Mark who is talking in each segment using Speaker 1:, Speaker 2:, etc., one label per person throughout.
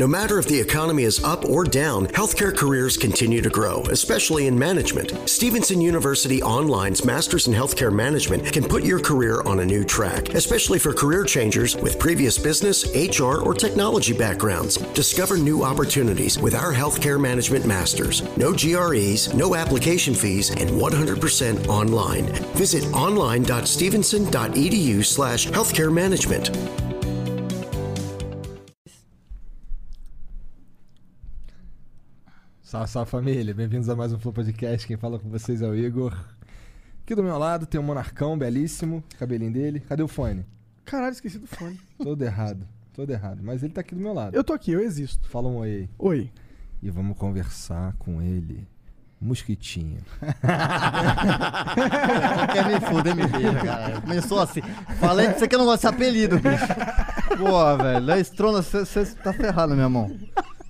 Speaker 1: No matter if the economy is up or down, healthcare careers continue to grow, especially in management. Stevenson University Online's Masters in Healthcare Management can put your career on a new track, especially for career changers with previous business, HR, or technology backgrounds. Discover new opportunities with our Healthcare Management Masters. No GREs, no application fees, and 100% online. Visit online.stevenson.edu slash healthcare management.
Speaker 2: Salve, salve família, bem-vindos a mais um Flow Podcast. Quem fala com vocês é o Igor. Aqui do meu lado tem o Monarcão, belíssimo, cabelinho dele. Cadê o fone?
Speaker 3: Caralho, esqueci do fone.
Speaker 2: Todo errado, todo errado. Mas ele tá aqui do meu lado.
Speaker 3: Eu tô aqui, eu existo.
Speaker 2: Fala um oi.
Speaker 3: Oi.
Speaker 2: E vamos conversar com ele. Mosquitinho.
Speaker 4: Não quer me fuder, me deixa, cara. Começou assim. Falei pra você que eu não gosto desse apelido, bicho. Pô, velho. Léo Stronda, você tá ferrado, meu irmão.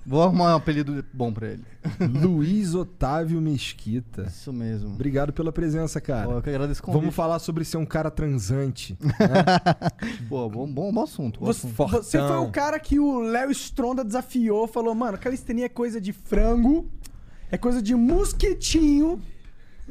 Speaker 4: Vou arrumar um apelido bom pra ele.
Speaker 2: Luiz Otávio Mesquita.
Speaker 4: Isso mesmo.
Speaker 2: Obrigado pela presença, cara.
Speaker 4: Pô, eu que agradeço o convite.
Speaker 2: Vamos falar sobre ser um cara transante. né?
Speaker 4: Pô, bom, bom, bom assunto. Bom
Speaker 3: Você,
Speaker 4: assunto.
Speaker 3: Você foi o cara que o Léo Stronda desafiou, falou, mano, calistenia é coisa de frango, é coisa de mosquitinho,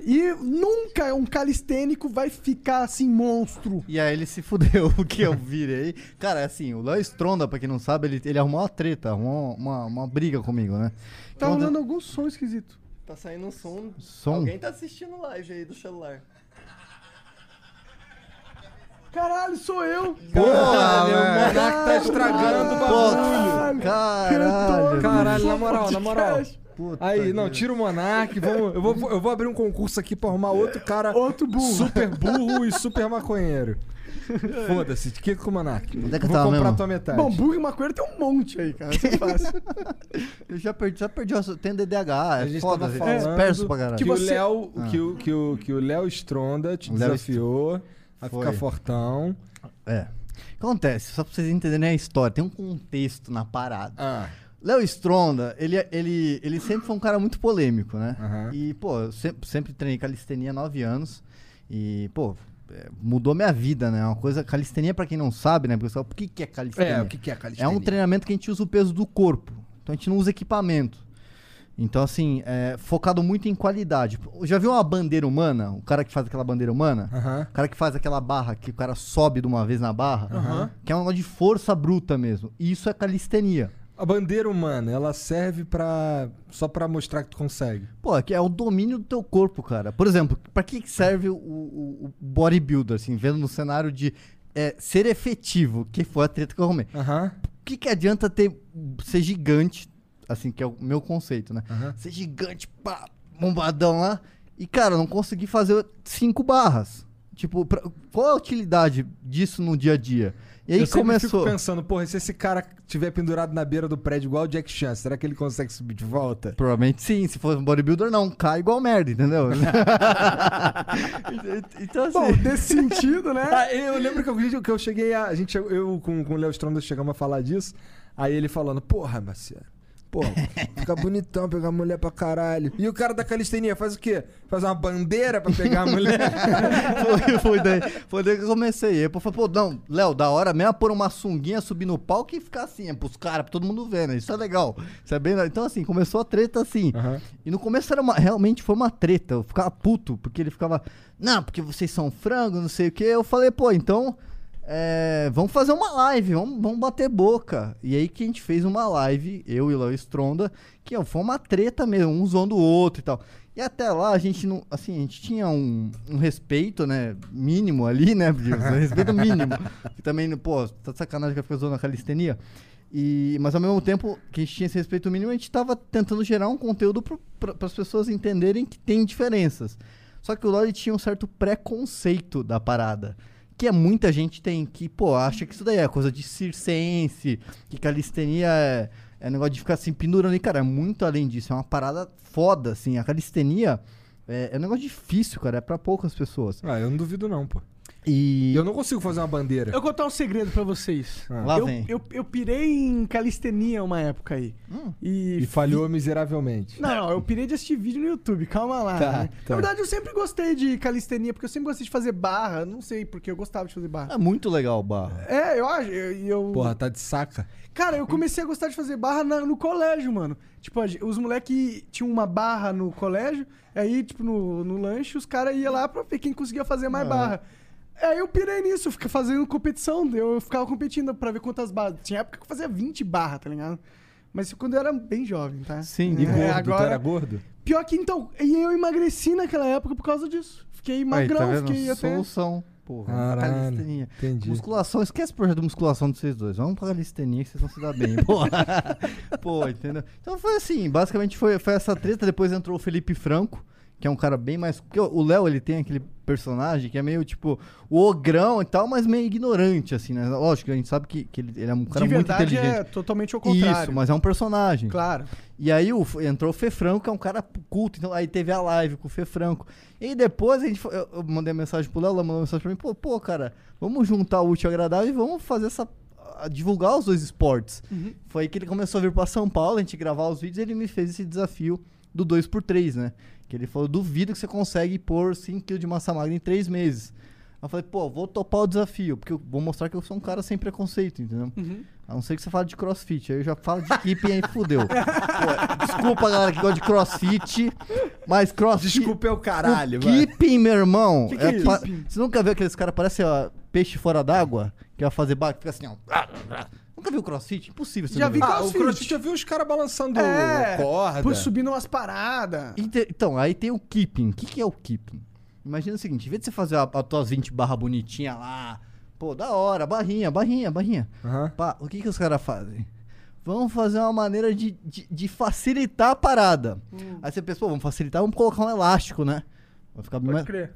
Speaker 3: e nunca um calistênico vai ficar assim, monstro.
Speaker 4: E aí ele se fudeu, porque eu virei. Cara, assim, o Léo Stronda, pra quem não sabe, ele, ele arrumou uma treta, arrumou uma, uma briga comigo, né?
Speaker 3: Tá
Speaker 4: Quando-
Speaker 3: rolando algum som esquisito.
Speaker 5: Tá saindo um som.
Speaker 4: Som?
Speaker 5: Alguém tá assistindo live aí do celular.
Speaker 3: Caralho, sou eu!
Speaker 2: Caralho, o. Monark tá estragando o bagulho.
Speaker 4: Caralho.
Speaker 2: Caralho, na moral, na moral.
Speaker 4: Puta
Speaker 2: Aí, não,
Speaker 4: que-
Speaker 2: tira o Monark. Vamos, eu, vou, eu vou abrir um concurso aqui pra arrumar outro cara
Speaker 3: Outro burro.
Speaker 2: super burro e super maconheiro. Foda-se, que com o Monark?
Speaker 4: Onde é que eu
Speaker 2: vou
Speaker 4: tava
Speaker 2: comprar
Speaker 4: mesmo?
Speaker 2: tua metade.
Speaker 3: Bom, burro e maconheiro tem um monte aí, cara. Isso é fácil.
Speaker 4: Eu já perdi, já perdi. Tem DDH,
Speaker 2: a
Speaker 4: é
Speaker 2: gente
Speaker 4: foda,
Speaker 2: tava
Speaker 4: é
Speaker 2: falando
Speaker 4: disperso pra caralho.
Speaker 2: que,
Speaker 3: Que
Speaker 2: o
Speaker 3: você-
Speaker 2: Léo,
Speaker 4: Ah.
Speaker 2: que, o, que, o, que o Léo Stronda te
Speaker 4: Léo
Speaker 2: desafiou a
Speaker 4: Foi.
Speaker 2: ficar fortão.
Speaker 4: É. Acontece, só pra vocês entenderem a história, tem um contexto na parada.
Speaker 2: Ah,
Speaker 4: Léo Stronda, ele, ele, ele sempre foi um cara muito polêmico, né?
Speaker 2: Aham.
Speaker 4: E, pô, eu sempre, sempre treinei calistenia há nove anos. E, pô, é, mudou minha vida, né? Uma coisa, calistenia, pra quem não sabe, né, pessoal? O que, que é calistenia?
Speaker 2: é, o que, que é
Speaker 4: É
Speaker 2: calistenia?
Speaker 4: um treinamento que a gente usa o peso do corpo. Então a gente não usa equipamento. Então, assim, é focado muito em qualidade. Já viu uma bandeira humana? O cara que faz aquela bandeira humana?
Speaker 2: Aham.
Speaker 4: O cara que faz aquela barra, que o cara sobe de uma vez na barra,
Speaker 2: Aham.
Speaker 4: que é um negócio de força bruta mesmo. E isso é calistenia.
Speaker 2: A bandeira humana, ela serve pra, só pra mostrar que tu consegue.
Speaker 4: Pô, é que é o domínio do teu corpo, cara. Por exemplo, pra que serve o, o- o bodybuilder, assim, vendo no cenário de é, ser efetivo, que foi a treta que eu arrumei.
Speaker 2: Aham.
Speaker 4: O que que adianta ter, ser gigante, assim, que é o meu conceito, né?
Speaker 2: Aham.
Speaker 4: Ser gigante, pá, bombadão lá, e, cara, não conseguir fazer cinco barras. Tipo, pra- qual é a utilidade disso no dia a dia? E aí
Speaker 2: eu
Speaker 4: começou...
Speaker 2: fico pensando, porra, se esse cara tiver pendurado na beira do prédio igual o Jack Chan, será que ele consegue subir de volta?
Speaker 4: Provavelmente sim, se fosse um bodybuilder, não, cai igual merda, entendeu? então, assim...
Speaker 3: Bom, nesse sentido, né?
Speaker 2: Ah, eu lembro que eu, que eu cheguei a. a gente, eu com, com o Léo Stronda chegamos a falar disso. Aí ele falando, porra, Marcelo. Pô, fica bonitão pegar mulher pra caralho. E o cara da calistenia faz o quê? Faz uma bandeira pra pegar a mulher?
Speaker 4: foi, foi daí, foi daí que eu comecei. Aí eu falei, pô, não, Léo, da hora mesmo é pôr uma sunguinha, subir no palco e ficar assim, é pros caras, pra todo mundo ver, né? Isso é legal. Isso é bem... Então, assim, começou a treta assim.
Speaker 2: Aham.
Speaker 4: E no começo era uma, realmente foi uma treta. Eu ficava puto, porque ele ficava, não, porque vocês são frango, não sei o quê. Eu falei, pô, então, é, vamos fazer uma live, vamos, vamos bater boca. E aí que a gente fez uma live, eu e Léo Stronda, que ó, foi uma treta mesmo, um zoando o outro e tal. E até lá a gente não, assim, a gente tinha um, um respeito, né, mínimo ali, né, um respeito mínimo. Também, pô, tá de sacanagem que fica zoando a calistenia. E, mas ao mesmo tempo que a gente tinha esse respeito mínimo, a gente tava tentando gerar um conteúdo para as pessoas entenderem que tem diferenças. Só que o Loli tinha um certo preconceito da parada. Que é muita gente tem, que, pô, acha que isso daí é coisa de circense, que calistenia é, é negócio de ficar assim pendurando. E, cara, é muito além disso. É uma parada foda, assim. A calistenia é, é um negócio difícil, cara. É pra poucas pessoas.
Speaker 2: ah, eu não duvido não, pô.
Speaker 4: E.
Speaker 2: Eu não consigo fazer uma bandeira.
Speaker 3: Eu vou contar um segredo pra vocês.
Speaker 2: Ah.
Speaker 4: Lá
Speaker 3: eu,
Speaker 4: vem.
Speaker 3: Eu, eu pirei em calistenia uma época aí.
Speaker 4: Hum.
Speaker 3: E,
Speaker 2: E falhou miseravelmente.
Speaker 3: Não, não, eu pirei de assistir vídeo no YouTube, calma lá.
Speaker 2: Tá,
Speaker 3: né?
Speaker 2: tá.
Speaker 3: Na verdade, eu sempre gostei de calistenia, porque eu sempre gostei de fazer barra. Não sei porque eu gostava de fazer barra.
Speaker 4: É muito legal o barra.
Speaker 3: É, eu acho. Eu, eu-
Speaker 2: Porra, tá de saca.
Speaker 3: Cara, eu comecei a gostar de fazer barra na- no colégio, mano. Tipo, os moleques tinham uma barra no colégio, aí, tipo, no, no lanche, os caras iam lá pra ver quem conseguia fazer mais barra. Aí eu pirei nisso, eu fiquei fazendo competição, eu ficava competindo pra ver quantas barras. Tinha época que eu fazia 20 barras, tá ligado? Mas quando eu era bem jovem, tá?
Speaker 4: Sim,
Speaker 2: E
Speaker 4: É,
Speaker 2: gordo, tu
Speaker 3: agora-
Speaker 2: era gordo?
Speaker 3: Pior que então, e eu emagreci naquela época por causa disso. Fiquei
Speaker 4: Aí,
Speaker 3: magrão,
Speaker 4: tá vendo?
Speaker 3: fiquei até.
Speaker 4: Solução. Porra,
Speaker 2: Caralho.
Speaker 4: calistenia.
Speaker 2: Entendi.
Speaker 4: Musculação, esquece o projeto de musculação de vocês dois. Vamos pra calistenia que vocês vão se dar bem, porra. Pô, entendeu? Então foi assim, basicamente foi, foi essa treta. Depois entrou o Felipe Franco, que é um cara bem mais. Porque o Léo, ele tem aquele personagem que é meio tipo o ogrão e tal, mas meio ignorante, assim, né? Lógico a gente sabe que, que ele, ele é um cara
Speaker 3: de
Speaker 4: muito
Speaker 3: verdade
Speaker 4: inteligente.
Speaker 3: é totalmente ao contrário.
Speaker 4: Isso, mas é um personagem.
Speaker 3: Claro.
Speaker 4: E aí o, entrou o Fê Franco, que é um cara culto, então aí teve a live com o Fê Franco. E depois a gente, eu, eu mandei mensagem pro Léo, ela mandou mensagem pra mim, pô, pô, cara, vamos juntar o útil agradável e vamos fazer essa. divulgar os dois esportes.
Speaker 3: Uhum.
Speaker 4: Foi aí que ele começou a vir pra São Paulo, a gente gravar os vídeos e ele me fez esse desafio do 2x3, né? Que ele falou, duvido que você consegue pôr 5kg de massa magra em 3 meses. Aí Eu falei, pô, vou topar o desafio, porque eu vou mostrar que eu sou um cara sem preconceito, entendeu?
Speaker 3: Uhum.
Speaker 4: A não ser que você fale de crossfit. Aí eu já falo de equipe e aí fudeu. Pô, desculpa, galera, que gosta de crossfit. Mas crossfit.
Speaker 2: Desculpa é o caralho,
Speaker 4: o
Speaker 2: vai.
Speaker 4: keeping, meu irmão.
Speaker 3: Que que é
Speaker 4: pa-
Speaker 3: keeping?
Speaker 4: Você nunca viu aqueles caras, parece ó, peixe fora d'água? Que vai fazer barco, fica assim, ó. Nunca viu crossfit? Impossível. Você
Speaker 3: Já
Speaker 4: não
Speaker 3: vi
Speaker 4: ver.
Speaker 2: Ah, o
Speaker 3: crossfit.
Speaker 2: crossfit eu vi os caras balançando
Speaker 3: É,
Speaker 2: corda.
Speaker 3: Por subindo umas paradas.
Speaker 4: Então, aí tem o keeping. O que, que é o keeping? Imagina o seguinte: em vez de você fazer a, a tuas 20 barra bonitinha lá, pô, da hora, barrinha, barrinha, barrinha.
Speaker 2: Aham.
Speaker 4: Pá, o que, que os caras fazem? Vamos fazer uma maneira de, de, de facilitar a parada. Aí você pensa, pô, vamos facilitar, vamos colocar um elástico, né? Vai ficar bem
Speaker 3: Pode
Speaker 4: mais...
Speaker 3: crer.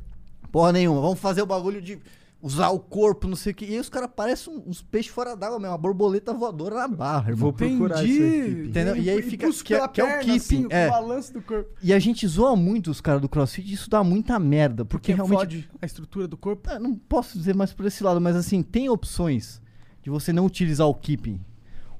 Speaker 4: Porra nenhuma, vamos fazer o bagulho de usar o corpo, não sei o que. E aí os caras parecem um- uns peixes fora d'água mesmo, uma borboleta voadora na barra, irmão.
Speaker 2: Vou procurar isso.
Speaker 4: Entendeu? E aí fica- que é- que é o keeping,
Speaker 3: assim,
Speaker 4: é.
Speaker 3: o balanço do corpo.
Speaker 4: E a gente zoa muito os caras do crossfit e isso dá muita merda, porque,
Speaker 3: Porque
Speaker 4: realmente
Speaker 3: fode a estrutura do corpo.
Speaker 4: Ah, não posso dizer mais por esse lado, mas assim, tem opções de você não utilizar o keeping.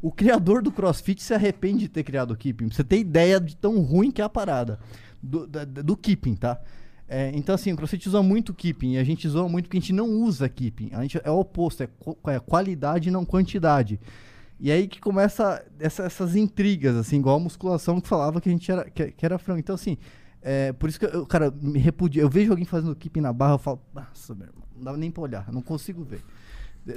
Speaker 4: O criador do CrossFit se arrepende de ter criado o keeping. Pra você ter ideia de tão ruim que é a parada. Do, da- do keeping, tá? É, então, assim, o CrossFit usa muito keeping. E a gente zoa muito porque a gente não usa keeping. A gente é o oposto, é, é qualidade não quantidade. E aí que começa essa- essas intrigas, assim, igual a musculação que falava que a gente era, que, que era frango. Então, assim, é, por isso que eu, cara, me repudio. Eu vejo alguém fazendo keeping na barra, eu falo, nossa, meu irmão, não dá nem pra olhar, não consigo ver.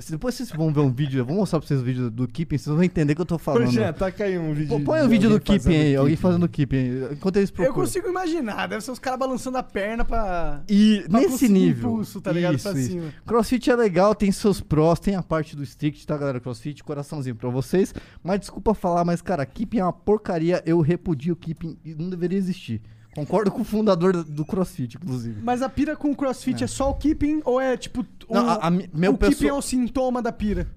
Speaker 4: Depois vocês vão ver um vídeo, eu vou mostrar pra vocês o vídeo do keeping, vocês vão entender o que eu tô falando.
Speaker 2: Jean, taca aí um vídeo.
Speaker 4: Pô, põe o vídeo do keeping aí, alguém fazendo keeping aí, enquanto eles
Speaker 3: Eu
Speaker 4: procuram.
Speaker 3: consigo imaginar, deve ser os caras balançando a perna pra.
Speaker 4: E
Speaker 3: pra
Speaker 4: nesse nível.
Speaker 3: impulso, tá ligado?
Speaker 4: Isso,
Speaker 3: pra
Speaker 4: isso.
Speaker 3: cima.
Speaker 4: Crossfit é legal, tem seus prós, tem a parte do strict, tá, galera? Crossfit, coraçãozinho pra vocês. Mas desculpa falar, mas, cara, keeping é uma porcaria. Eu repudio o keeping e não deveria existir. Concordo com o fundador do- CrossFit, inclusive.
Speaker 3: Mas a pira com o crossfit é, só o keeping ou é tipo. O,
Speaker 4: Não, a- a meu
Speaker 3: o keeping
Speaker 4: pessoa-
Speaker 3: é o sintoma da pira?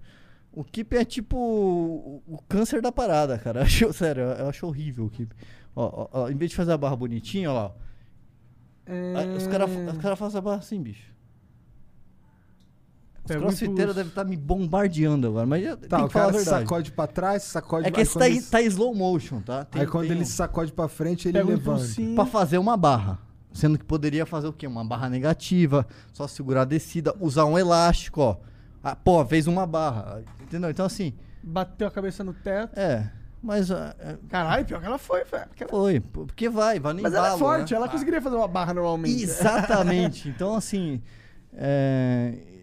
Speaker 4: O keeping é tipo o, o câncer da parada, cara. Eu acho, sério, eu acho horrível o keeping. Ó, ó, ó, em vez de fazer a barra bonitinha, ó lá. Aí Os caras cara fazem a barra assim, bicho. Os
Speaker 3: o
Speaker 4: crossfiteiros devem estar me bombardeando agora, mas eu
Speaker 2: Tá, o
Speaker 4: que falar a verdade.
Speaker 2: sacode pra trás, sacode
Speaker 4: É que esse tá,
Speaker 2: ele-
Speaker 4: em- tá slow motion, tá? Tem-
Speaker 2: Aí quando
Speaker 4: tem
Speaker 2: ele
Speaker 4: um-
Speaker 2: se sacode pra frente, ele
Speaker 3: Pega
Speaker 2: levanta.
Speaker 3: impulsinho.
Speaker 4: Pra fazer uma barra. Sendo que poderia fazer o quê? Uma barra negativa, só segurar a descida, usar um elástico, ó. Ah, pô, fez uma barra. Entendeu? Então assim,
Speaker 3: Bateu a cabeça no teto.
Speaker 4: é. Mas é,
Speaker 3: Caralho, pior que ela foi, velho. Porque ela-
Speaker 4: foi, porque vai, vai no
Speaker 3: Mas ela é
Speaker 4: embalo,
Speaker 3: forte,
Speaker 4: né?
Speaker 3: ela conseguiria fazer uma barra normalmente.
Speaker 4: Exatamente. Então, assim. É, é,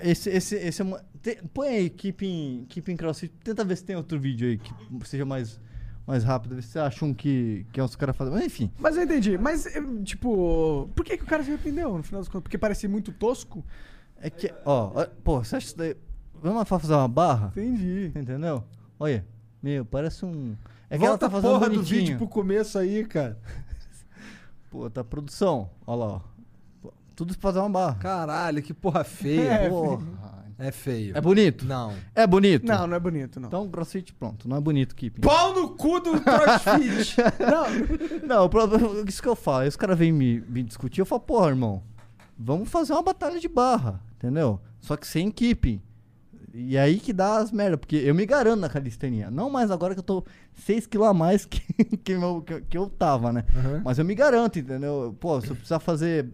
Speaker 4: esse, esse, esse é uma. tem- põe aí, Keeping, keeping CrossFit. Tenta ver se tem outro vídeo aí que seja mais, mais rápido. Vê se você acha um que, que é os caras fazendo. Mas enfim.
Speaker 3: Mas eu entendi. Mas, eu, tipo, por que, que o cara se arrependeu no final das contas? Porque parecia muito tosco?
Speaker 4: É que. Ó, pô, você acha isso daí. Vamos lá fazer uma barra?
Speaker 3: Entendi.
Speaker 4: Entendeu? Olha. Meu, parece um. É que ela
Speaker 2: Volta
Speaker 4: tá fazendo
Speaker 2: porra do
Speaker 4: bonitinho.
Speaker 2: vídeo pro começo aí, cara.
Speaker 4: Pô, tá produção. Olha lá, ó. Tudo pra fazer uma barra.
Speaker 2: Caralho, que porra feia.
Speaker 3: É,
Speaker 4: Porra.
Speaker 2: É feio.
Speaker 4: É bonito?
Speaker 2: Não.
Speaker 4: É bonito?
Speaker 3: Não, não é bonito, não.
Speaker 4: Então, CrossFit, pronto. Não é bonito, Keeping.
Speaker 2: Pau no cu do crossfit.
Speaker 3: Não,
Speaker 4: Não, o problema- isso que eu falo. Aí os caras vêm me, me discutir, eu falo, porra, irmão. vamos fazer uma batalha de barra, entendeu? Só que sem equipe. E aí que dá as merda, porque eu me garanto na calistenia. Não mais agora que eu tô 6 quilos a mais que, que, meu- que- que eu tava, né?
Speaker 2: Aham.
Speaker 4: Mas eu me garanto, entendeu? Pô, se eu precisar fazer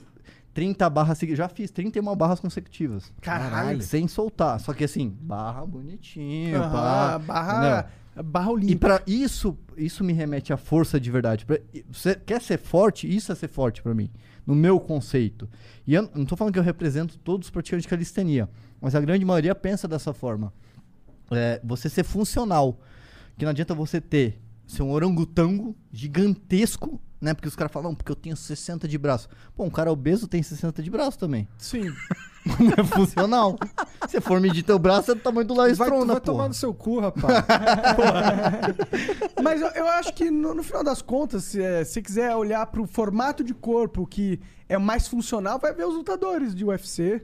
Speaker 4: 30 barras seguidas, já fiz 31 barras consecutivas.
Speaker 3: Caralho.
Speaker 4: Sem soltar. Só que assim, barra bonitinho,
Speaker 3: Aham,
Speaker 4: pá,
Speaker 3: barra, barra
Speaker 4: e
Speaker 3: olímpica.
Speaker 4: pra isso, isso me remete à força de verdade. Pra- Você quer ser forte? Isso é ser forte pra mim, no meu conceito. E eu não tô falando que eu represento todos os praticantes de calistenia, mas a grande maioria pensa dessa forma. É, você ser funcional, que não adianta você ter ser um orangotango gigantesco, né? Porque os caras falam, porque eu tenho 60 de braço. Pô, um cara obeso tem 60 de braço também.
Speaker 3: Sim.
Speaker 4: Não é funcional. Se for medir teu braço, é do tamanho do Lars
Speaker 2: Vai, vai
Speaker 4: porra.
Speaker 2: tomar no seu cu, rapaz.
Speaker 3: Mas eu, eu acho que no, no final das contas, se é, se quiser olhar pro formato de corpo que é mais funcional, vai ver os lutadores de UFC.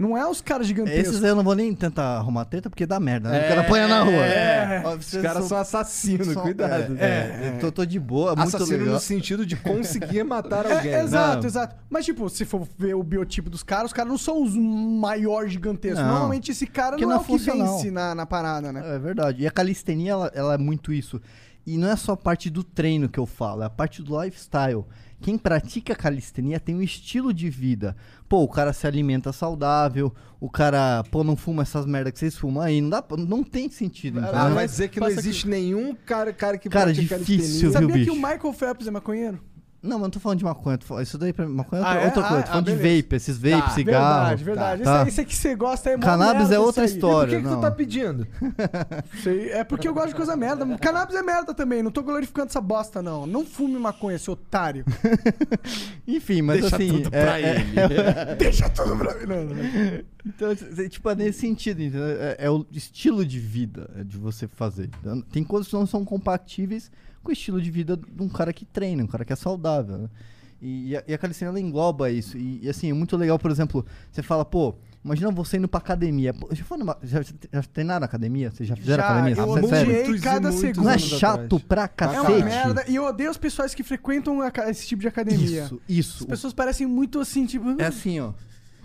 Speaker 3: Não é os caras gigantescos.
Speaker 4: Esses eu não vou nem tentar arrumar treta porque dá merda, né? o cara apanha na rua.
Speaker 3: é.
Speaker 4: Ó,
Speaker 2: Os caras
Speaker 4: são-
Speaker 2: são assassinos,
Speaker 4: são-
Speaker 2: cuidado.
Speaker 4: É, é, eu tô, tô de boa, muito
Speaker 2: Assassino
Speaker 4: legal.
Speaker 2: no sentido de conseguir matar
Speaker 3: É,
Speaker 2: alguém.
Speaker 3: exato,
Speaker 4: Não.
Speaker 3: exato. Mas, tipo, se for ver o biotipo dos caras, os caras não são os maior gigantescos.
Speaker 4: Não.
Speaker 3: Normalmente esse cara
Speaker 4: Porque
Speaker 3: não,
Speaker 4: não
Speaker 3: é
Speaker 4: é
Speaker 3: o que vence na, na parada, né?
Speaker 4: É verdade. E a calistenia, ela, ela é muito isso. E não é só a parte do treino que eu falo, é a parte do lifestyle. Quem pratica calistenia tem um estilo de vida. Pô, o cara se alimenta saudável, o cara, pô, não fuma essas merdas que vocês fumam aí. Não, dá, não tem sentido,
Speaker 2: Ah,
Speaker 4: entendeu?
Speaker 2: vai dizer que não existe nenhum cara, cara que
Speaker 4: Cara,
Speaker 2: pratica
Speaker 4: difícil.
Speaker 2: calistenia.
Speaker 4: viu,
Speaker 3: Sabia que
Speaker 4: bicho?
Speaker 3: o Michael Phelps é maconheiro?
Speaker 4: Não, mas não tô falando de maconha. Falando, isso daí pra maconha é
Speaker 3: Ah,
Speaker 4: outra,
Speaker 3: é?
Speaker 4: outra coisa.
Speaker 3: Ah,
Speaker 4: tô falando
Speaker 3: ah,
Speaker 4: de vape, esses vape,
Speaker 2: Tá,
Speaker 4: cigarro.
Speaker 3: Verdade, verdade.
Speaker 4: Tá.
Speaker 3: Esse, aí- esse aí que você gosta é
Speaker 4: Cannabis é outra
Speaker 3: isso.
Speaker 2: E por
Speaker 4: história.
Speaker 2: que, que
Speaker 4: não.
Speaker 2: tu tá pedindo?
Speaker 3: Sei, é porque eu gosto de coisa merda. Cannabis é merda também, não tô glorificando essa bosta, não. Não fume maconha, seu otário.
Speaker 4: Enfim, mas
Speaker 2: Deixa
Speaker 4: assim.
Speaker 2: tudo
Speaker 4: é-
Speaker 2: pra
Speaker 4: é-
Speaker 2: ele.
Speaker 3: Deixa tudo pra mim. Não, não.
Speaker 4: Então, assim, tipo, é nesse sentido, entendeu? É, é o estilo de vida é, de você fazer. Então, Tem coisas que não são compatíveis com o estilo de vida de um cara que treina, um cara que é saudável. né? E, e a, e a calistenia, ela engloba isso. E, e, assim, é muito legal, por exemplo, você fala, pô, imagina você indo pra academia. Pô, já, foi numa, já, já treinaram na academia? Vocês já fizeram
Speaker 3: Já,
Speaker 4: academia?
Speaker 3: eu
Speaker 4: Sério?
Speaker 3: odiei
Speaker 2: Muitos e
Speaker 3: cada
Speaker 2: muitos
Speaker 3: segundo.
Speaker 4: Não é chato
Speaker 2: atrás.
Speaker 4: pra
Speaker 3: É
Speaker 4: cacete?
Speaker 3: uma merda. E eu odeio os pessoas que frequentam a esse tipo de academia.
Speaker 4: Isso, isso.
Speaker 3: As pessoas parecem muito assim, tipo.
Speaker 4: É assim, ó.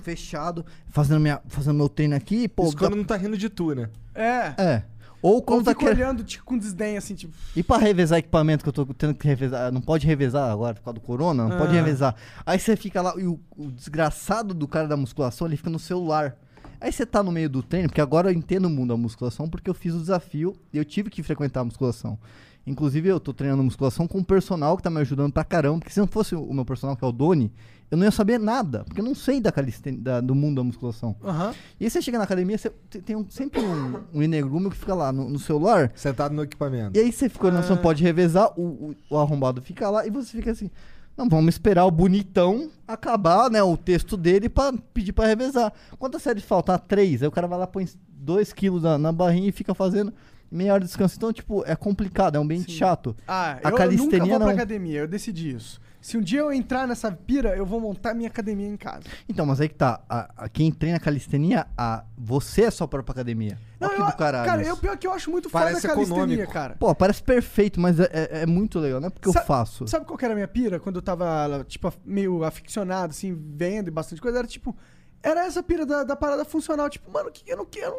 Speaker 4: Fechado, fazendo, minha, fazendo meu treino aqui, pô.
Speaker 2: Isso quando não tá rindo de tu, né?
Speaker 3: É.
Speaker 4: É. Ou quando tá
Speaker 3: fica olhando tipo, com desdém, assim, tipo.
Speaker 4: E pra revezar equipamento que eu tô tendo que revezar, não pode revezar agora por causa do corona, não pode
Speaker 3: Ah.
Speaker 4: revezar. Aí você fica lá, e o, o desgraçado do cara da musculação, ele fica no celular. Aí você tá no meio do treino, porque agora eu entendo o mundo da musculação, porque eu fiz o desafio e eu tive que frequentar a musculação. Inclusive, eu tô treinando musculação com um personal que tá me ajudando pra caramba, porque se não fosse o meu personal, que é o Doni, eu não ia saber nada, porque eu não sei da calisten- da- do mundo da musculação.
Speaker 3: Aham.
Speaker 4: E aí você chega na academia, você te- tem um- sempre um, um energúmeno que fica lá no- no celular,
Speaker 2: Sentado no equipamento.
Speaker 4: e aí você fica você não pode revezar, o, o, o arrombado fica lá e você fica assim. Não, vamos esperar o bonitão acabar, né? O texto dele pra pedir pra revezar. Quantas séries faltam? Ah, três. Aí o cara vai lá, põe dois quilos na, na barrinha e fica fazendo meia hora de descanso. Então, tipo, é complicado, é um ambiente
Speaker 3: Sim.
Speaker 4: chato.
Speaker 3: Ah,
Speaker 4: A
Speaker 3: eu
Speaker 4: calistenia
Speaker 3: nunca vou pra
Speaker 4: não.
Speaker 3: academia, eu decidi isso. Se um dia eu entrar nessa pira, eu vou montar minha academia em casa.
Speaker 4: Então, mas aí que tá. A, a- quem treina calistenia, a, você é só para pra academia. Não, que
Speaker 3: eu,
Speaker 4: do caralho.
Speaker 3: cara, eu pior que eu acho muito
Speaker 2: Parece
Speaker 3: foda a calistenia,
Speaker 2: econômico.
Speaker 3: cara.
Speaker 4: Pô, parece perfeito, mas é, é- é muito legal. Não é porque
Speaker 3: Sa-
Speaker 4: eu faço.
Speaker 3: Sabe qual que era a minha pira quando eu tava, tipo, meio aficionado, assim, vendo e bastante coisa? Era tipo, era essa pira da, da parada funcional. Tipo, mano, que eu não quero.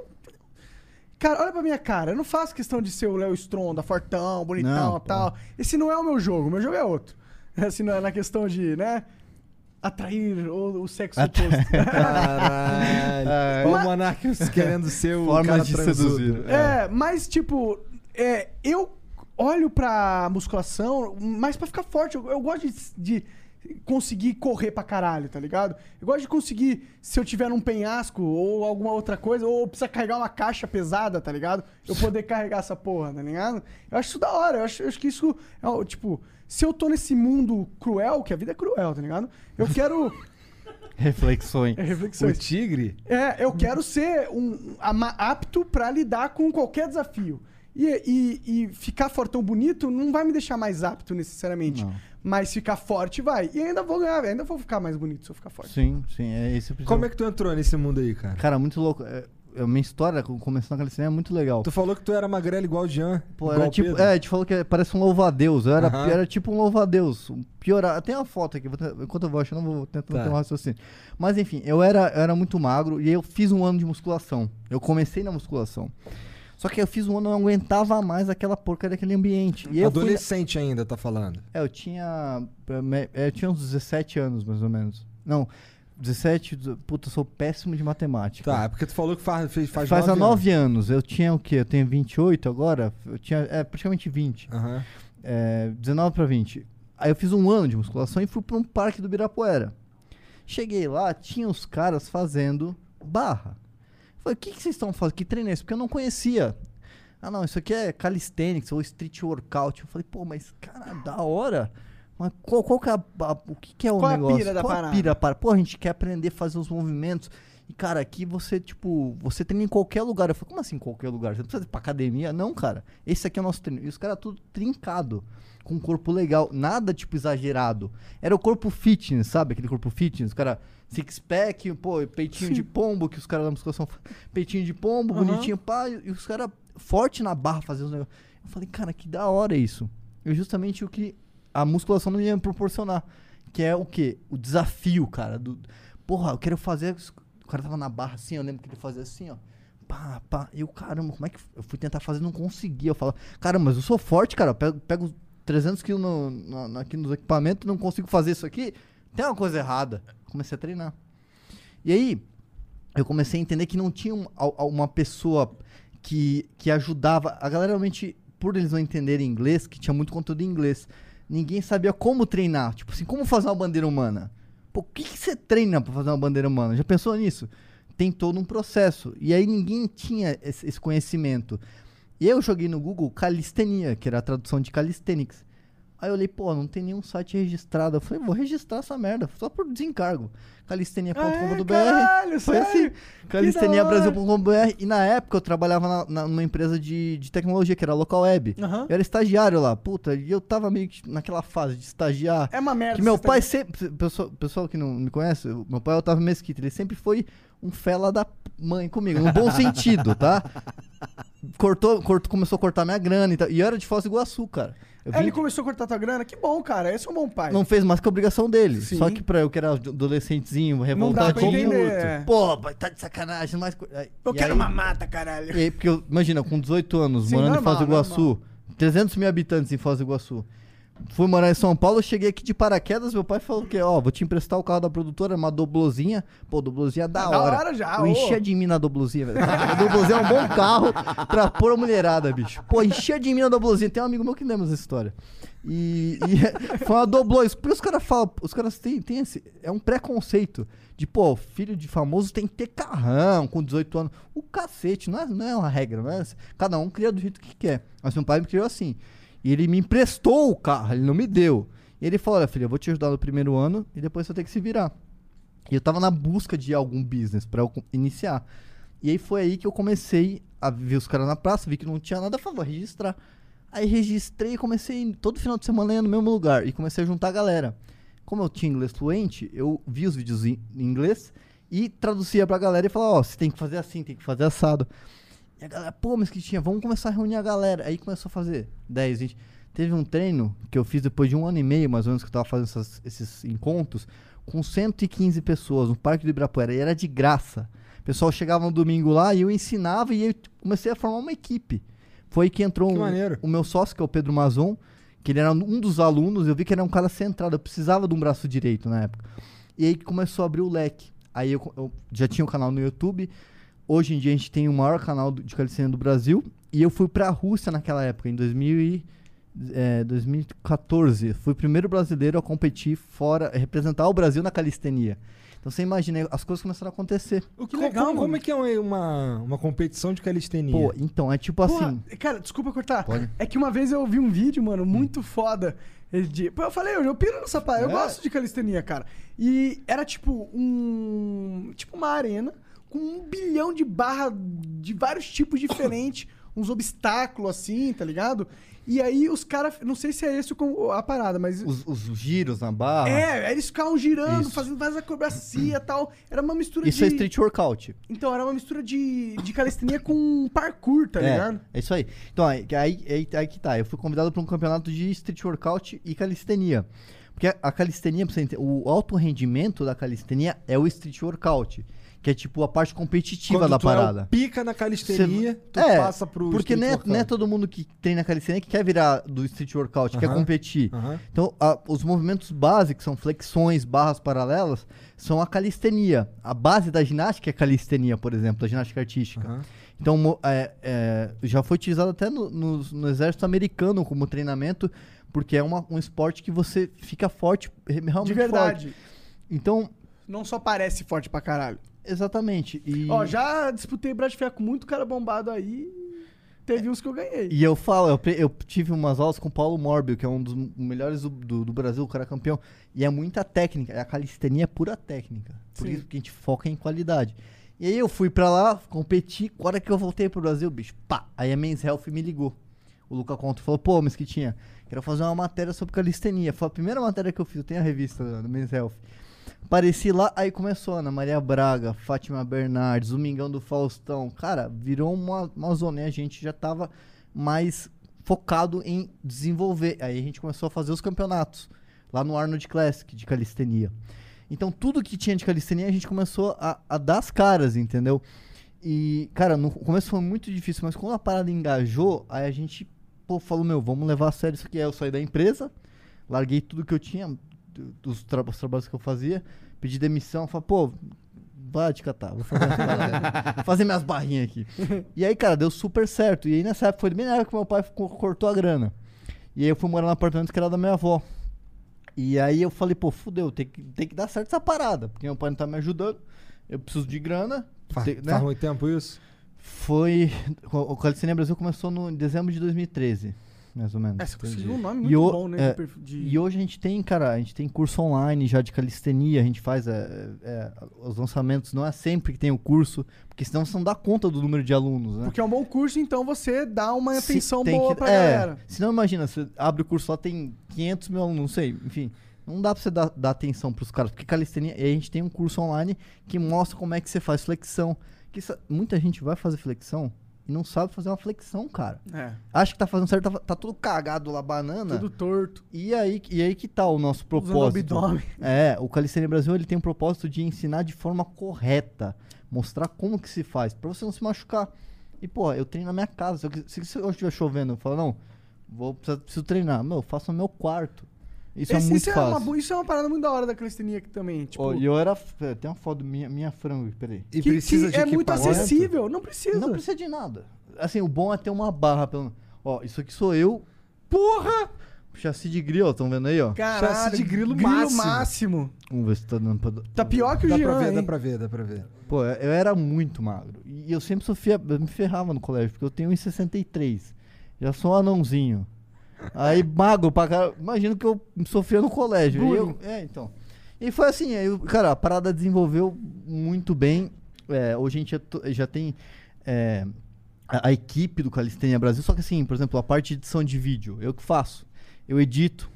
Speaker 3: Cara, olha pra minha cara. Eu não faço questão de ser o Léo Stronda, fortão, bonitão
Speaker 4: Não,
Speaker 3: e tal. Esse não é o meu jogo. O meu jogo é outro. Assim, é na questão de, né? Atrair o, o sexo oposto.
Speaker 2: Caralho.
Speaker 4: É.
Speaker 2: Ó, o
Speaker 3: Mas-
Speaker 2: Monark querendo ser o
Speaker 4: Formas
Speaker 2: cara
Speaker 4: de
Speaker 2: transudo.
Speaker 4: seduzir.
Speaker 3: É, mas tipo, é, eu olho pra musculação mais pra ficar forte. Eu, eu gosto de, de conseguir correr pra caralho, tá ligado? Eu gosto de conseguir, se eu tiver num penhasco ou alguma outra coisa, ou precisa carregar uma caixa pesada, tá ligado? Eu poder carregar essa porra, tá ligado? Eu acho isso da hora. Eu acho, eu acho que isso é, tipo, se eu tô nesse mundo cruel, que a vida é cruel, tá ligado? Eu quero.
Speaker 4: Reflexões.
Speaker 3: É,
Speaker 2: O
Speaker 3: reflexões.
Speaker 2: tigre?
Speaker 3: É, eu quero ser um, apto pra lidar com qualquer desafio. E, e- e ficar fortão bonito não vai me deixar mais apto necessariamente.
Speaker 4: Não.
Speaker 3: Mas ficar forte vai. E ainda vou ganhar, ainda vou ficar mais bonito se eu ficar forte.
Speaker 4: Sim, sim, é esse o
Speaker 2: Como é que tu entrou nesse mundo aí, cara?
Speaker 4: Cara, muito louco. A minha história com- começando na calistenia é muito legal.
Speaker 2: Tu falou que tu era magrelo igual o Jean.
Speaker 4: Pô, era tipo,
Speaker 2: Pedro.
Speaker 4: é, a gente falou que parece um louva-a-Deus. Eu era,
Speaker 2: Aham.
Speaker 4: era tipo um louva-a-Deus. Um Pior, tem uma foto aqui, tentar- enquanto eu vou achando, eu vou tentando
Speaker 2: Tá.
Speaker 4: ter um raciocínio. Mas enfim, eu era, eu era muito magro e eu fiz um ano de musculação. Eu comecei na musculação. Só que eu fiz um ano, eu não aguentava mais aquela porcaria daquele ambiente. E eu fui,
Speaker 2: Adolescente ainda, tá falando.
Speaker 4: é, eu tinha. é, Eu tinha uns 17 anos, mais ou menos. Não, 17. dezo- Puta, eu sou péssimo de matemática.
Speaker 2: Tá, é porque tu falou que faz, fez, faz,
Speaker 4: Faz, há
Speaker 2: anos.
Speaker 4: 9 anos. Eu tinha o quê? Eu tenho 28 agora? Eu tinha. É, praticamente 20.
Speaker 2: Aham.
Speaker 4: É, 19 pra 20. Aí eu fiz um ano de musculação e fui pra um parque do Birapuera. Cheguei lá, tinha os caras fazendo barra. Falei, o que, que vocês estão fazendo? Que treino é esse? Porque eu não conhecia. Ah, não, isso aqui é calisthenics ou street workout. Eu falei, pô, mas cara, da hora. Mas qual, qual que é a, a- o que, que é o
Speaker 3: Qual é a
Speaker 4: negócio?
Speaker 3: pira da
Speaker 4: qual a
Speaker 3: parada?
Speaker 4: pira para? Pô, a gente quer aprender a fazer os movimentos. E, cara, aqui você, tipo, você treina em qualquer lugar. Eu falei, como assim em qualquer lugar? Você não precisa ir pra academia? Não, cara. Esse aqui é o nosso treino. E os caras tudo trincado. Com um corpo legal. Nada, tipo, exagerado. Era o corpo fitness, sabe? Aquele corpo fitness. O cara, six pack, pô, peitinho de pombo, que os caras da musculação. Peitinho de pombo,
Speaker 3: Aham.
Speaker 4: bonitinho, pá. E os caras forte na barra fazendo os negócios. Eu falei, cara, que da hora isso. E justamente o que a musculação não ia me proporcionar. Que é o quê? O desafio, cara. Do, porra, eu quero fazer. O cara tava na barra assim, eu lembro que ele fazia assim, ó. Pá, pá. Eu, caramba, como é que. Eu fui tentar fazer não conseguia. Eu falo, caramba, mas eu sou forte, cara. Eu pego, pego 300 quilos no, no- aqui nos equipamentos não consigo fazer isso aqui. Tem uma coisa errada. Comecei a treinar. E aí, eu comecei a entender que não tinha um- uma pessoa que, que ajudava. A galera realmente, por eles não entenderem inglês, que tinha muito conteúdo em inglês, ninguém sabia como treinar. Tipo assim, como fazer uma bandeira humana? Pô, o que, que você treina pra fazer uma bandeira humana? Já pensou nisso? Tem todo um processo. E aí ninguém tinha esse, conhecimento. E eu joguei no Google calistenia, que era a tradução de calisthenics. Aí eu olhei, pô, não tem nenhum site registrado. Eu falei, vou registrar essa merda, só por desencargo. calistenia.com.br.
Speaker 3: caralho,
Speaker 4: Foi assim, calisteniabrasil.com.br. E na época eu trabalhava na, na- numa empresa de, de tecnologia, que era Local Web.
Speaker 3: Aham.
Speaker 4: Eu era estagiário lá, puta, e eu tava meio que naquela fase de estagiar.
Speaker 3: É uma merda.
Speaker 4: Que meu
Speaker 3: esse
Speaker 4: pai sempre. Pessoal, pessoal que não me conhece, meu pai é Otávio Mesquita, ele sempre foi um fela da mãe comigo, no bom sentido, tá? Cortou, cortou, começou a cortar minha grana e tal. E eu era de Foz do Iguaçu, cara. Vim-
Speaker 3: ele começou a cortar tua grana? Que bom, cara. Esse é um bom pai.
Speaker 4: não fez mais que a obrigação dele.
Speaker 3: Sim.
Speaker 4: Só que pra eu que era adolescentezinho,
Speaker 3: Não dá pra
Speaker 4: revoltadinho.
Speaker 3: entender. é.
Speaker 4: Pô, tá de sacanagem, mas.
Speaker 3: Eu
Speaker 4: e
Speaker 3: quero
Speaker 4: aí-
Speaker 3: uma mata, caralho.
Speaker 4: e porque eu, imagina, com 18 anos,
Speaker 3: Sim,
Speaker 4: morando
Speaker 3: normal,
Speaker 4: em Foz do Iguaçu, 300 mil habitantes em Foz do Iguaçu. Fui morar em São Paulo, cheguei aqui de paraquedas, meu pai falou que, ó, vou te emprestar o carro da produtora, uma doblozinha. Pô, doblozinha é da
Speaker 3: Da
Speaker 4: hora.
Speaker 3: hora já,
Speaker 4: Eu enchia de mim na doblozinha, velho. A doblozinha é um bom carro pra pôr a mulherada, bicho. Pô, enchia de mim na doblozinha. Tem um amigo meu que lembra essa história. E, e foi uma doblô. Por os caras falam, os caras têm, têm esse. É um preconceito. De, pô, filho de famoso tem que ter carrão com 18 anos. O cacete, não é, não é uma regra, não é? Cada um cria do jeito que quer. Mas meu pai me criou assim. E ele me emprestou o carro, ele não me deu. E ele falou: olha, filho, eu vou te ajudar no primeiro ano e depois você ter que se virar. E eu tava na busca de algum business pra eu iniciar. E aí foi aí que eu comecei a ver os caras na praça, vi que não tinha nada, falei, vou registrar. Aí registrei e comecei todo final de semana ia no mesmo lugar e comecei a juntar a galera. Como eu tinha inglês fluente, eu vi os vídeos em inglês e traduzia pra galera e falava, ó, você tem que fazer assim, tem que fazer assado. E a galera, pô, mas que tinha, vamos começar a reunir a galera. Aí começou a fazer 10, 20. Teve um treino que eu fiz depois de um ano e meio, mais ou menos, que eu tava fazendo essas- esses encontros, com 115 pessoas no Parque do Ibirapuera. E era de graça. O pessoal chegava no domingo lá e eu ensinava e eu comecei a formar uma equipe. Foi que entrou
Speaker 2: Que
Speaker 4: um- o meu sócio, que é o Pedro Mazon, que ele era um dos alunos. Eu vi que ele era um cara centrado, eu precisava de um braço direito na época. E aí começou a abrir o leque. Aí eu, eu já tinha um canal no YouTube. Hoje em dia a gente tem o maior canal de calistenia do Brasil. E eu fui pra Rússia naquela época, em 2000 e, é, 2014. Fui o primeiro brasileiro a competir fora, a representar o Brasil na calistenia. Então você imagina, as coisas começaram a acontecer.
Speaker 2: O
Speaker 3: Que legal,
Speaker 2: como, como é que é uma, uma, competição de calistenia?
Speaker 4: Pô, então, é tipo
Speaker 3: Porra,
Speaker 4: assim.
Speaker 3: cara, desculpa cortar.
Speaker 4: Pode.
Speaker 3: É que uma vez eu vi um vídeo, mano, muito foda. ele De... Pô, eu falei, eu, eu piro nessa parada. Eu
Speaker 2: É?
Speaker 3: gosto de calistenia, cara. E era tipo um. Tipo uma arena com um bilhão de barra de vários tipos diferentes. uns obstáculos assim, tá ligado? E aí os caras, não sei se é esse a parada, mas
Speaker 4: Os, os giros na barra.
Speaker 3: é, eles ficavam girando,
Speaker 4: Isso.
Speaker 3: fazendo várias acrobacia e tal. Era uma mistura
Speaker 4: Isso
Speaker 3: de
Speaker 4: é street workout.
Speaker 3: Então, era uma mistura de, de calistenia com parkour, tá ligado?
Speaker 4: É, é isso aí. Então, aí, aí, aí, que tá. Eu fui convidado para um campeonato de street workout e calistenia. Porque a, calistenia, pra você entender, o alto rendimento da calistenia é o street workout. Que é tipo a parte competitiva
Speaker 2: Quando
Speaker 4: da
Speaker 2: tu é o
Speaker 4: parada.
Speaker 2: pica na calistenia,
Speaker 4: Cê-
Speaker 2: tu
Speaker 4: é,
Speaker 2: passa pro
Speaker 4: Porque
Speaker 2: street
Speaker 4: não é, não é todo mundo que treina calistenia que quer virar do street workout, quer
Speaker 2: Aham.
Speaker 4: competir.
Speaker 2: Aham.
Speaker 4: Então, a- os movimentos básicos, são flexões, barras paralelas, são a calistenia. A base da ginástica é calistenia, por exemplo, da ginástica artística.
Speaker 2: Aham.
Speaker 4: Então, mo- é, é, já foi utilizado até no, no- no exército americano como treinamento, porque é uma- um esporte que você fica forte, re- realmente
Speaker 3: De verdade.
Speaker 4: forte. Então,
Speaker 3: Não só parece forte pra caralho.
Speaker 4: Exatamente. E,
Speaker 3: Ó, já disputei Brad Fair com muito cara bombado aí. Teve uns que eu ganhei.
Speaker 4: e eu falo, eu, eu tive umas aulas com o Paulo Morbio, que é um dos melhores do, do- do Brasil, o cara campeão. E é muita técnica. A calistenia é pura técnica. Por
Speaker 3: Sim.
Speaker 4: isso que a gente foca em qualidade. E aí eu fui pra lá, competi. A hora que eu voltei pro Brasil, bicho, pá. Aí a Men's Health me ligou. O Luca Conto falou, pô, Mesquitinha, quero fazer uma matéria sobre calistenia. Foi a primeira matéria que eu fiz, eu tenho a revista do Men's Health. Apareci lá, aí começou Ana Maria Braga, Fátima Bernardes, Domingão do Faustão. Cara, virou uma, uma zona e a gente já tava mais focado em desenvolver. Aí a gente começou a fazer os campeonatos lá no Arnold Classic de calistenia. Então tudo que tinha de calistenia a gente começou a, a dar as caras, entendeu? E, cara, no começo foi muito difícil, mas quando a parada engajou, aí a gente pô, falou, meu, vamos levar a sério isso aqui. Aí eu saí da empresa, larguei tudo que eu tinha, dos tra os trabalhos que eu fazia, pedi demissão, falei, pô, vai te catar, vou fazer, vou fazer minhas barrinhas aqui. E aí, cara, deu super certo. E aí nessa época foi bem na época que meu pai cortou a grana. E aí eu fui morar no apartamento que era da minha avó. E aí eu falei, pô, fudeu, tem que, tem que dar certo essa parada, porque meu pai não tá me ajudando, eu preciso de grana.
Speaker 2: Fa-
Speaker 4: tem- né?
Speaker 2: Faz muito tempo isso?
Speaker 4: Foi. O Calistenia Brasil começou no, em dezembro de 2013, mais ou menos.
Speaker 3: É, você conseguiu um nome
Speaker 4: E
Speaker 3: muito
Speaker 4: o-
Speaker 3: bom, né?
Speaker 4: é,
Speaker 3: de
Speaker 4: E hoje a gente tem, cara, a gente tem curso online já de calistenia, a gente faz é, é, os lançamentos, não é sempre que tem o curso, porque senão você não dá conta do número de alunos, né?
Speaker 3: Porque é um bom curso, então você dá uma
Speaker 4: Se-
Speaker 3: atenção boa
Speaker 4: que-
Speaker 3: pra
Speaker 4: é,
Speaker 3: galera.
Speaker 4: Senão imagina, você abre o curso lá, tem 500 mil alunos, não sei, enfim. Não dá pra você dar, dar atenção pros caras, porque calistenia, e a gente tem um curso online que mostra como é que você faz flexão. Que muita gente vai fazer flexão e não sabe fazer uma flexão, cara.
Speaker 3: É,
Speaker 4: Acha que tá fazendo certo, tá, tá tudo cagado lá, banana.
Speaker 3: tudo torto.
Speaker 4: E aí, e aí que tá o nosso
Speaker 3: Usando
Speaker 4: propósito.
Speaker 3: abdômen.
Speaker 4: É, o Calistenia Brasil ele tem um propósito de ensinar de forma correta, mostrar como que se faz, pra você não se machucar. E pô, eu treino na minha casa. Se, eu, quis- se, se hoje estiver chovendo, eu falo, não, vou preciso, preciso treinar. Meu, eu faço no meu quarto. Isso
Speaker 3: Esse-
Speaker 4: é muito
Speaker 3: isso, é
Speaker 4: fácil.
Speaker 3: uma, bo- isso é uma parada muito da hora da calistenia aqui também. Tipo,
Speaker 4: Ó, E eu era. é, Tem uma foto minha, minha frango, peraí.
Speaker 2: E
Speaker 3: que,
Speaker 2: precisa
Speaker 3: que
Speaker 2: de
Speaker 3: é muito acessível. Não precisa.
Speaker 4: Não precisa de nada. Assim, o bom é ter uma barra. Pelo... Ó, isso aqui sou eu.
Speaker 3: Porra!
Speaker 4: Chassi de grilo, estão vendo aí, ó?
Speaker 3: Caralho,
Speaker 2: Chassi de grilo
Speaker 3: máximo.
Speaker 2: máximo.
Speaker 4: Vamos ver se tá dando pra.
Speaker 3: Tá pior que o
Speaker 2: Dá
Speaker 3: Jean,
Speaker 2: pra ver,
Speaker 3: hein?
Speaker 2: dá pra ver, dá pra ver.
Speaker 4: Pô, eu era muito magro. E eu sempre sofria, eu me ferrava no colégio, porque eu tenho 1,63. Já sou um anãozinho. Aí, magro pra cara. Imagino que eu sofria no colégio. E eu, é, então. E foi assim, aí, cara, a parada desenvolveu muito bem. É, hoje a gente já, já tem é, a, a equipe do Calistenia Brasil, só que assim, por exemplo, a parte de edição de vídeo, eu que faço. Eu edito.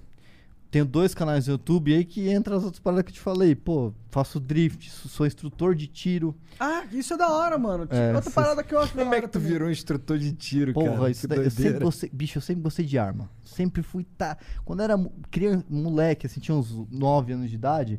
Speaker 4: Tenho dois canais no YouTube e aí que entra as outras paradas que eu te falei. Pô, faço drift, sou instrutor de tiro.
Speaker 3: Ah, isso é da hora, mano. Tipo,
Speaker 4: É,
Speaker 3: outra parada que eu acho da
Speaker 2: Como é que tu
Speaker 3: também.
Speaker 2: virou um instrutor de tiro,
Speaker 4: Porra,
Speaker 2: cara?
Speaker 4: isso
Speaker 2: Que
Speaker 4: daí, eu sempre gostei, bicho, eu sempre gostei de arma. Sempre fui, tá. Quando eu era criança, moleque, assim, tinha uns 9 anos de idade,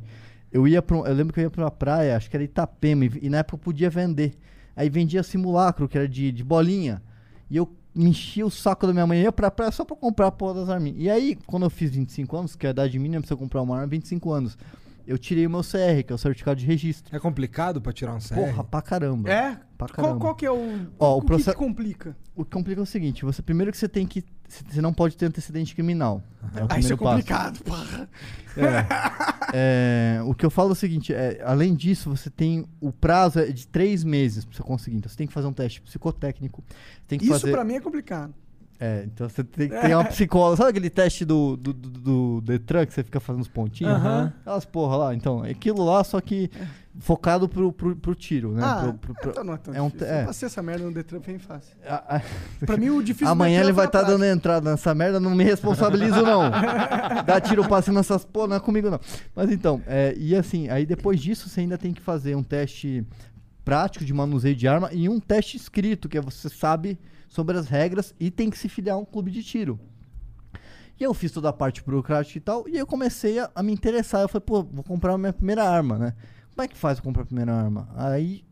Speaker 4: eu ia pra, um- eu lembro que eu ia pra uma praia, acho que era Itapema, e, e na época eu podia vender. Aí vendia simulacro, que era de, de bolinha. E eu me enchia o saco da minha mãe, ia pra praia só pra comprar a porra das arminhas. E aí, quando eu fiz 25 anos, que é a idade mínima pra você comprar uma arma, é 25 anos, eu tirei o meu CR, que é o certificado de registro.
Speaker 2: É complicado pra tirar um CR?
Speaker 4: Porra, pra caramba.
Speaker 3: É?
Speaker 4: Pra
Speaker 3: Qual,
Speaker 4: caramba.
Speaker 3: qual que é o.
Speaker 4: Ó, o
Speaker 3: o que
Speaker 4: proce-
Speaker 3: que complica?
Speaker 4: O que complica é o seguinte, você primeiro que você tem que. Você não pode ter antecedente criminal. É o
Speaker 3: Ah, isso é complicado, porra.
Speaker 4: É, o que eu falo é o seguinte, é, além disso, você tem o prazo é de três meses pra você conseguir. Então você tem que fazer um teste psicotécnico. Tem que
Speaker 3: Isso
Speaker 4: fazer.
Speaker 3: pra mim é complicado.
Speaker 4: É, então você tem que ter uma psicóloga. Sabe aquele teste do, do, do, do Detran que você fica fazendo os pontinhos?
Speaker 2: Aham.
Speaker 4: Aquelas porra lá. Então, é aquilo lá, só que focado pro, pro, pro tiro, né?
Speaker 3: Ah,
Speaker 4: Pro- pro-
Speaker 3: então não é tão
Speaker 4: é um
Speaker 3: difícil.
Speaker 4: é.
Speaker 3: Eu passei essa merda no Detran, bem fácil.
Speaker 4: a- a-
Speaker 3: Pra mim, o difícil do
Speaker 4: Amanhã ele vai estar dando
Speaker 3: prática.
Speaker 4: entrada nessa merda, não me responsabilizo não. Dá tiro passe nessas pô, não é comigo não. Mas então, é, e assim, aí depois disso você ainda tem que fazer um teste prático de manuseio de arma e um teste escrito, que é você sabe sobre as regras e tem que se filiar a um clube de tiro. E eu fiz toda a parte burocrática e tal, e eu comecei a, a me interessar. Eu falei, pô, vou comprar a minha primeira arma, né? Como é que faz pra comprar a primeira arma? Aí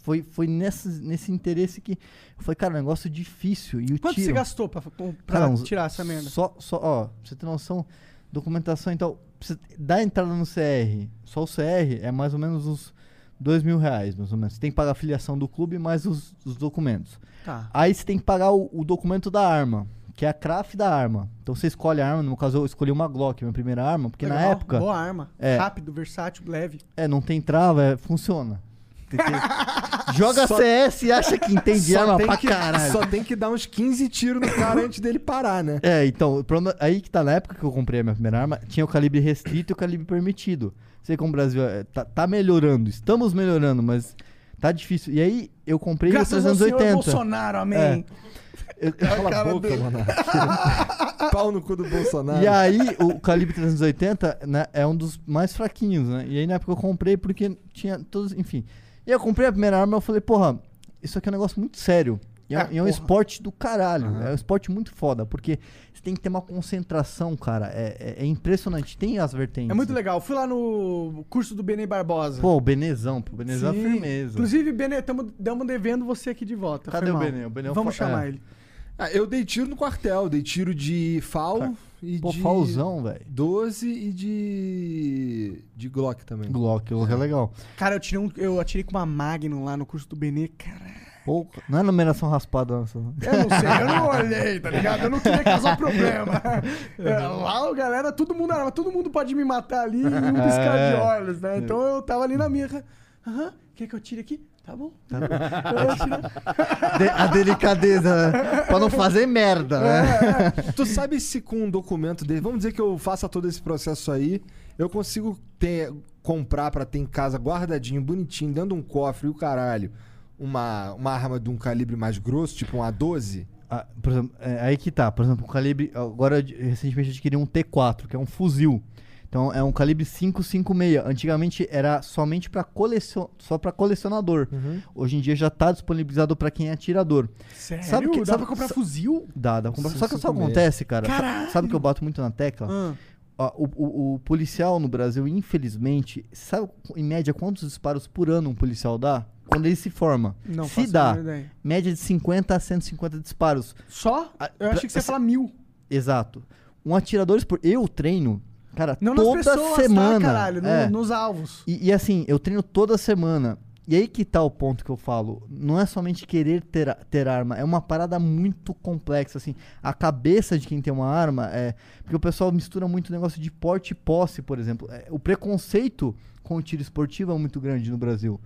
Speaker 4: foi, foi nesse, nesse interesse que falei, cara, é um negócio difícil. E o
Speaker 3: Quanto
Speaker 4: tiro,
Speaker 3: você gastou pra, pra
Speaker 4: Cara, uns-
Speaker 3: tirar essa merda?
Speaker 4: Só, só, ó, pra você ter noção, documentação, então, você dar entrada no CR, só o CR é mais ou menos uns dois mil reais, mais ou menos. Você tem que pagar a filiação do clube mais os, os documentos.
Speaker 3: Tá.
Speaker 4: Aí você tem que pagar o, o documento da arma, que é a CRAF da arma. Então você escolhe a arma, no meu caso eu escolhi uma Glock, minha primeira arma, porque na
Speaker 3: Legal,
Speaker 4: época,
Speaker 3: Boa arma.
Speaker 4: É.
Speaker 3: Rápido, versátil, leve.
Speaker 4: é, não tem trava, é, funciona. Tem que- Joga
Speaker 2: Só-
Speaker 4: CS e acha que entende arma pra
Speaker 2: que-
Speaker 4: caralho.
Speaker 2: Só tem que dar uns 15 tiros no cara antes dele parar, né?
Speaker 4: É, então, o problema, aí que tá na época que eu comprei a minha primeira arma, tinha o calibre restrito e o calibre permitido. Sei como o Brasil é, tá, tá melhorando, estamos melhorando, mas tá difícil. E aí eu comprei o
Speaker 3: Graças ao senhor
Speaker 4: 380.
Speaker 3: Bolsonaro, amém.
Speaker 4: Eu-
Speaker 2: a boca, mano. Pau no cu do Bolsonaro.
Speaker 4: e aí o calibre 380 né, é um dos mais fraquinhos, né? E aí na época eu comprei porque tinha todos, enfim. E eu comprei a primeira arma e eu falei, porra, isso aqui é um negócio muito sério. E é,
Speaker 3: Ah,
Speaker 4: é um esporte do caralho. É um esporte muito foda, porque você tem que ter uma concentração, cara. É, é- é impressionante. Tem as vertentes.
Speaker 3: É muito legal. Fui lá no curso do Benê Barbosa.
Speaker 4: Pô, o Benezão, pô, o Benezão é
Speaker 3: Sim.
Speaker 4: firmeza.
Speaker 3: Inclusive, Benê, estamos devendo você aqui de volta.
Speaker 4: Cadê o. Benê? O Benê é o
Speaker 3: Vamos chamar
Speaker 4: é.
Speaker 3: ele.
Speaker 2: Ah, eu dei tiro no quartel, dei tiro de FAL
Speaker 4: Cara,
Speaker 2: e
Speaker 4: Pô,
Speaker 2: de
Speaker 4: Falzão, velho.
Speaker 2: 12 e de de Glock também.
Speaker 4: Glock, Glock é legal.
Speaker 3: Cara, eu, tirei um, eu atirei com uma Magnum lá no curso do Benê. Cara,
Speaker 4: Pô, não é numeração raspada, não.
Speaker 3: eu não sei, eu não olhei, tá ligado? Eu não queria causar problema. É, lá, a galera, todo mundo, ah, todo mundo pode me matar ali em um piscar de
Speaker 4: É.
Speaker 3: olhos, né? Então eu tava ali na minha. Aham, quer que eu tire aqui? Tá bom. Vou tirar.
Speaker 4: De- a delicadeza, né? pra não fazer merda, né?
Speaker 2: Tu sabe se com um documento dele, vamos dizer que eu faça todo esse processo aí, eu consigo ter comprar pra ter em casa guardadinho, bonitinho, dentro de um cofre e o caralho, uma, uma arma de um calibre mais grosso, tipo um A12?
Speaker 4: Ah, por exemplo, é, aí que tá, por exemplo, o calibre. Agora, recentemente, eu adquiri um T4, que é um fuzil. Então, é um calibre 556. Antigamente era somente para colecion... só para colecionador. Hoje em dia já tá disponibilizado para quem é atirador.
Speaker 3: Sério?
Speaker 4: Sabe que-
Speaker 3: Dá
Speaker 4: sabe-
Speaker 3: pra comprar
Speaker 4: sa-
Speaker 3: fuzil?
Speaker 4: Dá, dá pra comprar. Só que isso
Speaker 2: 556.
Speaker 4: acontece, cara.
Speaker 3: Caralho!
Speaker 4: Sabe que eu bato muito na tecla? Ó, o, o- o policial no Brasil, infelizmente, sabe em média quantos disparos por ano um policial dá? Quando ele se forma.
Speaker 3: não
Speaker 4: se dá, média de 50 a 150 disparos.
Speaker 3: Só? Eu achei que você ia falar mil.
Speaker 4: Exato. Um atirador por Eu treino, cara,
Speaker 3: Não nas
Speaker 4: toda
Speaker 3: pessoas,
Speaker 4: semana.
Speaker 3: tá, caralho? no-
Speaker 4: É.
Speaker 3: nos alvos.
Speaker 4: E, e assim, eu treino toda semana. E aí que tá o ponto que eu falo. Não é somente querer ter, ter arma, é uma parada muito complexa, assim. A cabeça de quem tem uma arma é. Porque o pessoal mistura muito o negócio de porte e posse, por exemplo. É, o preconceito com o tiro esportivo é muito grande no Brasil.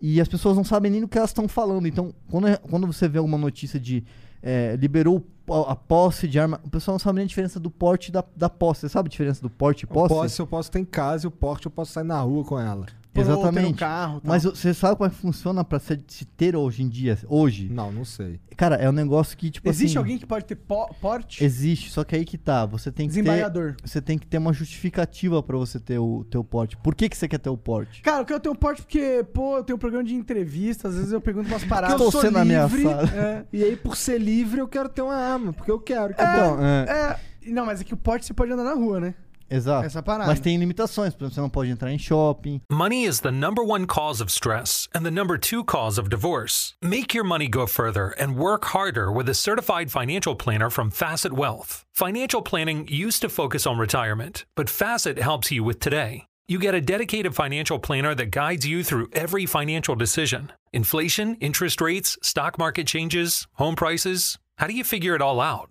Speaker 4: E as pessoas não sabem nem do que elas estão falando. Então, quando, é- quando você vê alguma notícia de é, liberou a posse de arma, o pessoal não sabe nem a diferença do porte e da, da posse. Você sabe a diferença do porte e
Speaker 2: O
Speaker 4: posse?
Speaker 2: posse eu posso ter em casa e o porte eu posso sair na rua com ela.
Speaker 3: Ter
Speaker 4: Exatamente.
Speaker 3: no carro, tal.
Speaker 4: Mas você sabe como é que funciona pra se, se ter hoje em dia? Hoje?
Speaker 2: Não, não sei.
Speaker 4: Cara, é um negócio que, tipo
Speaker 3: Existe
Speaker 4: assim...
Speaker 3: alguém que pode ter po- porte?
Speaker 4: Existe, só que aí que tá. Você tem que ter... Você tem que ter uma justificativa pra você ter o teu porte. Por que, que você quer ter o porte?
Speaker 3: Cara, eu tenho porte porque, pô, eu tenho um programa de entrevista, às vezes eu pergunto umas paradas.
Speaker 4: Estou
Speaker 2: sou
Speaker 4: sendo
Speaker 2: livre,
Speaker 4: ameaçado.
Speaker 3: É,
Speaker 2: E aí, por ser livre, eu quero ter uma arma, porque eu quero. que
Speaker 4: Então, é,
Speaker 3: é, não, mas é que o porte você pode andar na rua, né?
Speaker 4: Exato.
Speaker 3: Essa parada.
Speaker 4: Mas tem limitações. Por exemplo, você não pode entrar em shopping.
Speaker 6: Money is the number one cause of stress and the number two cause of divorce. Make your money go further and work harder with a certified financial planner from Facet Wealth. Financial planning used to focus on retirement, but Facet helps you with today. You get a dedicated financial planner that guides you through every financial decision inflation, interest rates, stock market changes, home prices. How do you figure it all out?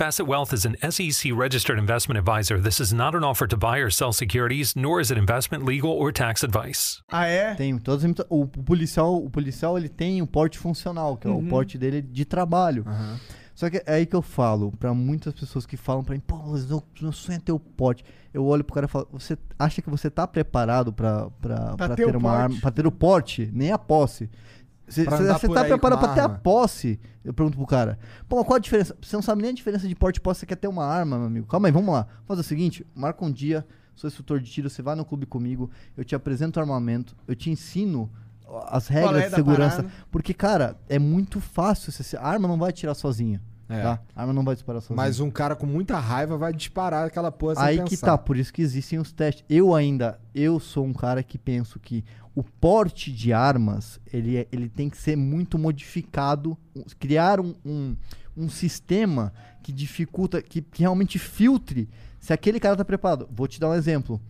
Speaker 6: Facet Wealth is an SEC registered investment advisor. This is not an offer to buy or sell securities, nor is it investment, legal, or tax advice.
Speaker 3: Ah, é?
Speaker 4: Tem limita- o, policial, o policial ele tem um porte funcional, que é o porte dele de trabalho. Só que é aí que eu falo pra muitas pessoas que falam pra mim, pô, mas meu, meu sonho é ter o porte. Eu olho pro cara e falo, você acha que você tá preparado pra
Speaker 3: ter
Speaker 4: ter,
Speaker 3: o
Speaker 4: uma arma, pra ter o porte, nem a posse. Você tá preparado pra ter a posse? Eu pergunto pro cara. Pô, qual a diferença? Você não sabe nem a diferença de porte e posse, você quer ter uma arma, meu amigo. Calma aí, vamos lá. Vamos fazer o seguinte, marca um dia, sou instrutor de tiro, você vai no clube comigo, eu te apresento o armamento, eu te ensino as regras
Speaker 3: é
Speaker 4: de segurança.
Speaker 3: parada?
Speaker 4: Porque, cara, é muito fácil. Você, a arma não vai tirar sozinha.
Speaker 2: É.
Speaker 4: Tá? A arma não vai disparar sozinha.
Speaker 2: Mas um cara com muita raiva vai disparar aquela porra sem
Speaker 4: Aí
Speaker 2: pensar.
Speaker 4: que tá, por isso que existem os testes. Eu ainda, eu sou um cara que penso que o porte de armas, ele, é- ele tem que ser muito modificado, criar um, um, um sistema que dificulta, que, que realmente filtre se aquele cara tá preparado. Vou te dar um exemplo.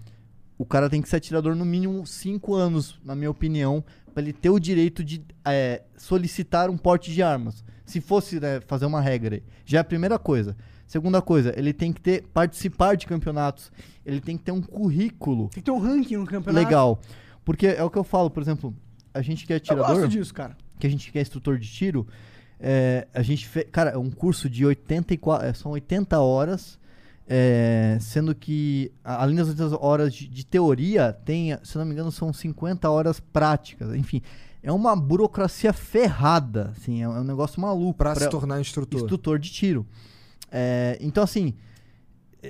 Speaker 4: O cara tem que ser atirador no mínimo 5 anos, na minha opinião, para ele ter o direito de é, solicitar um porte de armas. Se fosse né, fazer uma regra aí. Já é a primeira coisa. Segunda coisa, ele tem que ter participar de campeonatos. Ele tem que ter um currículo
Speaker 3: Tem que ter um ranking no campeonato.
Speaker 4: legal. Porque é o que eu falo, por exemplo, a gente que é
Speaker 3: Eu
Speaker 4: atirador,
Speaker 3: gosto disso, cara.
Speaker 4: que a gente que é instrutor de tiro, é, a gente fez, cara, é um curso de 84, é, são 80 horas, é, sendo que além das 80 horas de, de teoria, tem, se não me engano, são 50 horas práticas. Enfim, é uma burocracia ferrada, assim, é, um- é um negócio maluco
Speaker 2: Pra se
Speaker 4: pra-
Speaker 2: tornar instrutor.
Speaker 4: instrutor de tiro. É, então, assim,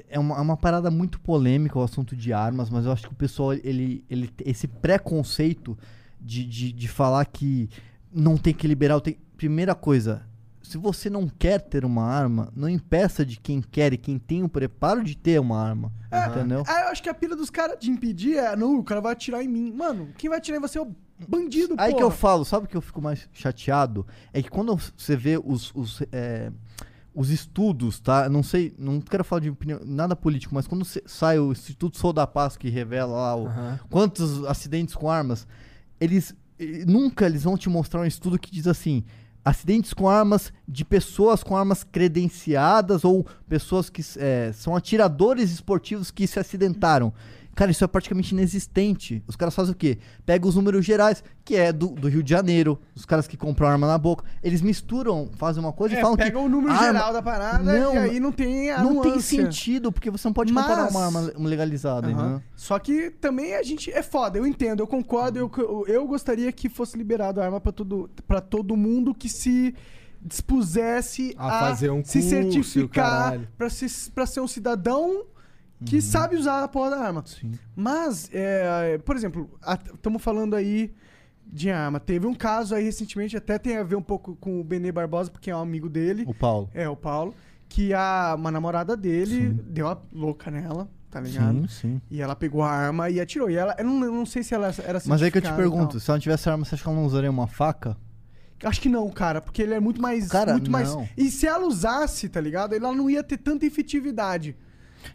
Speaker 4: é uma, é uma parada muito polêmica o assunto de armas, mas eu acho que o pessoal, ele, ele esse preconceito de, de, de falar que não tem que liberar. o Tem... Primeira coisa, se você não quer ter uma arma, não impeça de quem quer e quem tem o preparo de ter uma arma. Entendeu?
Speaker 3: Ah, eu acho que a pira dos caras de impedir é, não, o cara vai atirar em mim. Mano, quem vai atirar em você é o bandido,
Speaker 4: Aí que
Speaker 3: porra.
Speaker 4: eu falo, sabe o que eu fico mais chateado? É que quando você vê os, os, é, os estudos, tá? Não sei, não quero falar de opinião, nada político, mas quando sai o Instituto Sou da Paz que revela lá o-
Speaker 2: Aham.
Speaker 4: quantos acidentes com armas, eles nunca eles vão te mostrar um estudo que diz assim: acidentes com armas de pessoas com armas credenciadas ou pessoas que eh, são atiradores esportivos que se acidentaram. Cara, isso é praticamente inexistente. Os caras fazem o quê? Pegam os números gerais, que é do, do Rio de Janeiro, os caras que compram arma na boca. Eles misturam, fazem uma coisa e
Speaker 3: É,
Speaker 4: falam
Speaker 3: pega
Speaker 4: que.
Speaker 3: o número
Speaker 4: arma-
Speaker 3: geral da parada
Speaker 4: Não,
Speaker 3: e aí não tem a
Speaker 4: Não tem sentido, porque você não pode comparar
Speaker 3: Mas-
Speaker 4: uma arma legalizada,
Speaker 3: Aham.
Speaker 4: né?
Speaker 3: Só que também a gente é foda, eu entendo, eu concordo, eu, eu, gostaria que fosse liberado a arma pra todo, pra todo mundo que se dispusesse
Speaker 2: A
Speaker 3: a,
Speaker 2: fazer um
Speaker 3: se
Speaker 2: curso e
Speaker 3: certificar pra, se, pra ser um cidadão que sabe usar a porra da arma.
Speaker 4: Sim.
Speaker 3: Mas, é, por exemplo, estamos falando aí de arma. Teve um caso aí recentemente, até tem a ver um pouco com o Benê Barbosa, porque é um amigo dele.
Speaker 4: O Paulo.
Speaker 3: É, o Paulo. Que a, uma namorada dele deu uma louca nela, tá ligado?
Speaker 4: Sim, sim.
Speaker 3: E ela pegou a arma e atirou. E ela, eu não, eu não sei se ela era
Speaker 4: Mas aí que eu te pergunto, se ela não tivesse arma, você acha que ela não usaria uma faca?
Speaker 3: Acho que não, cara, porque ele é muito mais.
Speaker 4: Cara,
Speaker 3: muito mais.
Speaker 4: não.
Speaker 3: E se ela usasse, tá ligado? Ela não ia ter tanta efetividade.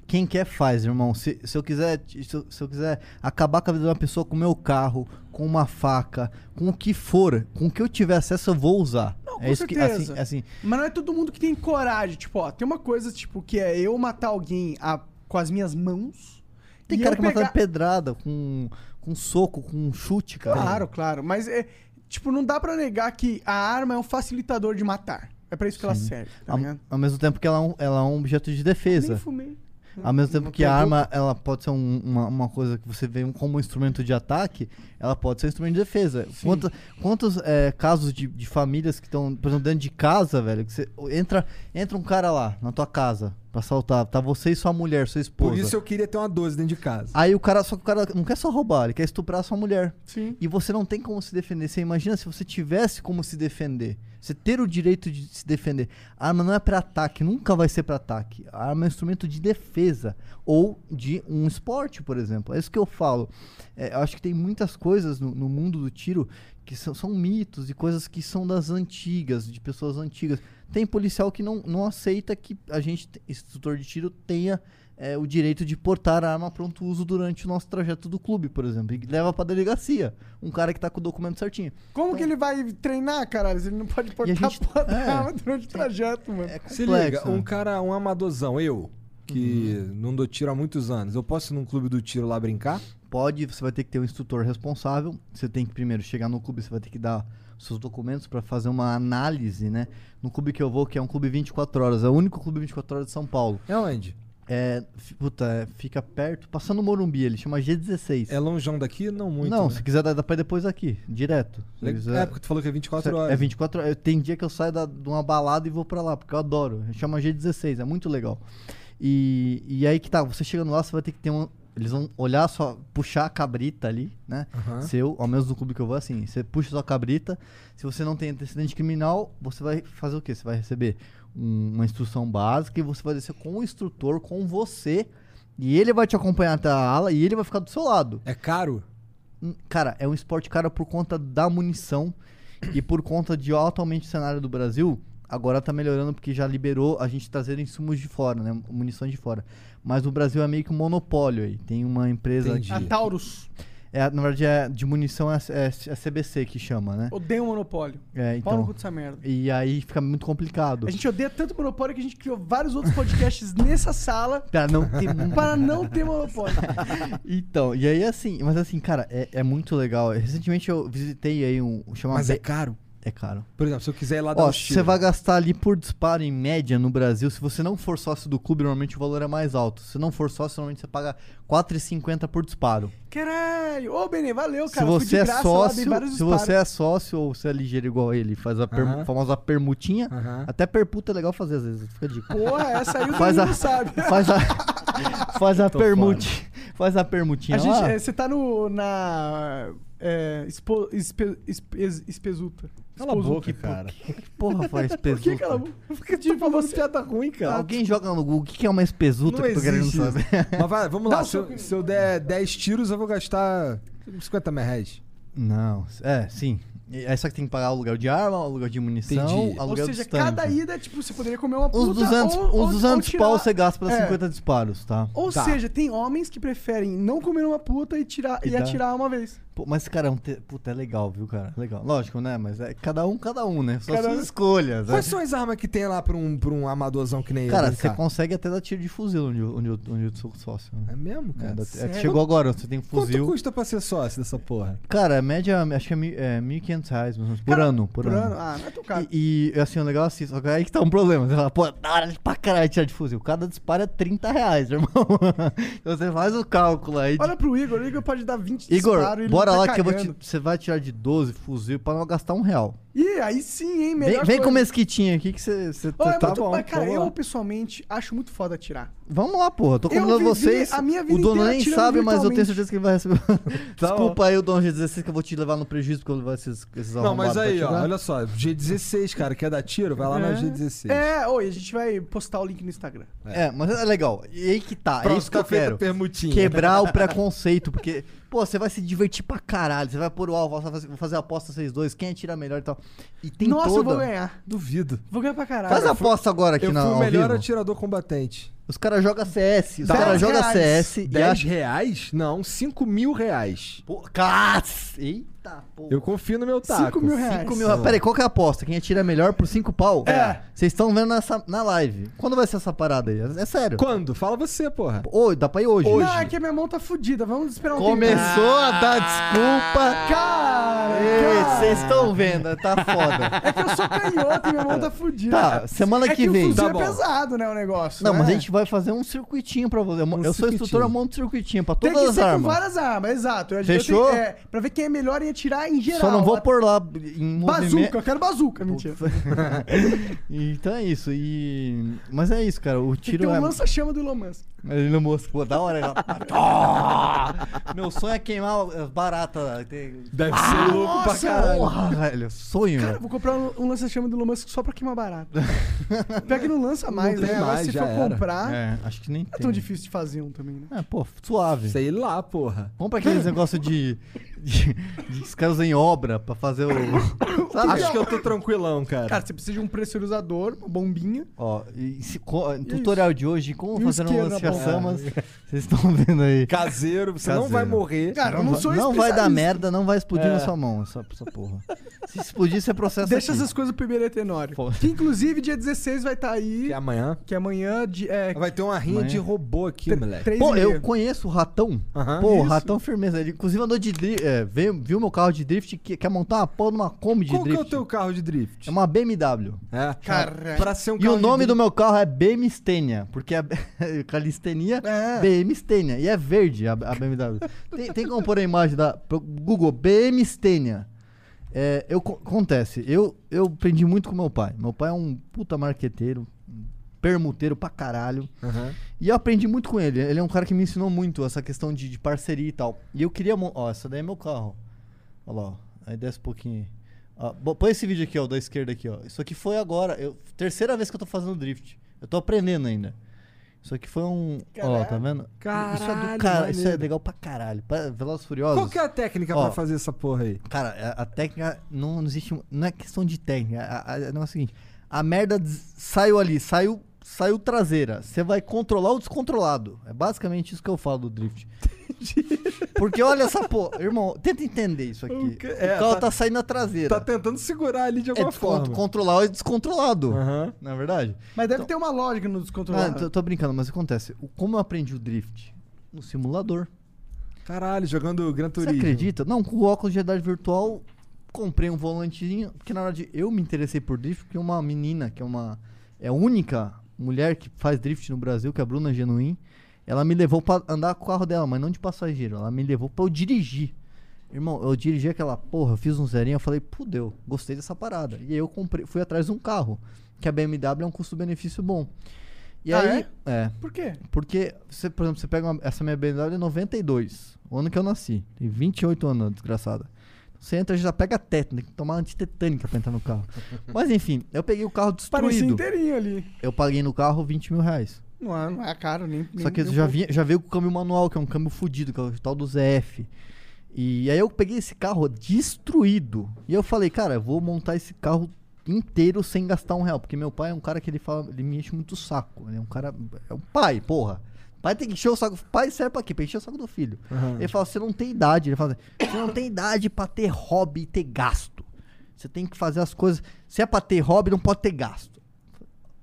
Speaker 4: Quem quer faz, irmão. Se, se eu quiser, se eu, se eu quiser acabar com a vida de uma pessoa com o meu carro, com uma faca, com o que for, com o que eu tiver acesso, eu vou usar.
Speaker 3: Não, com
Speaker 4: é isso que
Speaker 3: certeza.
Speaker 4: assim, assim,
Speaker 3: Mas não é todo mundo que tem coragem. Tipo, ó, tem uma coisa, tipo, que é eu matar alguém a- com as minhas mãos.
Speaker 4: tem cara
Speaker 3: eu
Speaker 4: que mata
Speaker 3: pegar-
Speaker 4: na pedrada, com com soco, com chute, cara.
Speaker 3: Claro, claro. Mas é. Tipo, não dá pra negar que a arma é um facilitador de matar. É pra isso que ela serve. Tá
Speaker 4: Ao, ao mesmo tempo que ela é um, ela é um objeto de
Speaker 3: Nem
Speaker 4: defesa.
Speaker 3: fumei.
Speaker 4: Ao mesmo tempo que a arma ela pode ser um- uma, uma coisa que você vê como um instrumento de ataque, ela pode ser um instrumento de defesa. Quanta- quantos é, casos de, de famílias que estão, por exemplo, dentro de casa, velho, que você entra, entra um cara lá na tua casa pra assaltar, tá você e sua mulher, sua esposa.
Speaker 2: Por isso eu queria ter uma 12 dentro de casa.
Speaker 4: Aí o cara, só que o cara não quer só roubar, ele quer estuprar a sua mulher.
Speaker 3: Sim.
Speaker 4: E você não tem como se defender. Você imagina se você tivesse como se defender. Você ter o direito de se defender. A arma não é pra ataque, nunca vai ser pra ataque. A arma é um instrumento de defesa. Ou de um esporte, por exemplo. É isso que eu falo. É, eu acho que tem muitas coisas no, no mundo do tiro que são, são mitos e coisas que são das antigas, de pessoas antigas. tem policial que não, não aceita que a gente, instrutor de tiro, tenha é, o direito de portar a arma pronto uso durante o nosso trajeto do clube, por exemplo. E leva pra delegacia. Um cara que tá com o documento certinho.
Speaker 3: Como que ele vai treinar, caralho? Ele não pode portar
Speaker 4: gente-
Speaker 3: a porra da
Speaker 4: é.
Speaker 3: arma durante o trajeto, mano.
Speaker 4: É
Speaker 2: Se
Speaker 4: complexo,
Speaker 2: liga,
Speaker 4: né?
Speaker 2: um cara, um amadorzão, eu, que
Speaker 3: Uhum.
Speaker 2: não dou tiro há muitos anos, eu posso ir num clube do tiro lá brincar?
Speaker 4: Pode, você vai ter que ter um instrutor responsável. Você tem que primeiro chegar no clube, você vai ter que dar os seus documentos para fazer uma análise, né? No clube que eu vou, que é um clube 24 horas, é o único clube 24 horas de São Paulo.
Speaker 2: É onde?
Speaker 4: É, puta, é, fica perto, passando o Morumbi, ele chama G16.
Speaker 2: É longeão daqui? Não muito.
Speaker 4: não,
Speaker 2: né?
Speaker 4: se quiser dá, dá pra ir depois aqui, direto. Se
Speaker 2: Le-
Speaker 4: quiser-
Speaker 2: É, porque tu falou que é 24
Speaker 4: Cê-
Speaker 2: horas.
Speaker 4: É 24 horas. Tem dia que eu saio da- de uma balada e vou pra lá, porque eu adoro. Chama G16, é muito legal. E, e aí que tá, você chegando lá, você vai ter que ter um. Eles vão olhar só, puxar a cabrita ali, né?
Speaker 2: Aham.
Speaker 4: Seu, ao menos no clube que eu vou, assim. Você puxa sua cabrita. Se você não tem antecedente criminal, você vai fazer o quê? Você vai receber um- uma instrução básica e você vai descer com o instrutor, com você. E ele vai te acompanhar até a ala e ele vai ficar do seu lado.
Speaker 2: É caro?
Speaker 4: Hum, Cara, é um esporte cara por conta da munição e por conta de atualmente o cenário do Brasil. Agora tá melhorando porque já liberou a gente trazer insumos de fora, né? Munições de fora. Mas no Brasil é meio que um monopólio aí. Tem uma empresa.
Speaker 2: Entendi.
Speaker 3: A Taurus.
Speaker 4: É, na verdade, é, de munição é, é, é CBC que chama, né?
Speaker 3: Odeia o monopólio.
Speaker 4: É, então.
Speaker 3: cu dessa merda.
Speaker 4: E aí fica muito complicado.
Speaker 3: A gente odeia tanto o monopólio que a gente criou vários outros podcasts nessa sala
Speaker 4: Pra não ter.
Speaker 3: para não ter monopólio.
Speaker 4: então, e aí assim, mas assim, cara, é, é muito legal. Recentemente eu visitei aí um. Chama
Speaker 2: Mas é caro.
Speaker 4: É caro.
Speaker 2: Por exemplo, se eu quiser ir lá dar
Speaker 4: Ó,
Speaker 2: um
Speaker 4: você vai gastar ali por disparo em média no Brasil. Se você não for sócio do clube, normalmente o valor é mais alto. Se não for sócio, normalmente você paga R$ 4,50 por disparo.
Speaker 3: Caralho. Ô, Benê, valeu, cara.
Speaker 4: se você é
Speaker 3: lá,
Speaker 4: sócio,
Speaker 3: vários
Speaker 4: se
Speaker 3: disparos.
Speaker 4: você é sócio ou você é ligeiro igual ele, faz a per-
Speaker 2: Aham.
Speaker 4: famosa permutinha.
Speaker 2: Aham.
Speaker 4: Até perputa é legal fazer às vezes, fica a dica.
Speaker 3: Porra, essa aí o
Speaker 4: Faz a-
Speaker 3: sabe.
Speaker 4: Faz a faz a
Speaker 2: Tô
Speaker 4: permutinha. Faz a permutinha
Speaker 3: A gente,
Speaker 4: lá.
Speaker 3: é, você tá no, na... É, expo, espe, espe, espesuta.
Speaker 2: Cala a boca, cara.
Speaker 4: Que porra foi
Speaker 3: Por que,
Speaker 4: espesuta?
Speaker 3: cala a boca? Porque, tipo, você...
Speaker 2: piada ruim, cara.
Speaker 4: Alguém joga no Google o que que é uma espesuta
Speaker 2: Não
Speaker 4: que eu tô querendo
Speaker 2: existe
Speaker 4: saber.
Speaker 2: Mas vai, vamos
Speaker 3: Dá
Speaker 2: lá.
Speaker 3: um
Speaker 2: Se eu, se eu der 10 tiros, eu vou gastar 50 mil reais.
Speaker 4: Não, é, sim. Aí só que tem que pagar o aluguel de arma, o aluguel de munição,
Speaker 2: Entendi.
Speaker 3: Ou
Speaker 4: aluguel
Speaker 3: seja,
Speaker 4: de tanque.
Speaker 3: cada ida, tipo, você poderia comer uma puta
Speaker 4: Uns 200,
Speaker 3: ou, ou-
Speaker 4: 200
Speaker 3: ou tirar-
Speaker 4: pau você gasta pra
Speaker 3: É.
Speaker 4: 50 disparos, tá?
Speaker 3: Ou
Speaker 2: Tá.
Speaker 3: seja, tem homens que preferem não comer uma puta e, tirar,
Speaker 4: E
Speaker 3: e, atirar uma vez.
Speaker 4: Pô, mas, cara, é um te... puta, é legal, viu, cara? Legal. Lógico, né? Mas é cada um, cada um, né? São
Speaker 3: Cada
Speaker 4: suas
Speaker 3: um-
Speaker 4: escolhas. né?
Speaker 2: Quais são as armas que tem lá pra um, pra um amadorzão que nem
Speaker 4: Cara, você consegue até dar tiro de fuzil onde, eu- onde, eu- onde eu sou sócio. Né?
Speaker 2: É mesmo,
Speaker 4: É,
Speaker 2: cara?
Speaker 4: é,
Speaker 2: Sério?
Speaker 4: chegou agora, você tem
Speaker 2: Quanto
Speaker 4: fuzil.
Speaker 2: custa pra ser sócio dessa porra?
Speaker 4: Cara, média, acho que é, é 1.500 reais, por
Speaker 3: Cara,
Speaker 4: ano. Por,
Speaker 3: Por
Speaker 4: ano.
Speaker 3: ano? Ah, não é tão caro.
Speaker 4: E, e, assim, o legal é assim, só que aí que tá um problema. Você fala, pô, da hora pra caralho tirar de fuzil. Cada disparo é 30 reais, irmão. então você faz o cálculo aí.
Speaker 3: Olha pro Igor, o Igor pode dar 20
Speaker 4: Igor,
Speaker 3: disparos e
Speaker 4: bora
Speaker 3: tá
Speaker 4: lá que te,
Speaker 3: cagando.
Speaker 4: você vai tirar de 12 fuzil pra não gastar um real.
Speaker 3: Ih, aí sim, hein?
Speaker 4: Vem,
Speaker 3: Melhor
Speaker 4: vem com
Speaker 3: coisa.
Speaker 4: mesquitinha aqui que você, você
Speaker 3: Ô, é
Speaker 4: tá
Speaker 3: muito-
Speaker 4: bom.
Speaker 3: mas, cara, eu
Speaker 4: lá.
Speaker 3: pessoalmente acho muito foda atirar.
Speaker 4: Vamos lá, porra. Tô convidando vocês.
Speaker 3: a minha vida
Speaker 4: o dono nem sabe, mas eu tenho certeza que ele vai receber.
Speaker 2: Tá
Speaker 4: Desculpa aí o dono G16 que eu vou te levar no prejuízo porque eu vou levar esses, esses
Speaker 2: Não, mas aí, ó,
Speaker 4: tirar.
Speaker 2: olha só. G16, cara, quer dar tiro? Vai lá na G16.
Speaker 3: É, oi, a gente vai postar o link no Instagram.
Speaker 4: É, mas é legal. E aí que tá. é
Speaker 2: Pronto,
Speaker 4: isso que eu
Speaker 2: tá
Speaker 4: quero.
Speaker 2: permutinha.
Speaker 4: Quebrar o preconceito, porque, pô, você vai se divertir pra caralho. Você vai pôr o alvo, você vai fazer, vou fazer a aposta 6-2, quem atira melhor e tal. E tem
Speaker 3: Nossa, eu
Speaker 4: toda.
Speaker 3: vou ganhar.
Speaker 2: Duvido.
Speaker 3: Vou ganhar pra caralho.
Speaker 4: Faz a aposta agora aqui
Speaker 2: Eu
Speaker 4: na
Speaker 2: fui o melhor
Speaker 4: vivo.
Speaker 2: atirador combatente.
Speaker 4: Os caras jogam CS, os caras jogam. CS e
Speaker 2: 10
Speaker 4: acham...
Speaker 2: reais? Não, 5 mil reais.
Speaker 4: Pô, Cats! Eita, pô.
Speaker 2: Eu confio no meu taco.
Speaker 3: 5 mil reais.
Speaker 4: 5 mil reais. Pera aí, qual que é a aposta? Quem atira melhor por 5 pau?
Speaker 3: É.
Speaker 4: Vocês estão vendo nessa, na live. Quando vai ser essa parada aí? É, é sério.
Speaker 2: Quando? Fala você, porra.
Speaker 4: Oi, dá pra ir hoje.
Speaker 3: Não, é que a minha mão tá fudida. Vamos esperar um
Speaker 4: Começou a dar desculpa.
Speaker 3: tempo. Cara.
Speaker 4: Vocês estão vendo, tá foda.
Speaker 3: É que eu sou canhoto e minha mão tá fudida.
Speaker 4: Tá, semana
Speaker 3: é
Speaker 4: que
Speaker 3: que
Speaker 4: vem.
Speaker 3: o fuzil
Speaker 2: Tá
Speaker 3: é
Speaker 2: bom.
Speaker 3: pesado, né, o negócio.
Speaker 4: Não,
Speaker 3: né?
Speaker 4: mas a gente vai fazer um circuitinho pra você. Eu, eu sou instrutor, eu monto circuitinho pra
Speaker 3: Tem
Speaker 4: todas
Speaker 3: que
Speaker 4: as
Speaker 3: ser com
Speaker 4: armas.
Speaker 3: várias armas, exato. Eu
Speaker 4: Fechou?
Speaker 3: tenho- é, pra ver quem é melhor em atirar em geral.
Speaker 4: Só não vou
Speaker 3: A-
Speaker 4: pôr lá em
Speaker 3: Bazuca,
Speaker 4: movimento.
Speaker 3: eu quero bazuca, mentira.
Speaker 4: então é isso. E... Mas é isso, cara. O
Speaker 3: Tem
Speaker 4: tiro
Speaker 3: um
Speaker 4: é.
Speaker 3: lança-chama do Elon Musk.
Speaker 4: Ele não mostra. Pô, da hora. ela- Ah! Meu sonho é queimar as baratas. Tem-
Speaker 2: Deve ser louco pra
Speaker 3: nossa,
Speaker 2: caralho.
Speaker 4: Porra, velho. Sonho.
Speaker 3: Cara, vou comprar um, um lança-chama do Elon Musk só pra queimar barato. Pega que não lança mais,
Speaker 2: tem
Speaker 3: né? Agora
Speaker 2: mais,
Speaker 3: se for
Speaker 2: era.
Speaker 3: comprar,
Speaker 4: É, acho que nem
Speaker 3: não é
Speaker 4: tem.
Speaker 3: tão difícil de fazer um também, né?
Speaker 4: É, pô, suave.
Speaker 2: Sei lá, porra.
Speaker 4: Compra aqueles negócio de de, de em obra pra fazer o. Sabe?
Speaker 2: Acho que eu tô tranquilão, cara.
Speaker 3: Cara, você precisa de um pressurizador, uma bombinha.
Speaker 4: Ó, e se- co- tutorial de hoje, como
Speaker 3: E o
Speaker 4: fazer um
Speaker 3: isqueiro na
Speaker 4: lança-chamas. Vocês estão vendo aí.
Speaker 2: Caseiro, você não
Speaker 4: Caseiro.
Speaker 2: vai morrer.
Speaker 3: Cara, eu não sou
Speaker 4: não vai dar
Speaker 3: especialista.
Speaker 4: merda, não vai explodir
Speaker 2: É.
Speaker 4: na sua mão, essa, essa porra. Se explodir, você processa
Speaker 3: Deixa
Speaker 4: aqui.
Speaker 3: essas coisas pro primeiro Etenório.
Speaker 4: Pô.
Speaker 3: Que inclusive dia 16 vai estar aí.
Speaker 2: Que amanhã
Speaker 3: Que amanhã de, é,
Speaker 2: vai ter uma rinha
Speaker 4: Amanhã.
Speaker 2: de robô aqui, moleque.
Speaker 3: três
Speaker 4: Pô,
Speaker 3: e
Speaker 4: eu
Speaker 3: meia.
Speaker 4: conheço o Ratão.
Speaker 2: Aham.
Speaker 4: Pô, o
Speaker 3: Isso.
Speaker 4: Ratão firmeza. Ele inclusive andou de é, viu meu carro de drift, que quer montar uma porra numa Kombi de
Speaker 2: Qual que é
Speaker 4: drift.
Speaker 2: o teu carro de drift?
Speaker 4: É uma BMW.
Speaker 2: É,
Speaker 3: Caralho.
Speaker 2: Pra ser um
Speaker 4: E
Speaker 2: carro
Speaker 4: o nome
Speaker 2: de
Speaker 4: do meu carro é BM Stênia, porque é calistenia
Speaker 3: É.
Speaker 4: BM Stênia. E é verde a, a BMW. tem, tem como pôr a imagem da Google BM Stênia. É, eu, co- acontece, eu, eu aprendi muito com meu pai. Meu pai é um puta marqueteiro, permuteiro pra caralho.
Speaker 2: Aham.
Speaker 4: E eu aprendi muito com ele. Ele é um cara que me ensinou muito essa questão de, de parceria e tal. E eu queria. Ó, essa daí é meu carro. Olha lá, ó. Aí desce um pouquinho. Ó, põe esse vídeo aqui, ó, da esquerda aqui, ó. Isso aqui foi agora. Eu, terceira vez que eu tô fazendo drift. Eu tô aprendendo ainda. Isso aqui foi um. Ó, tá vendo? isso é
Speaker 2: Caralho,
Speaker 4: do cara. Isso é legal pra caralho. Pra Velozes Furiosos.
Speaker 2: Qual que é a técnica
Speaker 4: Ó.
Speaker 2: pra fazer essa porra aí?
Speaker 4: Cara, a, a técnica não, não existe. Não é questão de técnica. A, a, não é o seguinte: a merda saiu ali, saiu, saiu traseira. Você vai controlar o descontrolado. É basicamente isso que eu falo do drift. Porque olha essa porra. Irmão, tenta entender isso aqui.
Speaker 2: O
Speaker 4: O,
Speaker 2: que- é,
Speaker 4: carro
Speaker 2: tá-
Speaker 4: tá, saindo na traseira.
Speaker 2: Tá tentando segurar ali de
Speaker 4: é
Speaker 2: alguma
Speaker 4: descon-
Speaker 2: forma.
Speaker 4: controlar o descontrolado.
Speaker 2: Aham.
Speaker 4: Não é verdade?
Speaker 3: Mas deve ter uma lógica no
Speaker 4: Ah,
Speaker 3: descontrolado.
Speaker 4: tô, tô brincando, mas acontece. O- Como eu aprendi o drift? No simulador.
Speaker 2: Caralho, jogando Gran
Speaker 4: Você
Speaker 2: Turismo.
Speaker 4: acredita? Não, com o óculos de realidade virtual, comprei um volantezinho. Porque na verdade eu me interessei por drift, porque uma menina, que é uma. É única mulher que faz drift no Brasil, que é a Bruna Genuim. Ela me levou pra andar com o carro dela, mas não de passageiro. Ela me levou pra eu dirigir. Irmão, eu dirigi aquela porra, eu fiz um zerinho, eu falei, pudeu, gostei dessa parada. E aí eu comprei, fui atrás de um carro, que a BMW é um custo-benefício bom. E
Speaker 3: Ah,
Speaker 4: aí, é,
Speaker 3: Por quê?
Speaker 4: porque, você, por exemplo, você pega uma- essa minha BMW é 92, o ano que eu nasci. Tem 28 anos, desgraçada. Você entra e já pega teto, tem que tomar antitetânica pra entrar no carro. Mas enfim, eu peguei o carro
Speaker 3: Parecia
Speaker 4: destruído.
Speaker 3: inteirinho ali.
Speaker 4: Eu paguei no carro 20 mil reais.
Speaker 3: Não é, não é caro, nem.
Speaker 4: Só que
Speaker 3: nem
Speaker 4: já, vinha, já veio com o câmbio manual, que é um câmbio fudido, que é o tal do ZF. E aí eu peguei esse carro destruído. E eu falei, cara, eu vou montar esse carro inteiro sem gastar um real. Porque meu pai é um cara que ele fala, ele me enche muito o saco. Ele é um cara. É um pai, porra. Pai tem que encher o saco. Pai serve pra quê? Pra encher o saco do filho.
Speaker 2: Aham.
Speaker 4: Ele fala, você não tem idade. Ele fala, você não tem idade pra ter hobby e ter gasto. Você tem que fazer as coisas. Se é pra ter hobby, não pode ter gasto.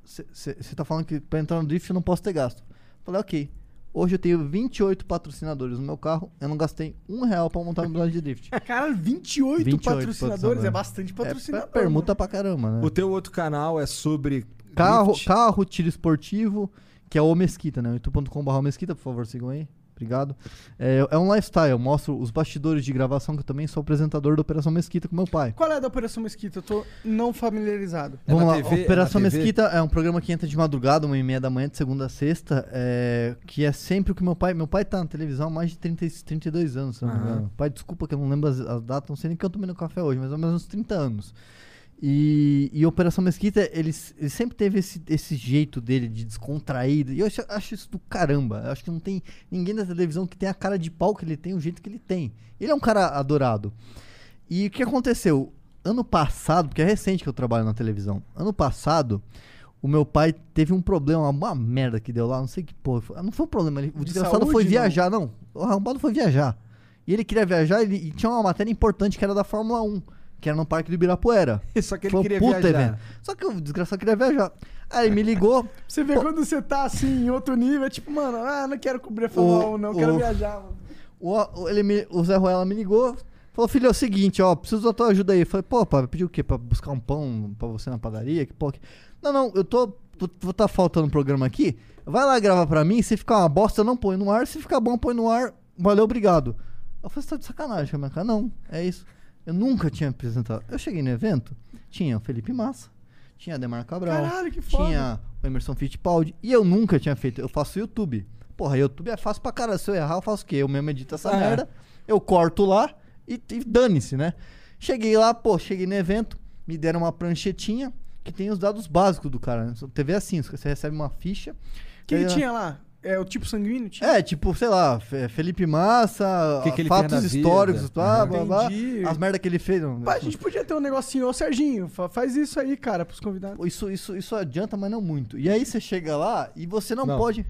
Speaker 4: Você tá falando que pra entrar no drift eu não posso ter gasto. Falei, ok. Hoje eu tenho 28 patrocinadores no meu carro. Eu não gastei um real pra montar meu de drift.
Speaker 3: Cara, 28,
Speaker 4: 28
Speaker 3: patrocinadores.
Speaker 4: patrocinadores.
Speaker 3: É bastante
Speaker 4: É,
Speaker 3: patrocinador.
Speaker 4: permuta pra caramba, né?
Speaker 2: O teu outro canal é sobre
Speaker 4: Carro,
Speaker 2: drift.
Speaker 4: carro, tiro esportivo, que é o Mesquita, né? youtube.com.br Mesquita, por favor, sigam aí. Obrigado. É, é um lifestyle, eu mostro os bastidores de gravação, que eu também sou apresentador da Operação Mesquita com meu pai.
Speaker 3: Qual é a da Operação Mesquita? Eu tô não familiarizado.
Speaker 2: É
Speaker 4: Vamos lá,
Speaker 2: TV? É
Speaker 4: Operação
Speaker 2: TV?
Speaker 4: Mesquita é um programa que entra de madrugada, uma e meia da manhã, de segunda a sexta, é, que é sempre o que meu pai... Meu pai tá na televisão há mais de 30, e- 32 anos, se eu não me engano. Pai, desculpa que eu não lembro as, as datas, não sei nem que eu tomei no café hoje, mas há mais ou menos uns 30 anos. E, e Operação Mesquita, ele, ele sempre teve esse, esse jeito dele de descontraído. E eu acho, acho isso do caramba. Eu acho que não tem ninguém na televisão que tem a cara de pau que ele tem, o jeito que ele tem. Ele é um cara adorado. E o que aconteceu? Ano passado, porque é recente que eu trabalho na televisão. Ano passado, o meu pai teve um problema, uma merda que deu lá, não sei que porra. Não foi um problema, ele, o
Speaker 3: De
Speaker 4: desgraçado
Speaker 3: saúde,
Speaker 4: foi
Speaker 3: não?
Speaker 4: viajar, não. O arrombado foi viajar. E ele queria viajar ele, e tinha uma matéria importante que era da Fórmula 1, que era no Parque do Ibirapuera.
Speaker 2: Só que ele
Speaker 4: um
Speaker 2: queria
Speaker 4: puta
Speaker 2: viajar.
Speaker 4: evento. Só que o desgraçado queria viajar. Aí me ligou.
Speaker 3: Você vê quando você tá assim, em outro nível, é tipo, mano, ah, não quero cobrir a Fórmula
Speaker 4: O-
Speaker 3: 1, não, quero
Speaker 4: o-
Speaker 3: viajar, mano.
Speaker 4: O, ele me- o Zé Ruela me ligou. Falou, filho, é o seguinte, ó, preciso da tua ajuda aí. Eu falei, pô, pai, pediu o quê? Pra buscar um pão pra você na padaria? Que porra que... Não, não, eu tô. Vou tá faltando um programa aqui. Vai lá gravar pra mim. Se ficar uma bosta, eu não põe no ar. Se ficar bom, põe no ar. Valeu, obrigado. Eu falei, você tá de sacanagem com a minha cara? Não, é isso. Eu nunca tinha apresentado. Eu cheguei no evento, tinha o Felipe Massa, tinha Ademar Cabral,
Speaker 3: Caralho, que foda.
Speaker 4: tinha o Emerson Fittipaldi. E eu nunca tinha feito. Eu faço YouTube. Porra, YouTube é fácil pra caralho. Se eu errar, eu faço o quê? Eu mesmo edito essa
Speaker 2: É.
Speaker 4: merda. Eu corto lá e, e dane-se, né? Cheguei lá, pô, cheguei no evento, me deram uma pranchetinha que tem os dados básicos do cara. Né? TV é assim, você recebe uma ficha.
Speaker 3: O que,
Speaker 4: aí,
Speaker 3: que
Speaker 4: ó,
Speaker 3: tinha lá? É o tipo sanguíneo? Tipo?
Speaker 4: É, tipo, sei lá, Fe- Felipe Massa,
Speaker 2: Que que ele
Speaker 4: fatos históricos, blá, blá, blá,
Speaker 3: Entendi.
Speaker 4: as merda que ele fez. não,
Speaker 3: Pá, a gente podia ter um negocinho, ô Serginho, fa- faz isso aí, cara, pros convidados.
Speaker 4: Isso, isso, isso adianta, mas não muito. E aí você chega lá e você não,
Speaker 2: Não.
Speaker 4: pode.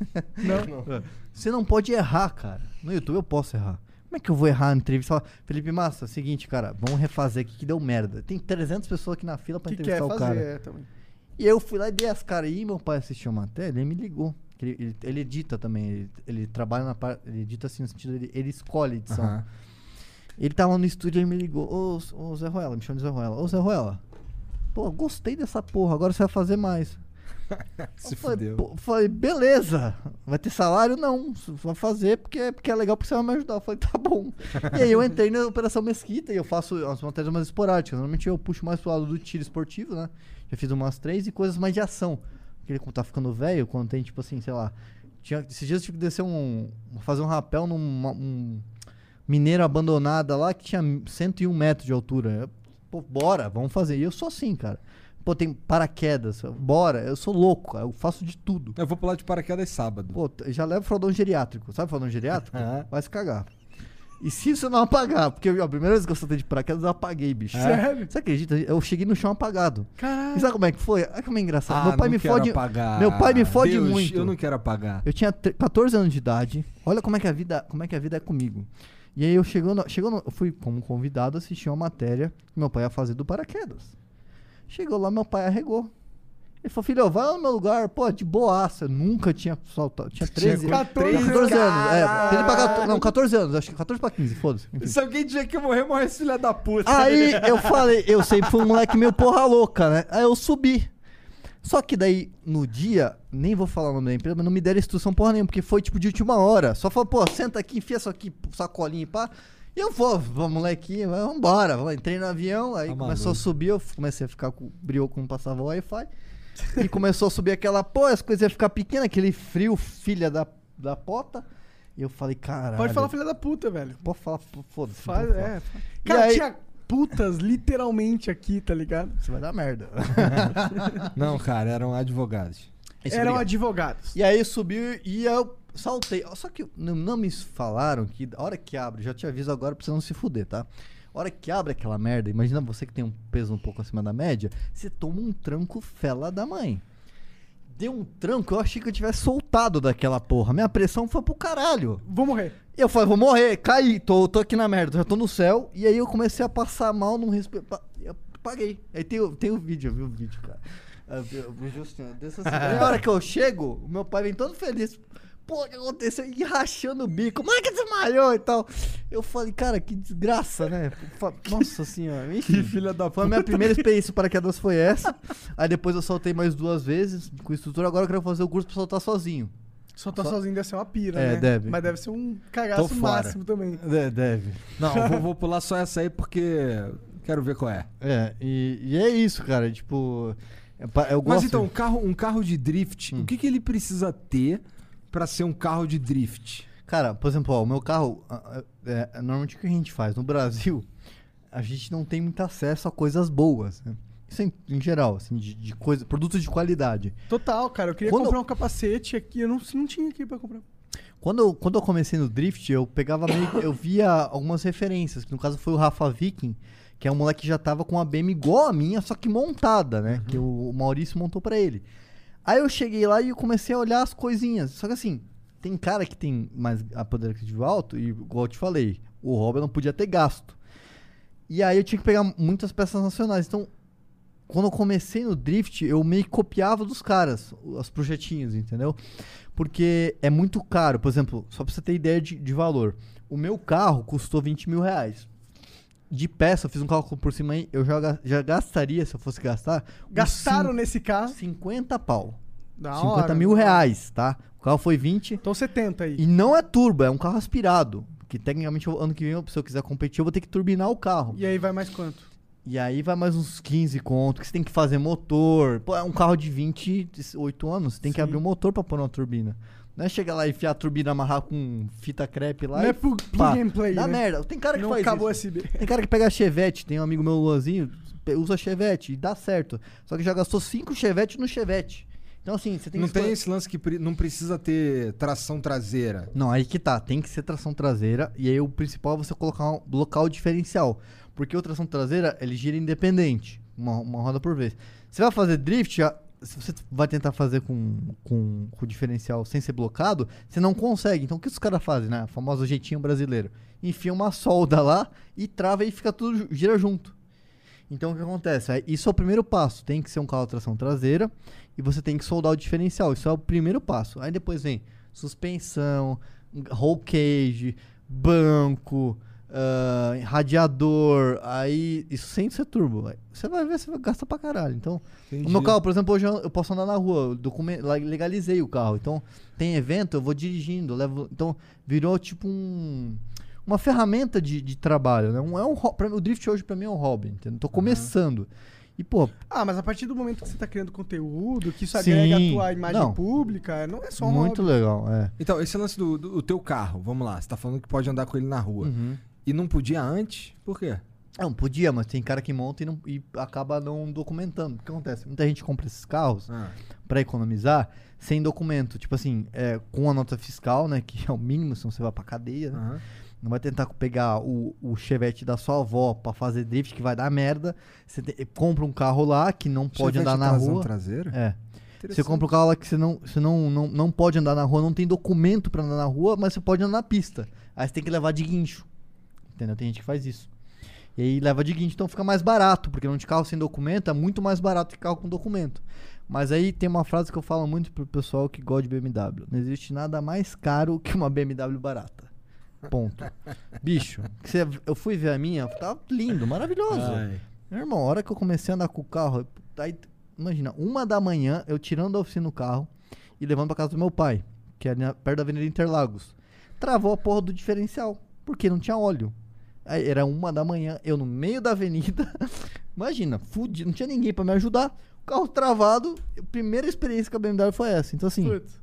Speaker 3: Não.
Speaker 4: Você não pode errar, cara. No YouTube eu posso errar. Como é que eu vou errar na entrevista? Fala, Felipe Massa, seguinte, cara, vamos refazer aqui que deu merda. Tem 300 pessoas aqui na fila pra
Speaker 3: que quer
Speaker 4: entrevistar o
Speaker 3: fazer?
Speaker 4: cara.
Speaker 3: É, também.
Speaker 4: E eu fui lá e dei as caras aí, meu pai assistiu a matéria, ele me ligou. Ele, ele, ele edita também, ele, ele trabalha na parte. Ele edita assim no sentido, ele, ele escolhe edição.
Speaker 2: Aham.
Speaker 4: Ele tava no estúdio e me ligou, ô, ô Zé Ruela, me chama de Zé Ruela. Ô Zé Ruela, pô, gostei dessa porra, agora você vai fazer mais.
Speaker 2: Se
Speaker 4: Eu falei,
Speaker 2: fudeu.
Speaker 4: falei, beleza, vai ter salário? Não, vai fazer porque, porque é legal, porque você vai me ajudar. Eu falei, tá bom. e aí eu entrei na Operação Mesquita e eu faço as matérias mais esporádicas. Normalmente eu puxo mais pro lado do tiro esportivo, né? Já fiz umas três e coisas mais de ação. Ele, tá ficando velho, quando tem, tipo assim, sei lá. Tinha, esses dias eu tive que descer um. fazer um rapel num um mineiro abandonada lá que tinha 101 metros de altura. Eu, Pô, bora, vamos fazer. E eu sou assim, cara. Pô, tem paraquedas, bora. Eu sou louco, cara. Eu faço de tudo.
Speaker 2: Eu vou pular de paraquedas sábado.
Speaker 4: Pô, já leva fraldão geriátrico. Sabe fraldão geriátrico? Vai se cagar. E se você não apagar? Porque a primeira vez que eu saltei de paraquedas, eu apaguei, bicho.
Speaker 3: Sério?
Speaker 4: Você acredita? Eu cheguei no chão apagado. E
Speaker 3: Caralho.
Speaker 4: sabe como é que foi? Olha como é engraçado.
Speaker 2: Ah,
Speaker 4: meu pai
Speaker 2: não
Speaker 4: me
Speaker 2: quero
Speaker 4: fode.
Speaker 2: apagar.
Speaker 4: Meu pai me fode
Speaker 2: Deus,
Speaker 4: muito.
Speaker 2: Eu não quero apagar.
Speaker 4: Eu tinha tre- 14 anos de idade. Olha como é que a vida, como é que a vida é comigo. E aí eu chegou, no, chegou no- eu fui como convidado assistir uma matéria que meu pai ia fazer do paraquedas. Chegou lá, meu pai arregou. Ele falou, filho, vai lá no meu lugar, pô, de boaça. Eu nunca tinha saltado. Tinha 13
Speaker 2: Tinha
Speaker 4: anos.
Speaker 3: 14
Speaker 4: 14 anos. É,
Speaker 2: Caralho.
Speaker 4: ele pra 14, não, 14 anos, acho que 14 pra 15, foda-se.
Speaker 2: Se alguém dizer que eu morrer, morre esse filho da puta.
Speaker 4: Aí eu falei, eu sempre fui um moleque meio porra louca, né? Aí eu subi. Só que daí, no dia, nem vou falar o nome da empresa, mas não me deram instrução porra nenhuma, porque foi tipo de última hora. Só falou, pô, senta aqui, enfia isso aqui, sacolinha e pá. E eu vou, vamos moleque, vambora. Entrei no avião, aí
Speaker 2: Tá
Speaker 4: começou
Speaker 2: maluco.
Speaker 4: a subir, eu comecei a ficar com brilho quando passava o Wi-Fi. E começou a subir aquela, pô, as coisas iam ficar pequenas, aquele frio, filha da, da pota. E eu falei, caralho.
Speaker 3: Pode falar filha da puta, velho.
Speaker 4: Pode falar, foda-se.
Speaker 3: Faz, é. Cara,
Speaker 4: aí-
Speaker 3: tinha putas literalmente aqui, tá ligado?
Speaker 4: Você vai dar merda.
Speaker 2: Não, cara, eram advogados.
Speaker 4: Isso,
Speaker 3: Eram
Speaker 4: obrigado.
Speaker 3: advogados.
Speaker 4: E aí subiu e eu saltei. Só que não, não me falaram que a hora que abre, já te aviso agora pra você não se fuder, tá? A hora que abre aquela merda, imagina você que tem um peso um pouco acima da média, você toma um tranco fela da mãe. Deu um tranco, eu achei que eu tivesse soltado daquela porra. Minha pressão foi pro caralho.
Speaker 3: Vou morrer.
Speaker 4: Eu falei, vou morrer, caí, tô, tô aqui na merda, já tô no céu. E aí eu comecei a passar mal, não respeito. Eu paguei. Aí tem, o- tem o vídeo, eu vi o vídeo, cara. Eu eu vi Justino, desse assim. Aí a hora que eu chego, meu pai vem todo feliz. O que aconteceu? E rachando o bico. É que desmaiou e tal? Eu falei, cara, que desgraça, né? Nossa senhora. Enfim,
Speaker 2: Que filha da
Speaker 4: foi a minha primeira experiência para paraquedas foi essa. Aí depois eu soltei mais duas vezes com o instrutor. Agora eu quero fazer o curso pra soltar sozinho.
Speaker 3: Tá
Speaker 4: Só-
Speaker 3: sozinho deve ser uma pira,
Speaker 4: É,
Speaker 3: né?
Speaker 4: deve.
Speaker 3: Mas deve ser um cagaço máximo também.
Speaker 4: deve.
Speaker 2: Não, vou, vou pular só essa aí porque quero ver qual é.
Speaker 4: É, e, e é isso, cara. Tipo, é eu gosto.
Speaker 2: Mas então, um carro, um carro de drift,
Speaker 4: Hum.
Speaker 2: o que, que ele precisa ter pra ser um carro de drift?
Speaker 4: Cara, por exemplo, ó, o meu carro, ah, é, normalmente o que a gente faz? No Brasil, a gente não tem muito acesso a coisas boas, né? Isso em, em geral, assim, de, de coisa, produtos de qualidade.
Speaker 3: Total, cara. Eu queria
Speaker 4: Quando-
Speaker 3: comprar um capacete aqui. Eu não, não tinha aqui pra comprar.
Speaker 4: Quando eu, quando eu comecei no drift, eu pegava meio, eu via algumas referências, que no caso foi o Rafa Viking, que é um moleque que já tava com uma BM igual a minha, só que montada, né? Que o, o Maurício montou pra ele. Aí eu cheguei lá e comecei a olhar as coisinhas. Só que assim, tem cara que tem mais a poder aquisitivo alto, e igual eu te falei, o Robert não podia ter gasto. E aí eu tinha que pegar muitas peças nacionais. Então, quando eu comecei no drift, eu meio que copiava dos caras, os projetinhos, entendeu? Porque é muito caro. Por exemplo, só pra você ter ideia de, de valor. O meu carro custou 20 mil reais. De peça, eu fiz um cálculo por cima aí, eu já, já gastaria, se eu fosse gastar,
Speaker 3: Gastaram nesse carro.
Speaker 4: 50 pau.
Speaker 3: Da
Speaker 4: 50
Speaker 3: hora.
Speaker 4: mil reais, tá? O carro foi 20.
Speaker 3: Então 70 aí.
Speaker 4: E não é turbo, é um carro aspirado. Que tecnicamente ano que vem, se eu quiser competir, eu vou ter que turbinar o carro.
Speaker 3: E aí vai mais quanto?
Speaker 4: E aí vai mais uns 15 conto, que você tem que fazer motor. Pô, é um carro de 28 anos, você tem que
Speaker 3: Sim.
Speaker 4: abrir o motor pra pôr uma turbina. Não é chegar lá e enfiar a turbina, amarrar com fita crepe lá
Speaker 3: Não
Speaker 4: e
Speaker 3: é plug,
Speaker 4: pá.
Speaker 3: plug and play,
Speaker 4: Dá
Speaker 3: né?
Speaker 4: merda. Tem cara que
Speaker 3: Não
Speaker 4: faz
Speaker 3: acabou
Speaker 4: isso.
Speaker 3: USB.
Speaker 4: Tem cara que pega Chevette, tem um amigo meu, Luanzinho, usa Chevette e dá certo. Só que já gastou 5 Chevette no Chevette. Então, assim, você tem
Speaker 2: Não
Speaker 4: que
Speaker 2: tem esse lance que pre- não precisa ter tração traseira.
Speaker 4: Não, aí que tá. Tem que ser tração traseira. E aí o principal é você colocar um local diferencial. Porque o tração traseira, ele gira independente. Uma, uma roda por vez. Você vai fazer drift, se você vai tentar fazer com, com, com o diferencial sem ser blocado, você não consegue. Então o que os caras fazem, né? O famoso jeitinho brasileiro. Enfia uma solda lá e trava e fica tudo, gira junto. Então o que acontece? Aí, Isso é o primeiro passo. Tem que ser um carro de tração traseira e você tem que soldar o diferencial. Isso é o primeiro passo. Aí depois vem suspensão, roll cage, banco, ah, radiador. Aí isso sem ser turbo. Você vai ver, você vai gastar pra caralho. Então, o meu carro, por exemplo, hoje eu eu posso andar na rua, eu documen- la- legalizei o carro. Então, tem evento, eu vou dirigindo, eu levo. Então, virou tipo um. Uma ferramenta de, de trabalho, né? Um, é um, pra mim, o drift hoje pra mim é um hobby, entendeu? Tô começando. E, pô,
Speaker 3: Ah, mas a partir do momento que você tá criando conteúdo, que isso
Speaker 4: Sim.
Speaker 3: agrega a tua imagem
Speaker 4: Não.
Speaker 3: pública, não é só um
Speaker 4: muito
Speaker 3: hobby.
Speaker 4: legal, é.
Speaker 2: Então, esse lance do, do, do teu carro, vamos lá. Você tá falando que pode andar com ele na rua.
Speaker 4: Uhum.
Speaker 2: E não podia antes? Por quê?
Speaker 4: Não, podia, mas tem cara que monta e, não- e acaba não documentando. O que acontece? Muita gente compra esses carros
Speaker 2: Ah,
Speaker 4: pra economizar sem documento. Tipo assim, é, com a nota fiscal, né? Que é o mínimo, senão você vai pra cadeia, né?
Speaker 2: aham.
Speaker 4: Não vai tentar pegar o, o chevette da sua avó pra fazer drift, que vai dar merda. Você te- compra um carro lá que não pode andar na rua.
Speaker 2: traseira?
Speaker 4: É. Você compra um carro lá que você, não, você não, não, não pode andar na rua, não tem documento pra andar na rua, mas você pode andar na pista. Aí você tem que levar de guincho. Entendeu? Tem gente que faz isso. E aí leva de guincho, então fica mais barato, porque não de carro sem documento é muito mais barato que carro com documento. Mas aí tem uma frase que eu falo muito pro pessoal que gosta de BMW. Não existe nada mais caro que uma BMW barata. Ponto. Bicho, eu fui ver a minha, tava lindo, maravilhoso.
Speaker 2: Ai.
Speaker 4: Meu irmão, a hora que eu comecei a andar com o carro, aí, imagina, uma da manhã, eu tirando da oficina o carro e levando pra casa do meu pai, que é na- perto da Avenida Interlagos. Travou a porra do diferencial, porque não tinha óleo. Aí era uma da manhã, eu no meio da avenida. Imagina, fudido, não tinha ninguém pra me ajudar. O carro travado, a primeira experiência com a BMW foi essa. Então, assim,
Speaker 3: Putz.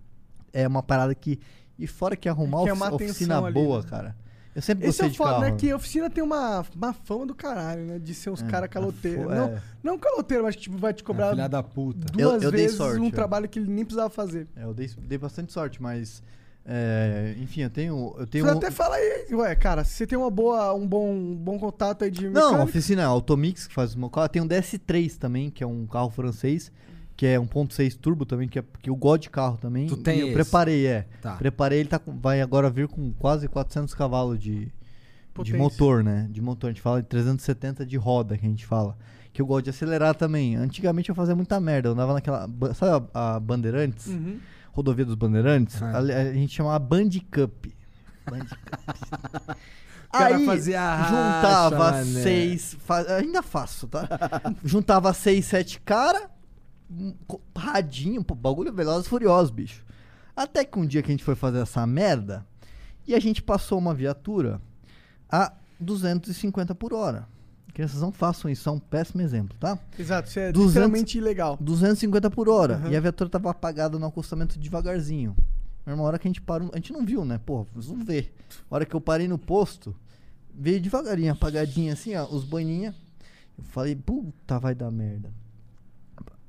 Speaker 4: é uma parada que. E fora que arrumar
Speaker 3: Que é
Speaker 4: ofi-
Speaker 3: uma
Speaker 4: oficina
Speaker 3: ali,
Speaker 4: boa,
Speaker 3: né?
Speaker 4: cara. Eu sempre
Speaker 3: Esse é o
Speaker 4: de
Speaker 3: foda, né? Que a oficina tem uma, uma fama do caralho, né? De ser uns
Speaker 4: É,
Speaker 3: caras caloteiros.
Speaker 4: fo-
Speaker 3: Não,
Speaker 4: é.
Speaker 3: não caloteiro, mas que tipo, vai te cobrar
Speaker 2: Filha da puta.
Speaker 3: duas
Speaker 4: Eu- eu dei
Speaker 3: vezes
Speaker 4: sorte,
Speaker 3: um
Speaker 4: é.
Speaker 3: trabalho que ele nem precisava fazer.
Speaker 4: É, eu dei, dei bastante sorte, mas. É, enfim, eu tenho. Eu tenho
Speaker 3: Você
Speaker 4: um-
Speaker 3: até fala aí, ué, cara, se você tem uma boa, um bom, um bom contato aí de
Speaker 4: Não,
Speaker 3: mecânica,
Speaker 4: oficina é Automix que faz o meu carro. Tem um DS3 também, que é um carro francês, que é 1.6 turbo também, que, é, que eu gosto de carro também.
Speaker 2: Tu tem
Speaker 4: e eu preparei, é.
Speaker 2: Tá.
Speaker 4: Preparei, ele tá com- vai agora vir com quase 400 cavalos de, de motor, né? De motor. A gente fala de 370 de roda, que a gente fala. Que eu gosto de acelerar também. Antigamente eu fazia muita merda. Eu andava naquela. Sabe a, a Bandeirantes?
Speaker 3: Uhum.
Speaker 4: Rodovia dos Bandeirantes?
Speaker 2: Ah.
Speaker 4: Ali- A, gente chamava Band Cup. Band Cup.
Speaker 2: cara
Speaker 4: Aí
Speaker 2: racha,
Speaker 4: juntava seis. fa- ainda faço, tá? juntava seis, sete cara, um co- radinho, pô, bagulho velozes e furiosos, bicho. Até que um dia que a gente foi fazer essa merda e a gente passou uma viatura a 250 por hora. Crianças não façam isso, é um péssimo exemplo, tá?
Speaker 3: Exato, isso é
Speaker 4: 200
Speaker 3: literalmente ilegal.
Speaker 4: 250 por hora.
Speaker 3: Aham.
Speaker 4: E a viatura tava apagada no acostamento devagarzinho. Uma hora que a gente parou, a gente não viu, né? Pô, vamos ver. A hora que eu parei no posto, veio devagarinho, apagadinha assim, ó, os banhinha. Eu falei, puta, vai dar merda.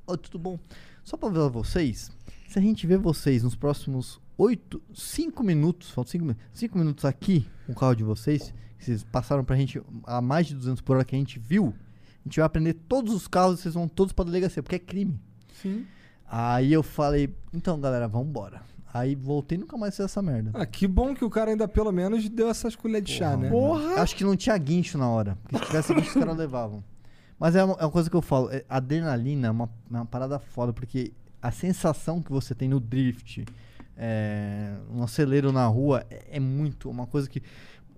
Speaker 4: Ô, tudo bom? Só pra avisar vocês, se a gente vê vocês nos próximos 8, 5 minutos, faltam 5 minutos, 5 minutos aqui com o carro de vocês, que vocês passaram pra gente a mais de 200 por hora que a gente viu, a gente vai aprender todos os carros e vocês vão todos pra delegacia, porque é crime.
Speaker 3: Sim.
Speaker 4: Aí eu falei, então galera, vambora. Aí voltei e nunca mais fiz essa merda.
Speaker 2: Ah, que bom que o cara ainda pelo menos deu essas colheres de chá, né?
Speaker 3: Porra!
Speaker 4: Acho que não tinha guincho na hora. Porque se tivesse guincho, os caras levavam. Mas é uma, é uma coisa que eu falo. é- adrenalina é uma, é uma parada foda, porque a sensação que você tem no drift, é, um acelero na rua, é, é muito uma coisa que.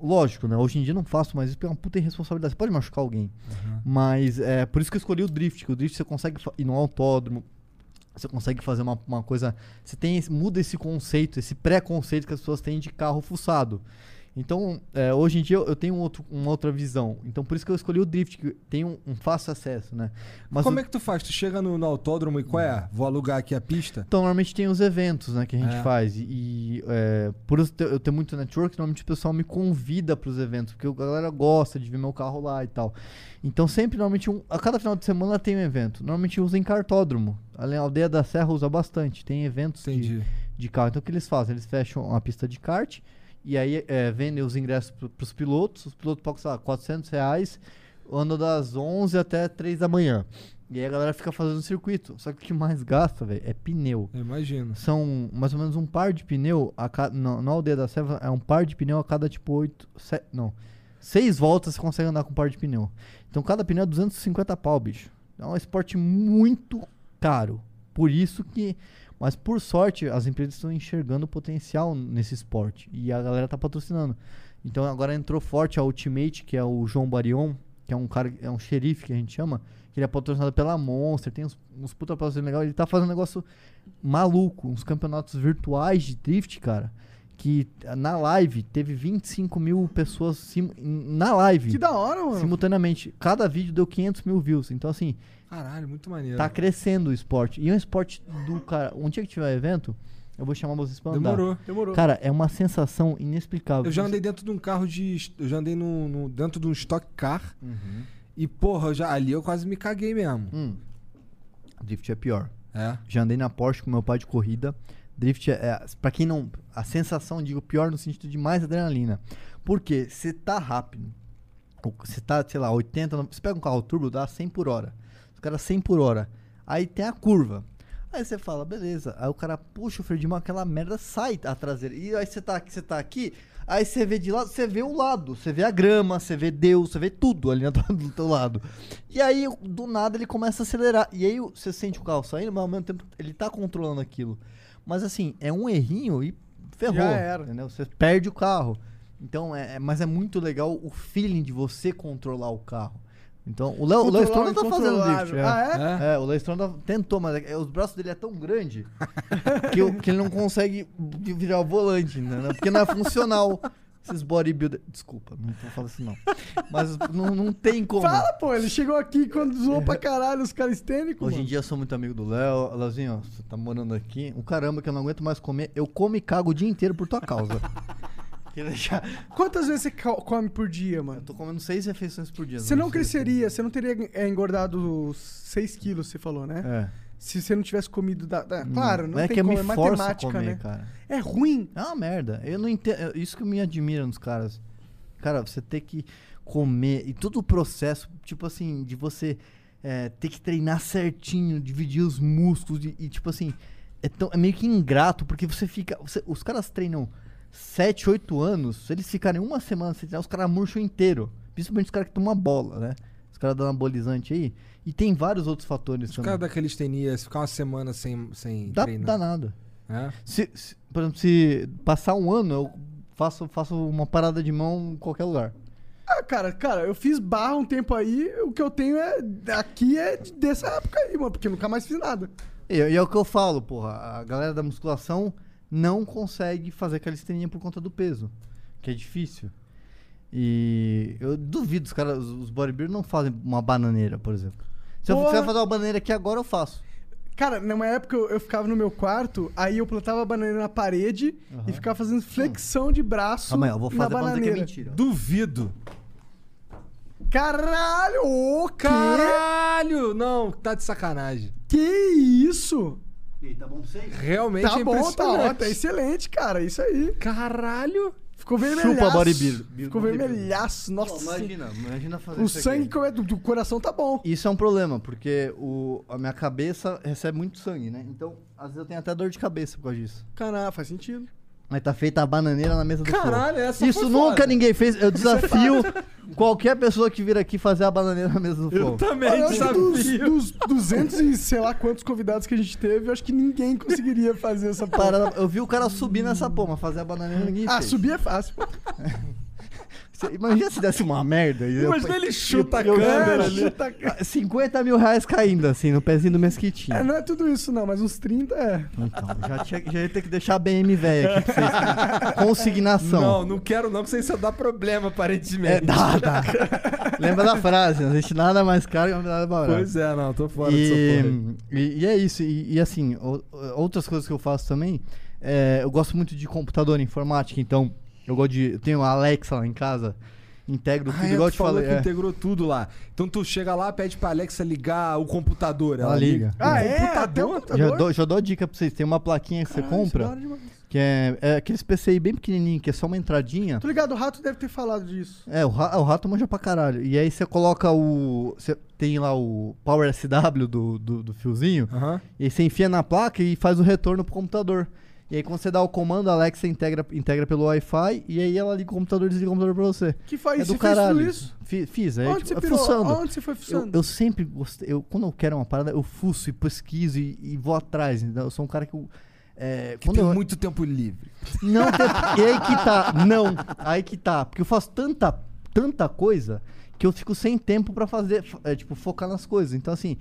Speaker 4: Lógico, né? Hoje em dia não faço mais isso porque é uma puta irresponsabilidade. Você pode machucar alguém. Mas é por isso que eu escolhi o drift. Que o drift você consegue ir no autódromo. Você consegue fazer uma, uma coisa. Você tem muda esse conceito, esse pré-conceito que as pessoas têm de carro fuçado. Então, é, hoje em dia eu tenho um outro, uma outra visão. Então, por isso que eu escolhi o drift, que tem um, um fácil acesso, né? Mas
Speaker 2: Como
Speaker 4: o-
Speaker 2: é que tu faz? Tu chega no, no autódromo e qual é? Vou alugar aqui a pista?
Speaker 4: Então, normalmente tem os eventos, né, que a gente
Speaker 2: É.
Speaker 4: faz. E, é, por eu ter, eu ter muito network, normalmente o pessoal me convida pros eventos, porque a galera gosta de ver meu carro lá e tal. Então, sempre, normalmente, um- a cada final de semana tem um evento. Normalmente usa em cartódromo. Além a aldeia da Serra usa bastante. Tem eventos de, de carro. Então, o que eles fazem? Eles fecham uma pista de kart e aí é, vendem os ingressos pro, pros pilotos. Os pilotos pagam, sei lá, 400 reais. Andam das 11 até 3 da manhã. E aí a galera fica fazendo circuito. Só que o que mais gasta, velho, é pneu.
Speaker 2: Eu imagino.
Speaker 4: São mais ou menos um par de pneu a cada. Na, na aldeia da Serra é um par de pneu a cada tipo 8. não. Seis voltas você consegue andar com um par de pneu. Então cada pneu é 250 pau, bicho. É um esporte muito caro. Por isso que. Mas por sorte, as empresas estão enxergando potencial nesse esporte. E a galera tá patrocinando. Então agora entrou forte a Ultimate, que é o João Barion, que é um cara, é um xerife que a gente chama, que ele é patrocinado pela Monster, tem uns, uns puta patrocínios legais. Ele tá fazendo um negócio maluco, uns campeonatos virtuais de drift, cara. Que na live teve 25 mil pessoas sim- na live.
Speaker 3: Que da hora, mano.
Speaker 4: Simultaneamente. Cada vídeo deu 500 mil views. Então, assim,
Speaker 2: Caralho, muito maneiro.
Speaker 4: tá crescendo o esporte. E é um esporte do cara. Um dia que tiver evento, eu vou chamar vocês pra andar.
Speaker 2: Demorou.
Speaker 3: Demorou.
Speaker 4: Cara, é uma sensação inexplicável.
Speaker 2: Eu já andei dentro de um carro de. Eu já andei no, no- dentro de um stock car.
Speaker 4: Uhum.
Speaker 2: E, porra, já, ali eu quase me caguei mesmo.
Speaker 4: Hum. Drift é pior.
Speaker 2: É.
Speaker 4: Já andei na Porsche com meu pai de corrida. Drift é, é para quem não, a sensação digo pior no sentido de mais adrenalina. Porque você tá rápido. Você tá, sei lá, 80, no- você pega um carro turbo, dá 100 por hora. Os caras 100 por hora. Aí tem a curva. Aí você fala, beleza. Aí o cara puxa o freio de mão, aquela merda sai a traseira. E aí você tá aqui, você tá aqui, aí você vê de lado, você vê o lado, você vê a grama, você vê Deus, você vê tudo ali do do teu lado. E aí, do nada, ele começa a acelerar. E aí você sente o carro saindo, mas ao mesmo tempo ele tá controlando aquilo. Mas assim, é um errinho e ferrou.
Speaker 3: Já era.
Speaker 4: Entendeu? Você perde o carro. Então, é, é- mas é muito legal o feeling de você controlar o carro. Então, o Léo o Léo
Speaker 3: Controlar
Speaker 4: Stronda
Speaker 3: o
Speaker 4: tá fazendo drift. é.
Speaker 3: Ah, é?
Speaker 4: É, o Léo Stronda tentou, mas é- os braços dele é tão grande que, que ele não consegue vi- virar o volante, né? Porque não é funcional. Esses bodybuilder. Desculpa, não vou falar assim não. Mas não, não tem como.
Speaker 3: Fala, pô, ele chegou aqui quando zoou pra caralho os calistênicos.
Speaker 4: Hoje em dia eu sou muito amigo do Léo. Léozinho, você tá morando aqui. O caramba que eu não aguento mais comer. Eu como e cago o dia inteiro por tua causa.
Speaker 3: Quantas vezes você co- come por dia,
Speaker 4: Eu
Speaker 3: mano?
Speaker 4: tô comendo seis refeições por dia.
Speaker 3: Você não cresceria, você não teria é, engordado 6 quilos, você falou, né?
Speaker 4: É.
Speaker 3: Se você não tivesse comido. Da, da- claro, não
Speaker 4: é
Speaker 3: tem
Speaker 4: que eu
Speaker 3: como,
Speaker 4: me
Speaker 3: é matemática,
Speaker 4: comer,
Speaker 3: né?
Speaker 4: cara.
Speaker 3: É ruim.
Speaker 4: É uma merda. Eu não entendo. Isso que me admira nos caras. Cara, você ter que comer e todo o processo, tipo assim, de você é, ter que treinar certinho, dividir os músculos e, e, tipo assim, é, tão, é meio que ingrato, porque você fica. você- os caras treinam 7, 8 anos, se eles ficarem uma semana sem treinar, os caras murcham inteiro. Principalmente os caras que tomam bola, né? Os caras dão anabolizante aí. E tem vários outros fatores
Speaker 2: Os
Speaker 4: também.
Speaker 2: caras da calistenia, se ficar uma semana sem, sem
Speaker 4: Dá,
Speaker 2: treinar.
Speaker 4: dá nada.
Speaker 2: É?
Speaker 4: Se, se- por exemplo, se passar um ano, eu faço, faço uma parada de mão em qualquer lugar.
Speaker 3: Ah, cara, cara, eu fiz barra um tempo aí, o que eu tenho é. Aqui é de- dessa época aí, mano, porque eu nunca mais fiz nada.
Speaker 4: E, e é o que eu falo, porra. A galera da musculação não consegue fazer calistenia por conta do peso, que é difícil. E eu duvido, os caras, os os bodybuilders não fazem uma bananeira, por exemplo. Se eu
Speaker 3: Porra.
Speaker 4: quiser fazer uma bananeira aqui agora, eu faço.
Speaker 3: Cara, numa época eu, eu ficava no meu quarto, aí eu plantava a bananeira na parede e ficava fazendo flexão de braço
Speaker 4: Calma aí, eu vou
Speaker 3: na
Speaker 4: fazer não dizer que é
Speaker 3: bananeira.
Speaker 4: mentira.
Speaker 2: Duvido.
Speaker 3: Caralho! O quê?
Speaker 2: Caralho! Não, tá de sacanagem.
Speaker 3: Que isso?
Speaker 4: E aí, tá bom pra vocês?
Speaker 2: Realmente
Speaker 3: Tá
Speaker 2: é
Speaker 3: bom, tá
Speaker 2: impressionante.
Speaker 3: ótimo, tá excelente, cara, isso aí.
Speaker 2: Caralho!
Speaker 3: Ficou vermelhaço.
Speaker 4: Chupa, bodybuilder.
Speaker 3: Ficou vermelhaço, nossa.
Speaker 4: imagina, imagina fazer
Speaker 3: o
Speaker 4: isso aqui.
Speaker 3: sangue que é do, do coração tá bom.
Speaker 4: Isso é um problema, porque o, a minha cabeça recebe muito sangue, né? Então, às vezes eu tenho até dor de cabeça por causa disso.
Speaker 3: Caralho, faz sentido.
Speaker 4: Mas tá feita a bananeira na mesa do
Speaker 2: Caralho,
Speaker 4: fogo.
Speaker 2: essa
Speaker 4: Isso
Speaker 2: foi
Speaker 4: nunca
Speaker 2: foda.
Speaker 4: ninguém fez. Eu desafio qualquer pessoa que vir aqui fazer a bananeira na mesa do
Speaker 2: Eu
Speaker 4: fogo.
Speaker 2: também
Speaker 3: Eu que dos,
Speaker 2: desafio.
Speaker 3: dos 200 e sei lá quantos convidados que a gente teve, eu acho que ninguém conseguiria fazer essa porra.
Speaker 4: Para- eu vi o cara subir nessa porra, mas fazer a bananeira ninguém
Speaker 3: Ah,
Speaker 4: fez.
Speaker 3: subir é fácil.
Speaker 4: Cê- Imagina se desse uma merda. eu-
Speaker 2: Imagina ele chuta a
Speaker 4: eu- eu-
Speaker 2: câmera ali.
Speaker 3: chuta-
Speaker 4: 50 mil reais caindo, assim, no pezinho do mesquitinho.
Speaker 3: É, não é tudo isso, não, mas uns 30 é.
Speaker 4: Então, já, tinha, já ia ter que deixar a BM velha aqui pra vocês. Consignação.
Speaker 2: Não, não quero não, que isso dá problema, aparentemente.
Speaker 4: É, dá, dá. Lembra da frase, não existe nada mais caro que nada barato.
Speaker 2: Pois é, não, tô fora porra.
Speaker 4: E, e, e é isso. E, e, assim, o- outras coisas que eu faço também, é, eu gosto muito de computador, informática, então eu gosto de. Eu tenho a Alexa lá em casa, integro tudo,
Speaker 2: Ah, é,
Speaker 4: igual eu te
Speaker 2: falou
Speaker 4: falei.
Speaker 2: que
Speaker 4: é.
Speaker 2: integrou tudo lá. Então tu chega lá, pede pra Alexa ligar o computador. Ela,
Speaker 4: Ela liga.
Speaker 3: Ah,
Speaker 2: O
Speaker 3: é?
Speaker 2: computador?
Speaker 3: O
Speaker 4: Já
Speaker 3: computador?
Speaker 4: dou, já dou a dica pra vocês. Tem uma plaquinha que você
Speaker 3: Caralho, é da
Speaker 4: compra,
Speaker 3: demais.
Speaker 4: que é, é aqueles PCI bem pequenininho, que é só uma entradinha.
Speaker 3: Tô ligado, o Rato deve ter falado disso.
Speaker 4: É, o, ra- o rato manja pra caralho. E aí você coloca o. Você tem lá o Power SW do, do, do fiozinho.
Speaker 2: Aham.
Speaker 4: E aí você enfia na placa e faz o retorno pro computador. E aí quando você dá o comando, a Alexa integra, integra pelo Wi-Fi e aí ela liga o computador e desliga o computador pra você.
Speaker 3: Que faz
Speaker 4: é do
Speaker 3: você fez
Speaker 4: caralho.
Speaker 3: tudo isso?
Speaker 4: Fi- Fiz, é,
Speaker 3: Onde
Speaker 4: tipo,
Speaker 3: você
Speaker 4: é fuçando.
Speaker 3: Onde você foi
Speaker 4: Eu,
Speaker 3: fuçando?
Speaker 4: eu sempre gostei. Eu, quando eu quero uma parada, eu fuço e pesquiso e, e vou atrás. Então, eu sou um cara que. eu, é,
Speaker 2: Que
Speaker 4: quando
Speaker 2: tem
Speaker 4: eu,
Speaker 2: muito tempo livre.
Speaker 4: não tem. E aí que tá. Não. Aí que tá. Porque eu faço tanta, tanta coisa que eu fico sem tempo pra fazer. é, tipo, focar nas coisas. Então, assim.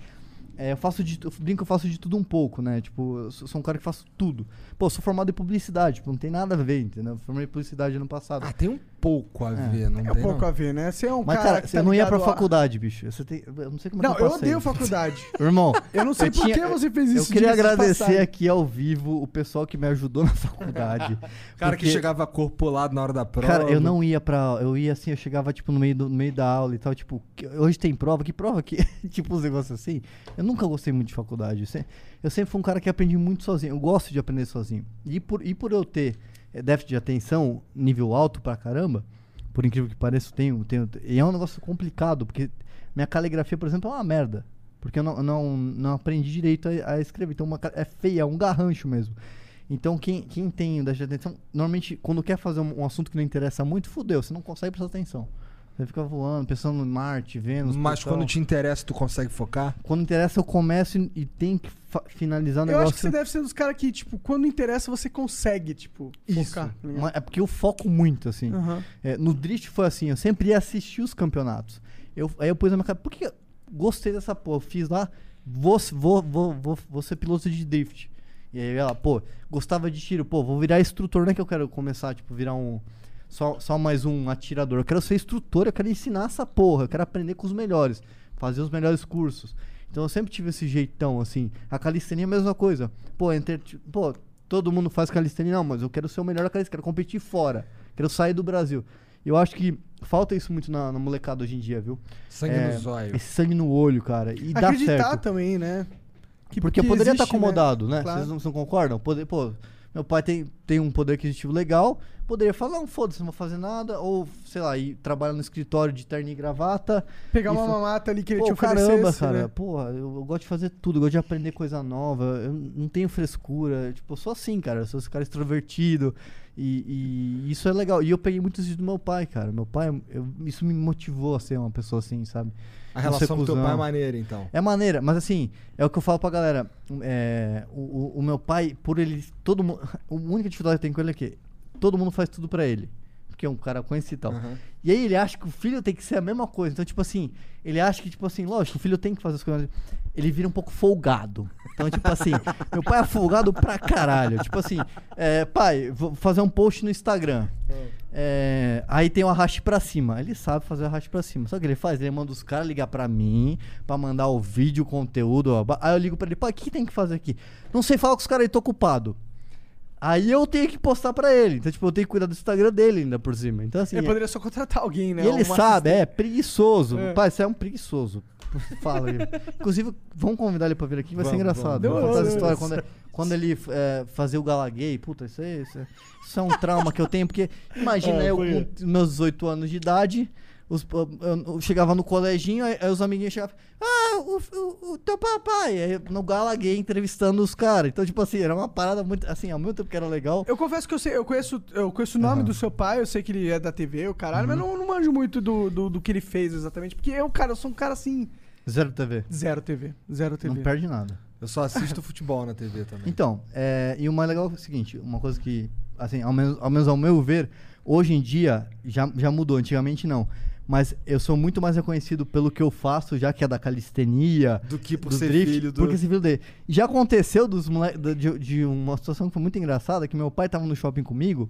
Speaker 4: é, eu faço de. Eu brinco que eu faço de tudo um pouco, né? Tipo, eu sou um cara que faço tudo. Pô, eu sou formado em publicidade. Tipo, não tem nada a ver, entendeu? Eu formei em publicidade ano passado.
Speaker 2: Ah, tem um pouco a
Speaker 4: É.
Speaker 2: ver, não
Speaker 3: É
Speaker 2: tem
Speaker 3: um pouco
Speaker 2: não?
Speaker 3: a ver, né? Você é um
Speaker 4: Mas,
Speaker 3: cara,
Speaker 4: cara,
Speaker 3: que
Speaker 4: você
Speaker 3: tá
Speaker 4: não ia pra
Speaker 3: a-
Speaker 4: faculdade, bicho. Você tem, eu não sei como é
Speaker 3: Não,
Speaker 4: que eu
Speaker 3: eu
Speaker 4: passei.
Speaker 3: odeio faculdade.
Speaker 4: Irmão,
Speaker 3: Eu não sei
Speaker 4: Eu
Speaker 3: por
Speaker 4: tinha-
Speaker 3: que você fez
Speaker 4: eu
Speaker 3: isso.
Speaker 4: queria
Speaker 3: diga-se de
Speaker 4: agradecer
Speaker 3: passagem.
Speaker 4: aqui ao vivo o pessoal que me ajudou na faculdade.
Speaker 2: Cara que
Speaker 4: Porque-
Speaker 2: chegava corpulado na hora da prova.
Speaker 4: Cara, eu não ia pra. Eu ia assim, eu chegava, tipo, no meio, do, no meio da aula e tal, tipo, que- hoje tem prova, que prova que. tipo, uns negócios assim. Eu nunca gostei muito de faculdade. Eu se- Eu sempre fui um cara que aprendi muito sozinho. Eu gosto de aprender sozinho. E por, e por eu ter eh, déficit de atenção, nível alto pra caramba, por incrível que pareça, tenho, tenho. E é um negócio complicado, porque minha caligrafia, por exemplo, é uma merda. Porque eu não, não, não aprendi direito a, a escrever. Então, uma, é feia, é um garrancho mesmo. Então, quem, quem tem déficit de atenção, normalmente, quando quer fazer um, um assunto que não interessa muito, fudeu, você não consegue prestar atenção. Você fica voando, pensando em Marte, Vênus.
Speaker 2: Mas quando te interessa, tu consegue focar?
Speaker 4: Quando interessa, eu começo e, e tenho que finalizar o
Speaker 3: Eu
Speaker 4: negócio.
Speaker 3: acho que você deve ser dos caras que, tipo, quando interessa, você consegue, tipo,
Speaker 4: Isso.
Speaker 3: focar. tá
Speaker 4: É porque eu foco muito, assim.
Speaker 3: Aham.
Speaker 4: É, no Drift foi assim, eu sempre ia assistir os campeonatos. Eu, aí eu pus na minha cabeça, por que eu gostei dessa porra? Eu fiz lá, vou, vou, vou, vou, vou ser piloto de Drift. E aí ela, pô, gostava de tiro, pô, vou virar instrutor, não é que eu quero começar, tipo, virar um. Só, só mais um atirador. Eu quero ser instrutor, eu quero ensinar essa porra, eu quero aprender com os melhores, fazer os melhores cursos. Então eu sempre tive esse jeitão, assim. A calistenia é a mesma coisa. Pô, entre, pô todo mundo faz calistenia, não, mas eu quero ser o melhor da calistenia, quero competir fora, quero sair do Brasil. Eu acho que falta isso muito na, na molecada hoje em dia, viu?
Speaker 2: Sangue
Speaker 4: É,
Speaker 2: no zóio.
Speaker 4: Esse sangue no olho, cara. E dá
Speaker 3: Acreditar
Speaker 4: certo.
Speaker 3: também, né? Que-
Speaker 4: Porque eu
Speaker 3: que
Speaker 4: poderia estar
Speaker 3: existe, né?
Speaker 4: acomodado, né?
Speaker 3: Claro.
Speaker 4: Vocês não, não concordam? Poder, pô, meu pai tem, tem um poder aquisitivo legal, poderia falar, não, foda-se, não vou fazer nada, ou, sei lá, ir trabalhar no escritório de terno e gravata.
Speaker 3: Pegar
Speaker 4: e
Speaker 3: uma mamata ali que ele te oferecesse,
Speaker 4: caramba, cara,
Speaker 3: né?
Speaker 4: pô, eu, eu gosto de fazer tudo, eu gosto de aprender coisa nova, eu não tenho frescura, tipo, eu sou assim, cara, eu sou esse cara extrovertido, e, e isso é legal. E eu peguei muito isso do meu pai, cara, meu pai, eu- isso me motivou a ser uma pessoa assim, sabe?
Speaker 2: A relação com teu pai é maneira, então.
Speaker 4: É maneira, mas assim, é o que eu falo pra galera. é, o, o- o meu pai, por ele. Todo mundo. A única dificuldade que eu tenho com ele é que todo mundo faz tudo pra ele. Porque é um cara conhecido e tal.
Speaker 2: Aham.
Speaker 4: E aí ele acha que o filho tem que ser a mesma coisa. Então, tipo assim, ele acha que, tipo assim, lógico, o filho tem que fazer as coisas. Ele vira um pouco folgado. Então, tipo assim, meu pai é folgado pra caralho. Tipo assim, é, pai, vou fazer um post no Instagram. É, aí tem o arraste pra cima. Ele sabe fazer o arraste pra cima. Sabe o que ele faz? Ele manda os caras ligar pra mim pra mandar o vídeo, o conteúdo. ó. Aí eu ligo pra ele, pai, o que tem que fazer aqui? Não sei falar com os caras aí, tô ocupado. Aí eu tenho que postar pra ele. Então, tipo, eu tenho que cuidar do Instagram dele ainda por cima. Então, assim.
Speaker 3: Ele
Speaker 4: é-
Speaker 3: poderia só contratar alguém, né?
Speaker 4: e ele sabe, é preguiçoso.
Speaker 3: É.
Speaker 4: Pai, você é um preguiçoso. Fala aí. Inclusive, vamos convidar ele pra vir aqui, vai ser
Speaker 2: Vamos,
Speaker 4: engraçado.
Speaker 2: vamos.
Speaker 4: Vou contar essa história quando, quando ele é, fazia o gala gay. Puta, isso, aí, isso, é- isso é um trauma que eu tenho, porque imagina
Speaker 3: É,
Speaker 4: eu com meus 18 anos de idade. Os, eu, eu chegava no coleginho, aí, aí os amiguinhos chegavam, ah, o, o, o teu papai, aí, no gala gay entrevistando os caras. Então, tipo assim, era uma parada muito, assim, ao mesmo tempo que era legal.
Speaker 3: Eu confesso que eu sei, eu conheço, eu conheço o nome
Speaker 4: Aham.
Speaker 3: do seu pai, eu sei que ele é da TV, o caralho, mas não, não manjo muito do, do, do que ele fez exatamente. Porque eu, cara, eu sou um cara assim,
Speaker 4: Zero TV.
Speaker 3: zero TV. Zero TV.
Speaker 4: Não perde nada.
Speaker 2: Eu só assisto futebol na TV também.
Speaker 4: Então, é, e o mais legal é o seguinte, uma coisa que, assim, ao menos ao, menos ao meu ver, Hoje em dia, já, já mudou, antigamente não. Mas eu sou muito mais reconhecido pelo que eu faço, já que é da calistenia,
Speaker 2: Do que por
Speaker 4: do
Speaker 2: ser
Speaker 4: drift,
Speaker 2: filho do.
Speaker 4: porque esse filho dele. Já aconteceu dos mole... de, de uma situação que foi muito engraçada, que meu pai tava no shopping comigo,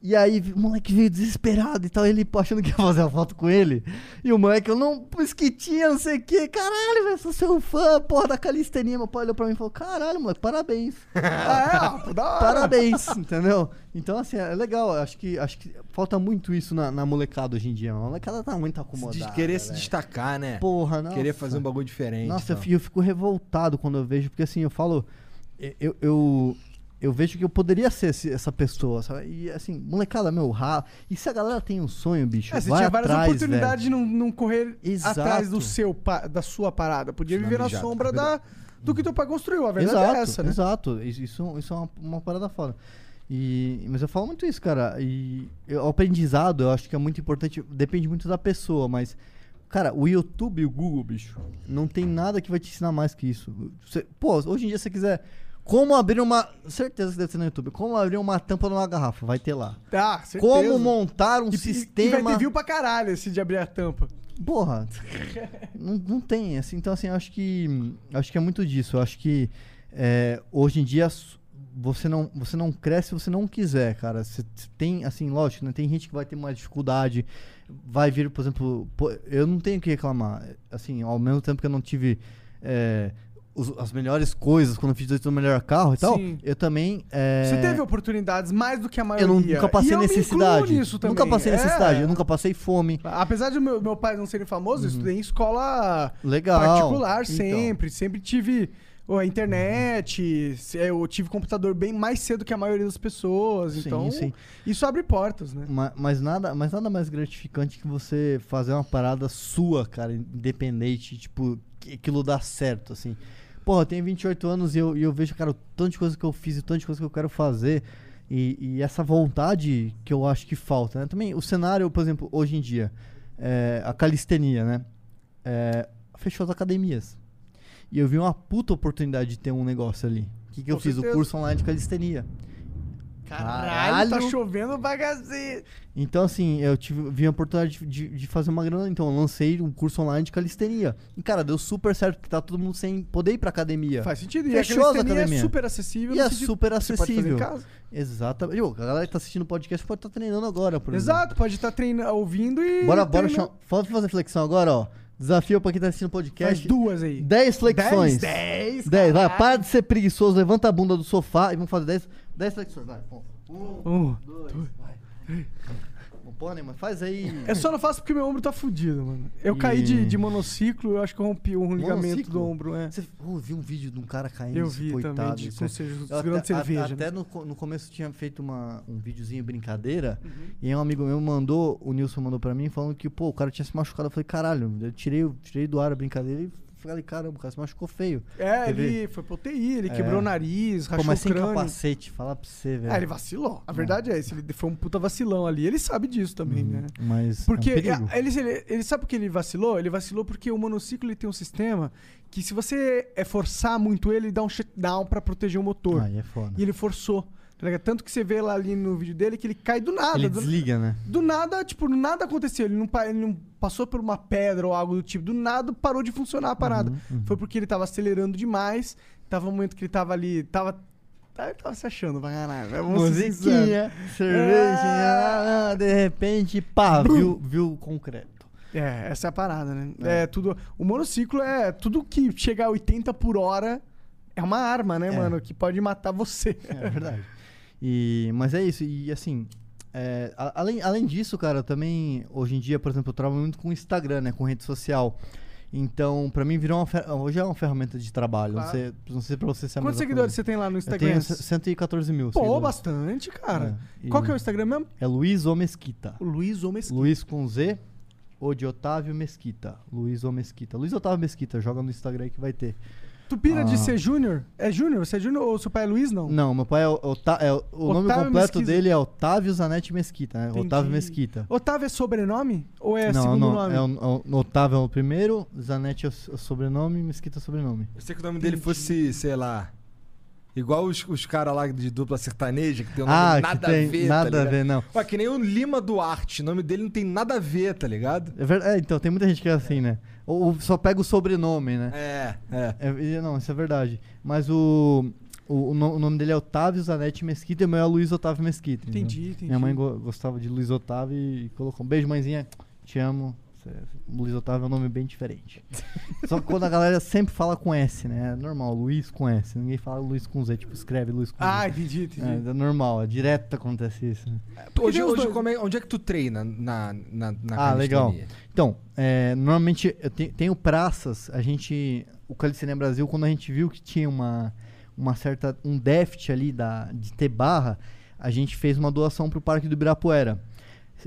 Speaker 4: e aí o moleque veio desesperado e tal, ele achando que ia fazer a foto com ele. E o moleque, eu não, esquitinha, não sei o que, caralho, velho, sou seu fã, porra da calistenia. Meu pai olhou pra mim e falou, caralho, moleque, parabéns.
Speaker 3: Ah, é, ó.
Speaker 4: Parabéns, entendeu? Então, assim, é legal. Acho que, acho que falta muito isso na, na molecada hoje em dia. A molecada tá muito acomodada.
Speaker 2: querer se destacar, né?
Speaker 4: Porra, não.
Speaker 2: Querer fazer um bagulho diferente.
Speaker 4: Nossa, eu
Speaker 2: então.
Speaker 4: eu fico revoltado quando eu vejo, porque assim, eu falo. Eu, eu, eu vejo que eu poderia ser essa pessoa, sabe? E assim, molecada, meu, ra... E se a galera tem um sonho, bicho,
Speaker 3: É, você
Speaker 4: vai
Speaker 3: tinha várias
Speaker 4: atrás,
Speaker 3: oportunidades de não, não correr
Speaker 4: Exato.
Speaker 3: atrás do seu, pa- da sua parada. Podia viver
Speaker 2: na
Speaker 3: sombra
Speaker 2: é
Speaker 3: da, do que teu pai construiu. A verdade
Speaker 4: exato,
Speaker 3: é essa, né?
Speaker 4: Exato, isso, isso, isso é uma, uma parada foda. E, mas eu falo muito isso, cara. E eu- o aprendizado, eu acho que é muito importante, depende muito da pessoa, mas. Cara, o YouTube e o Google, bicho, não tem nada que vai te ensinar mais que isso. Você- pô, hoje em dia, se você quiser. Como abrir uma. Certeza que deve ter no YouTube. Como abrir uma tampa numa garrafa, vai ter lá.
Speaker 3: Ah, certeza.
Speaker 4: Como montar um
Speaker 3: E-
Speaker 4: sistema.
Speaker 3: E vai ter view pra caralho esse de abrir a tampa.
Speaker 4: Porra, não, não tem, assim, então assim, eu acho que acho que é muito disso, eu acho que é, hoje em dia você não, você não cresce se você não quiser, cara, você tem, assim, lógico, né, tem gente que vai ter mais dificuldade, vai vir, por exemplo, pô, eu não tenho o que reclamar, assim, ao mesmo tempo que eu não tive é, os- as melhores coisas quando eu fiz o melhor carro e tal,
Speaker 3: Sim.
Speaker 4: eu também... é,
Speaker 3: Você teve oportunidades mais do que a
Speaker 4: eu
Speaker 3: maioria.
Speaker 4: não- nunca passei
Speaker 3: eu
Speaker 4: necessidade. Nunca passei necessidade,
Speaker 3: É.
Speaker 4: eu nunca passei fome.
Speaker 3: Apesar de meu, meu pai não serem famosos, eu estudei em escola
Speaker 4: Legal.
Speaker 3: particular
Speaker 4: Então.
Speaker 3: sempre. Sempre tive a internet, eu tive computador bem mais cedo que a maioria das pessoas.
Speaker 4: Sim,
Speaker 3: então,
Speaker 4: sim.
Speaker 3: isso abre portas, né?
Speaker 4: Ma- Mas, nada, mas nada mais gratificante que você fazer uma parada sua, cara, independente, tipo, que aquilo dá certo, assim. Porra, eu tenho 28 anos e eu, e eu vejo, cara, o tanto de coisa que eu fiz e o tanto de coisa que eu quero fazer. E, e essa vontade que eu acho que falta, né? Também o cenário, por exemplo, hoje em dia, é, a calistenia, né? É, fechou as academias. E eu vi uma puta oportunidade de ter um negócio ali. O que, que eu
Speaker 3: Com
Speaker 4: fiz?
Speaker 3: certeza.
Speaker 4: O curso online de calistenia.
Speaker 3: Caralho, tá
Speaker 4: Caralho.
Speaker 3: chovendo bagaceiro.
Speaker 4: Então, assim, eu tive, vi a oportunidade de, de, de fazer uma grana, então eu lancei um curso online de calistenia. E, cara, deu super certo, porque tá todo mundo sem poder ir pra academia.
Speaker 3: Faz sentido. E
Speaker 4: Fechou
Speaker 3: a
Speaker 4: as
Speaker 3: calistenia é
Speaker 4: academia.
Speaker 3: super acessível.
Speaker 4: E é
Speaker 3: sentido-
Speaker 4: super acessível. Exatamente. Ô, A galera que tá assistindo o podcast pode estar treinando agora, por
Speaker 3: Exato, pode estar treinando, ouvindo e.
Speaker 4: exemplo. Bora, bora, chama- fazer flexão agora, ó. Desafio pra quem tá assistindo o
Speaker 3: Faz
Speaker 4: podcast.
Speaker 3: duas aí.
Speaker 4: 10 flexões.
Speaker 3: 10,
Speaker 4: 10, vai, para de ser preguiçoso, levanta a bunda do sofá e vamos fazer 10, 10 flexões, vai. Um,
Speaker 3: Um.
Speaker 4: dois, vai. Pode, mas faz aí.
Speaker 3: Eu só não faço porque meu ombro tá fudido, mano. Eu
Speaker 4: E-
Speaker 3: caí de, de monociclo, eu acho que eu rompi um ligamento
Speaker 4: Monociclo?
Speaker 3: do ombro, é.
Speaker 4: Você oh, viu um vídeo de um cara caindo,
Speaker 3: Eu vi
Speaker 4: coitado.
Speaker 3: também, de, com
Speaker 4: é- Eu
Speaker 3: segurando
Speaker 4: até,
Speaker 3: cerveja.
Speaker 4: a-
Speaker 3: né?
Speaker 4: até no, no começo tinha feito uma, um videozinho brincadeira.
Speaker 3: Uhum.
Speaker 4: E aí um amigo meu mandou, o Nilson mandou pra mim, falando que, pô, o cara tinha se machucado. Eu falei, caralho, eu tirei, tirei do ar a brincadeira e falei, caramba, o cara se machucou feio.
Speaker 3: É, ele foi pro UTI, ele
Speaker 4: É.
Speaker 3: quebrou o nariz,
Speaker 4: Pô,
Speaker 3: rachou
Speaker 4: mas
Speaker 3: o
Speaker 4: sem
Speaker 3: crânio.
Speaker 4: capacete, falar pra você, velho.
Speaker 3: É, ele vacilou. A verdade é essa, ele foi um puta vacilão ali. Ele sabe disso também,
Speaker 4: Uhum,
Speaker 3: né?
Speaker 4: Mas
Speaker 3: Porque
Speaker 4: é um
Speaker 3: ele, ele, ele sabe por que ele vacilou? Ele vacilou porque o monociclo ele tem um sistema que se você é forçar muito ele, ele dá um shutdown pra proteger o motor.
Speaker 4: Aí é foda.
Speaker 3: E ele forçou. Tá? Tanto que você vê lá ali no vídeo dele que ele cai do nada.
Speaker 4: Ele
Speaker 3: do,
Speaker 4: desliga, né?
Speaker 3: do nada, tipo, nada aconteceu. Ele não, ele não passou por uma pedra ou algo do tipo. Do nada parou de funcionar a parada.
Speaker 4: Uhum, uhum.
Speaker 3: Foi porque ele tava acelerando demais. Tava um momento que ele tava ali. Tava. Tava, tava se achando pra caralho.
Speaker 4: Musiquinha, cervejinha, ah, de repente, pá, viu, viu o concreto.
Speaker 3: É, essa é a parada, né? É. tudo. O monociclo é tudo que chega a 80 por hora é uma arma, né,
Speaker 4: É.
Speaker 3: mano? Que pode matar você.
Speaker 4: É verdade. E, mas é isso, e assim, é, além, além disso, cara, também, hoje em dia, por exemplo, eu trabalho muito com Instagram, né, com rede social. Então, pra mim, virou uma hoje é uma ferramenta de trabalho. Não,
Speaker 3: Claro.
Speaker 4: sei, não sei pra você se é
Speaker 3: Quantos seguidores
Speaker 4: coisa.
Speaker 3: você tem lá no
Speaker 4: Eu
Speaker 3: Instagram?
Speaker 4: tenho c- 114 mil
Speaker 3: Pô,
Speaker 4: seguidores.
Speaker 3: bastante, cara.
Speaker 4: É,
Speaker 3: Qual que é o Instagram mesmo?
Speaker 4: É Luiz O Mesquita.
Speaker 3: O Luiz.
Speaker 4: Luiz com Z, ou de Otávio Mesquita. Luiz O Mesquita. Luiz Otávio Mesquita, joga no Instagram aí que vai ter.
Speaker 3: Tu pira de
Speaker 4: Ah.
Speaker 3: ser Júnior? É Júnior? Você é Júnior ou seu pai é Luiz, não?
Speaker 4: Não, meu pai é, o- Ota- é o, o nome
Speaker 3: Otávio
Speaker 4: completo
Speaker 3: Mesquita.
Speaker 4: dele é Otávio Zanetti Mesquita, né?
Speaker 3: Entendi.
Speaker 4: Otávio Mesquita.
Speaker 3: Otávio é sobrenome? Ou é
Speaker 4: não,
Speaker 3: segundo
Speaker 4: não,
Speaker 3: nome?
Speaker 4: É o, o- Otávio é o primeiro, Zanetti é o, s- o sobrenome, Mesquita é o sobrenome.
Speaker 2: Eu sei que o nome dele fosse, sei lá. Igual os, os caras lá de dupla sertaneja, que tem um
Speaker 4: Ah,
Speaker 2: nome
Speaker 4: que
Speaker 2: nada
Speaker 4: tem
Speaker 2: a ver.
Speaker 4: nada
Speaker 2: tá
Speaker 4: a ver, não.
Speaker 2: Ué, que nem o Lima Duarte. O nome dele não tem nada a ver, tá ligado?
Speaker 4: É verdade, é, então, tem muita gente que é assim, né? Ou, só pega o sobrenome, né?
Speaker 2: É, é.
Speaker 4: É, não, isso é verdade. Mas o, o, o no- o nome dele é Otávio Zanetti Mesquita e o meu é Luiz Otávio Mesquita. entendeu?
Speaker 3: Entendi, entendi.
Speaker 4: Minha mãe go- gostava de Luiz Otávio e colocou um beijo, mãezinha, te amo. Cê- Luiz Otávio é um nome bem diferente. Só que quando a galera sempre fala com S, né? É normal, Luiz com S. Ninguém fala Luiz com Z, tipo, escreve Luiz com
Speaker 3: Ah,
Speaker 4: Z.
Speaker 3: entendi, entendi.
Speaker 4: É, é normal, é direto acontece isso. né?
Speaker 2: Hoje, hoje
Speaker 3: dois.
Speaker 2: como é- onde é que tu treina na, na, na
Speaker 4: Ah, legal. Então, é, normalmente eu te- tenho praças, a gente, o Calistenia Brasil, quando a gente viu que tinha uma, uma certa, um déficit ali da, de ter barra, a gente fez uma doação pro Parque do Ibirapuera.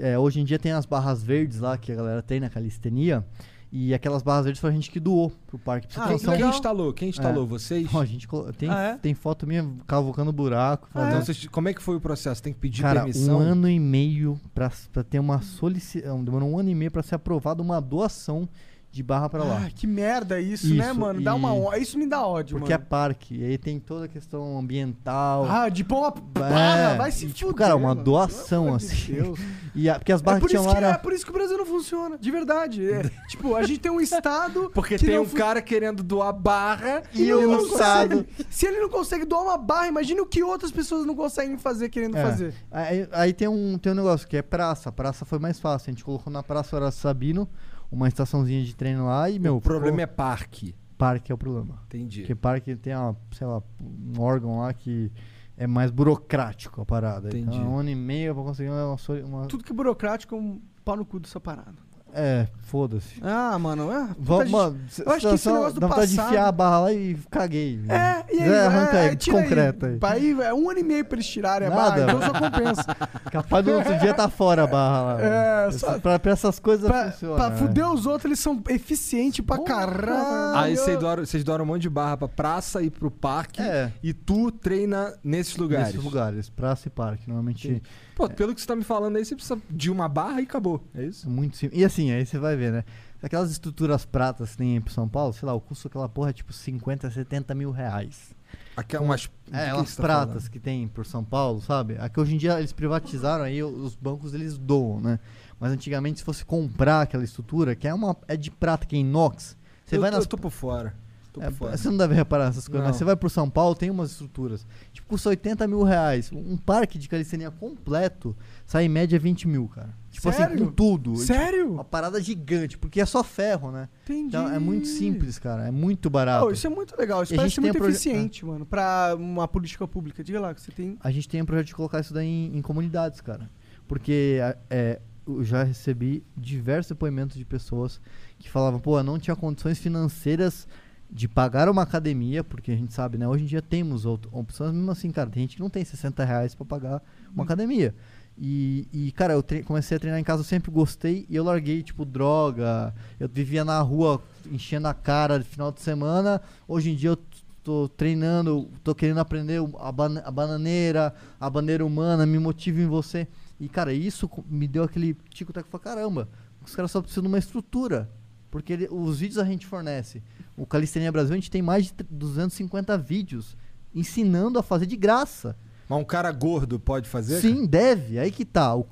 Speaker 4: É, hoje em dia tem as barras verdes lá que a galera tem na calistenia, e aquelas barras verdes foi a gente que doou pro parque. Pra
Speaker 3: Ah,
Speaker 2: Quem, quem instalou? Quem instalou? Vocês?
Speaker 4: Ó, a gente colo- tem,
Speaker 3: Ah, é?
Speaker 4: tem foto minha cavocando buraco.
Speaker 3: Ah,
Speaker 4: fazendo-
Speaker 2: Então, vocês- como é que foi o processo? Tem que pedir
Speaker 4: Cara,
Speaker 2: permissão?
Speaker 4: um ano e meio pra, pra ter uma solicitação. Demorou um ano e meio pra ser aprovada uma doação de barra pra lá.
Speaker 3: Ah, que merda isso, né,
Speaker 4: Isso,
Speaker 3: mano? Dá uma
Speaker 4: e-
Speaker 3: ó- Isso me dá ódio,
Speaker 4: porque é
Speaker 3: mano.
Speaker 4: parque. E aí tem toda a questão ambiental.
Speaker 3: Ah, de pôr uma
Speaker 4: É,
Speaker 3: barra, vai se
Speaker 4: e, tipo,
Speaker 3: fuder,
Speaker 4: cara, uma
Speaker 3: mano.
Speaker 4: doação,
Speaker 3: de
Speaker 4: assim.
Speaker 3: Deus.
Speaker 4: E a- porque as
Speaker 3: É
Speaker 4: barras
Speaker 3: por,
Speaker 4: que tinham
Speaker 3: isso
Speaker 4: lá
Speaker 3: que, é
Speaker 4: era.
Speaker 3: por isso que o Brasil não funciona, de verdade. É, tipo, a gente tem um estado.
Speaker 2: Porque
Speaker 3: que
Speaker 2: tem
Speaker 3: não
Speaker 2: um
Speaker 3: fu-
Speaker 2: cara querendo doar barra
Speaker 4: E
Speaker 3: ele
Speaker 4: o
Speaker 3: não
Speaker 4: Estado.
Speaker 3: consegue- Se ele não consegue doar uma barra, imagine o que outras pessoas não conseguem fazer querendo
Speaker 4: É.
Speaker 3: fazer.
Speaker 4: Aí, aí tem, um, tem um negócio que é praça. A praça foi mais fácil. A gente colocou na Praça Horácio Sabino uma estaçãozinha de treino lá e, meu.
Speaker 2: o problema é parque.
Speaker 4: Parque é o problema.
Speaker 2: Entendi.
Speaker 4: Porque parque tem, uma, sei lá, um órgão lá que é mais burocrático a parada.
Speaker 2: Entendi.
Speaker 4: Então é um ano e meio pra conseguir uma. uma-
Speaker 3: Tudo que é burocrático é um pau no cu dessa parada.
Speaker 4: É, foda-se.
Speaker 3: Ah, mano, é.
Speaker 4: Vamos,
Speaker 3: gente-
Speaker 4: mano,
Speaker 3: eu acho que esse negócio do
Speaker 4: dá vontade de enfiar a barra lá e caguei.
Speaker 3: É, e aí,
Speaker 4: Zé, arranca
Speaker 3: é,
Speaker 4: aí,
Speaker 3: tira
Speaker 4: desconcreta aí.
Speaker 3: aí. é um ano e meio pra eles tirarem a
Speaker 4: Nada,
Speaker 3: barra, então só compensa.
Speaker 4: Capaz do outro dia tá fora a barra lá.
Speaker 3: É, só-
Speaker 4: pra, pra essas coisas
Speaker 3: pra,
Speaker 4: funciona.
Speaker 3: pra
Speaker 4: né?
Speaker 3: fuder os outros, eles são eficientes pra caralho.
Speaker 2: Aí vocês doaram, vocês doaram um monte de barra pra praça e pro parque.
Speaker 4: É.
Speaker 2: E tu treina nesses lugares.
Speaker 4: Nesses lugares, praça e parque. Normalmente
Speaker 2: Pô, pelo que você tá me falando aí, você precisa de uma barra e acabou. É isso?
Speaker 4: é muito simples. E assim, aí você vai ver, né? Aquelas estruturas pratas que tem pro São Paulo, sei lá, o custo daquela porra é tipo 50, 70 mil reais.
Speaker 2: É
Speaker 4: É,
Speaker 2: que
Speaker 4: elas
Speaker 2: você tá
Speaker 4: pratas
Speaker 2: falando?
Speaker 4: que tem por São Paulo, sabe? Aqui hoje em dia eles privatizaram aí, os bancos eles doam, né? Mas antigamente se fosse comprar aquela estrutura, que é uma é de prata, que é inox, você
Speaker 2: eu,
Speaker 4: vai
Speaker 2: tô-
Speaker 4: nas
Speaker 2: eu tô por fora.
Speaker 4: É, você não deve reparar nessas coisas,
Speaker 2: Não.
Speaker 4: mas você vai pro São Paulo, tem umas estruturas. Tipo, custa 80 mil reais. Um parque de calistenia completo sai em média 20 mil, cara. Tipo assim,
Speaker 3: Sério?
Speaker 4: com tudo. Tipo,
Speaker 3: Sério?
Speaker 4: uma parada gigante, porque é só ferro, né?
Speaker 3: Entendi.
Speaker 4: Então é muito simples, cara. É muito barato.
Speaker 3: Oh, isso é muito legal. Isso
Speaker 4: E a
Speaker 3: parece
Speaker 4: gente
Speaker 3: ser
Speaker 4: tem
Speaker 3: muito eficiente, mano, pra uma política pública. Diga lá que você tem.
Speaker 4: A gente tem um projeto de colocar isso daí em, em comunidades, cara. Porque é, eu já recebi diversos depoimentos de pessoas que falavam, pô, eu não tinha condições financeiras de pagar uma academia, porque a gente sabe, né? Hoje em dia temos opções, mesmo assim, cara, tem gente que não tem 60 reais pra pagar uma academia. E, e, cara, eu comecei a treinar em casa, eu sempre gostei, e eu larguei, tipo, droga. Eu vivia na rua enchendo a cara de final de semana. Hoje em dia eu tô treinando, tô querendo aprender a, bana- a bananeira, a bandeira humana, me motiva em você. E, cara, isso me deu aquele tico-tac, falei, caramba, os caras só precisam de uma estrutura. Porque ele- os vídeos a gente fornece. O Calistenia Brasil, a gente tem mais de tr- 250 vídeos ensinando a fazer de graça.
Speaker 2: Mas um cara gordo pode fazer?
Speaker 4: Sim, deve. Aí que tá. O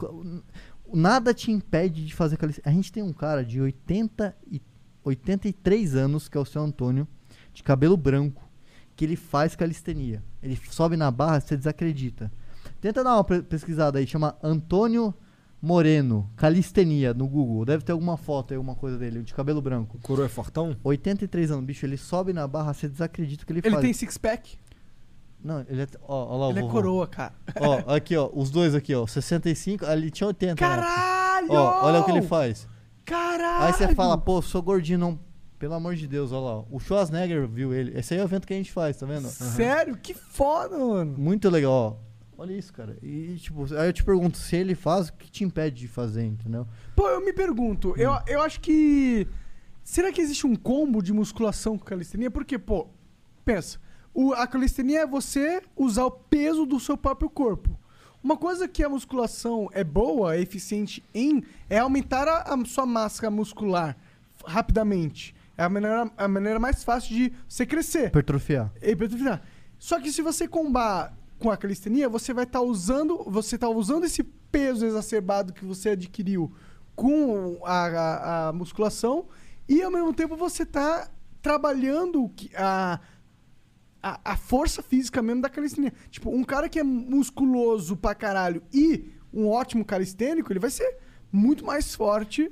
Speaker 4: nada te impede de fazer calistenia. A gente tem um cara de 80 e, 83 anos, que é o seu Antônio, de cabelo branco, que ele faz calistenia. Ele sobe na barra, você desacredita. Tenta dar uma pesquisada aí, chama Antônio Moreno, calistenia, no Google. Deve ter alguma foto aí, alguma coisa dele, de cabelo branco.
Speaker 2: O coroa é fortão?
Speaker 4: 83 anos, bicho, ele sobe na barra, você desacredita que ele,
Speaker 3: Ele
Speaker 4: faz.
Speaker 3: tem six-pack?
Speaker 4: Não, ele é. Ó, ó lá
Speaker 3: Ele é coroa, cara.
Speaker 4: Ó, aqui, ó, os dois aqui, ó, 65, ali tinha 80. na época.
Speaker 3: Caralho!
Speaker 4: Ó, olha o que ele faz.
Speaker 3: Caralho!
Speaker 4: Aí você fala, pô, sou gordinho, não. Pelo amor de Deus, olha lá. O Schwarzenegger viu ele. Esse aí é o evento que a gente faz, tá vendo?
Speaker 3: Sério? Que foda, mano.
Speaker 4: Muito legal, ó. Olha isso, cara. E, tipo, aí eu te pergunto, se ele faz, o que te impede de fazer, entendeu?
Speaker 3: Pô, eu me pergunto, eu, eu acho que. Será que existe um combo de musculação com calistenia? Porque, pô, pensa, o- a calistenia é você usar o peso do seu próprio corpo. Uma coisa que a musculação é boa, é eficiente em, é aumentar a, a sua massa muscular rapidamente. É a maneira, a maneira mais fácil de você crescer.
Speaker 4: Hipertrofiar.
Speaker 3: Hipertrofiar. Só que se você combar com a calistenia, você vai estar usando, você tá usando esse peso exacerbado que você adquiriu com a, a- a musculação e ao mesmo tempo você tá trabalhando a, a, a força física mesmo da calistenia. Tipo, um cara que é musculoso pra caralho e um ótimo calistênico, ele vai ser muito mais forte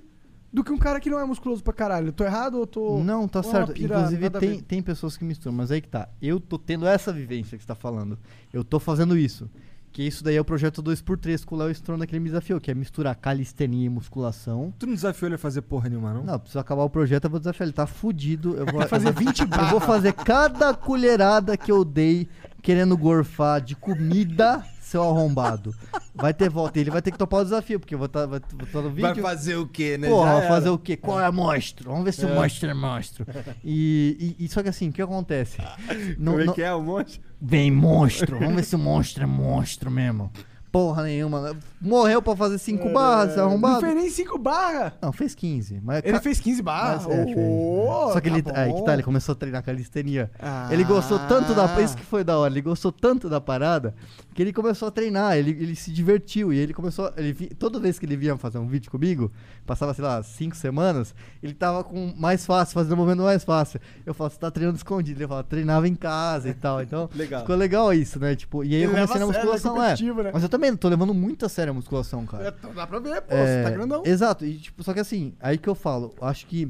Speaker 3: do que um cara que não é musculoso pra caralho. Eu tô errado ou tô.
Speaker 4: Não, tá
Speaker 3: é
Speaker 4: certo.
Speaker 3: pira
Speaker 4: Inclusive, tem, tem pessoas que misturam, mas aí que tá. Eu tô tendo essa vivência que você tá falando. Eu tô fazendo isso. Que isso daí é o projeto 2x3 com o Léo Stronda que ele me desafiou, que é misturar calistenia e musculação.
Speaker 2: Tu não desafiou ele a fazer porra nenhuma, não?
Speaker 4: Não, precisa acabar o projeto, eu vou desafiar. Ele tá fudido. Eu vou
Speaker 3: fazer 20
Speaker 4: Eu vou fazer cada colherada que eu dei querendo gorfar de comida, seu arrombado. Vai ter volta. E ele vai ter que topar o desafio, porque eu vou estar no vídeo.
Speaker 2: Vai fazer o quê, né?
Speaker 4: Porra, vai fazer o quê? Qual é monstro? Vamos ver se o monstro é monstro. E, e- e só que assim, o que acontece? Não-
Speaker 2: Como é
Speaker 4: não-
Speaker 2: que é o monstro?
Speaker 4: Vem monstro, vamos ver se o monstro é monstro mesmo. Porra nenhuma. Morreu pra fazer 5 barras, seu
Speaker 3: Não
Speaker 4: arrombado?
Speaker 3: fez nem 5 barras.
Speaker 4: Não, fez 15. Mas
Speaker 3: Ele
Speaker 4: ca-
Speaker 3: fez 15 barras.
Speaker 4: mas, é.
Speaker 3: Ô,
Speaker 4: Só que ele,
Speaker 3: tá
Speaker 4: aí que tá, ele começou a treinar calistenia.
Speaker 3: Ah.
Speaker 4: Ele gostou tanto da. Isso que foi da hora, ele gostou tanto da parada que ele começou a treinar, ele, ele se divertiu. E ele começou. Ele, toda vez que ele vinha fazer um vídeo comigo, passava, sei lá, cinco semanas, ele tava com mais fácil, fazendo o movimento mais fácil. Eu falo, você tá treinando escondido. Ele fala, treinava em casa e tal. Então,
Speaker 2: Legal.
Speaker 4: ficou legal isso, né? Tipo, e aí eu
Speaker 3: Ele leva
Speaker 4: comecei na
Speaker 3: sério, é
Speaker 4: musculação, é.
Speaker 3: né?
Speaker 4: Mas eu também tô levando muito a sério a musculação, cara.
Speaker 3: É, Dá pra ver, pô,
Speaker 4: É,
Speaker 3: você tá grandão.
Speaker 4: Exato, e, tipo, só que assim, aí que eu falo, acho que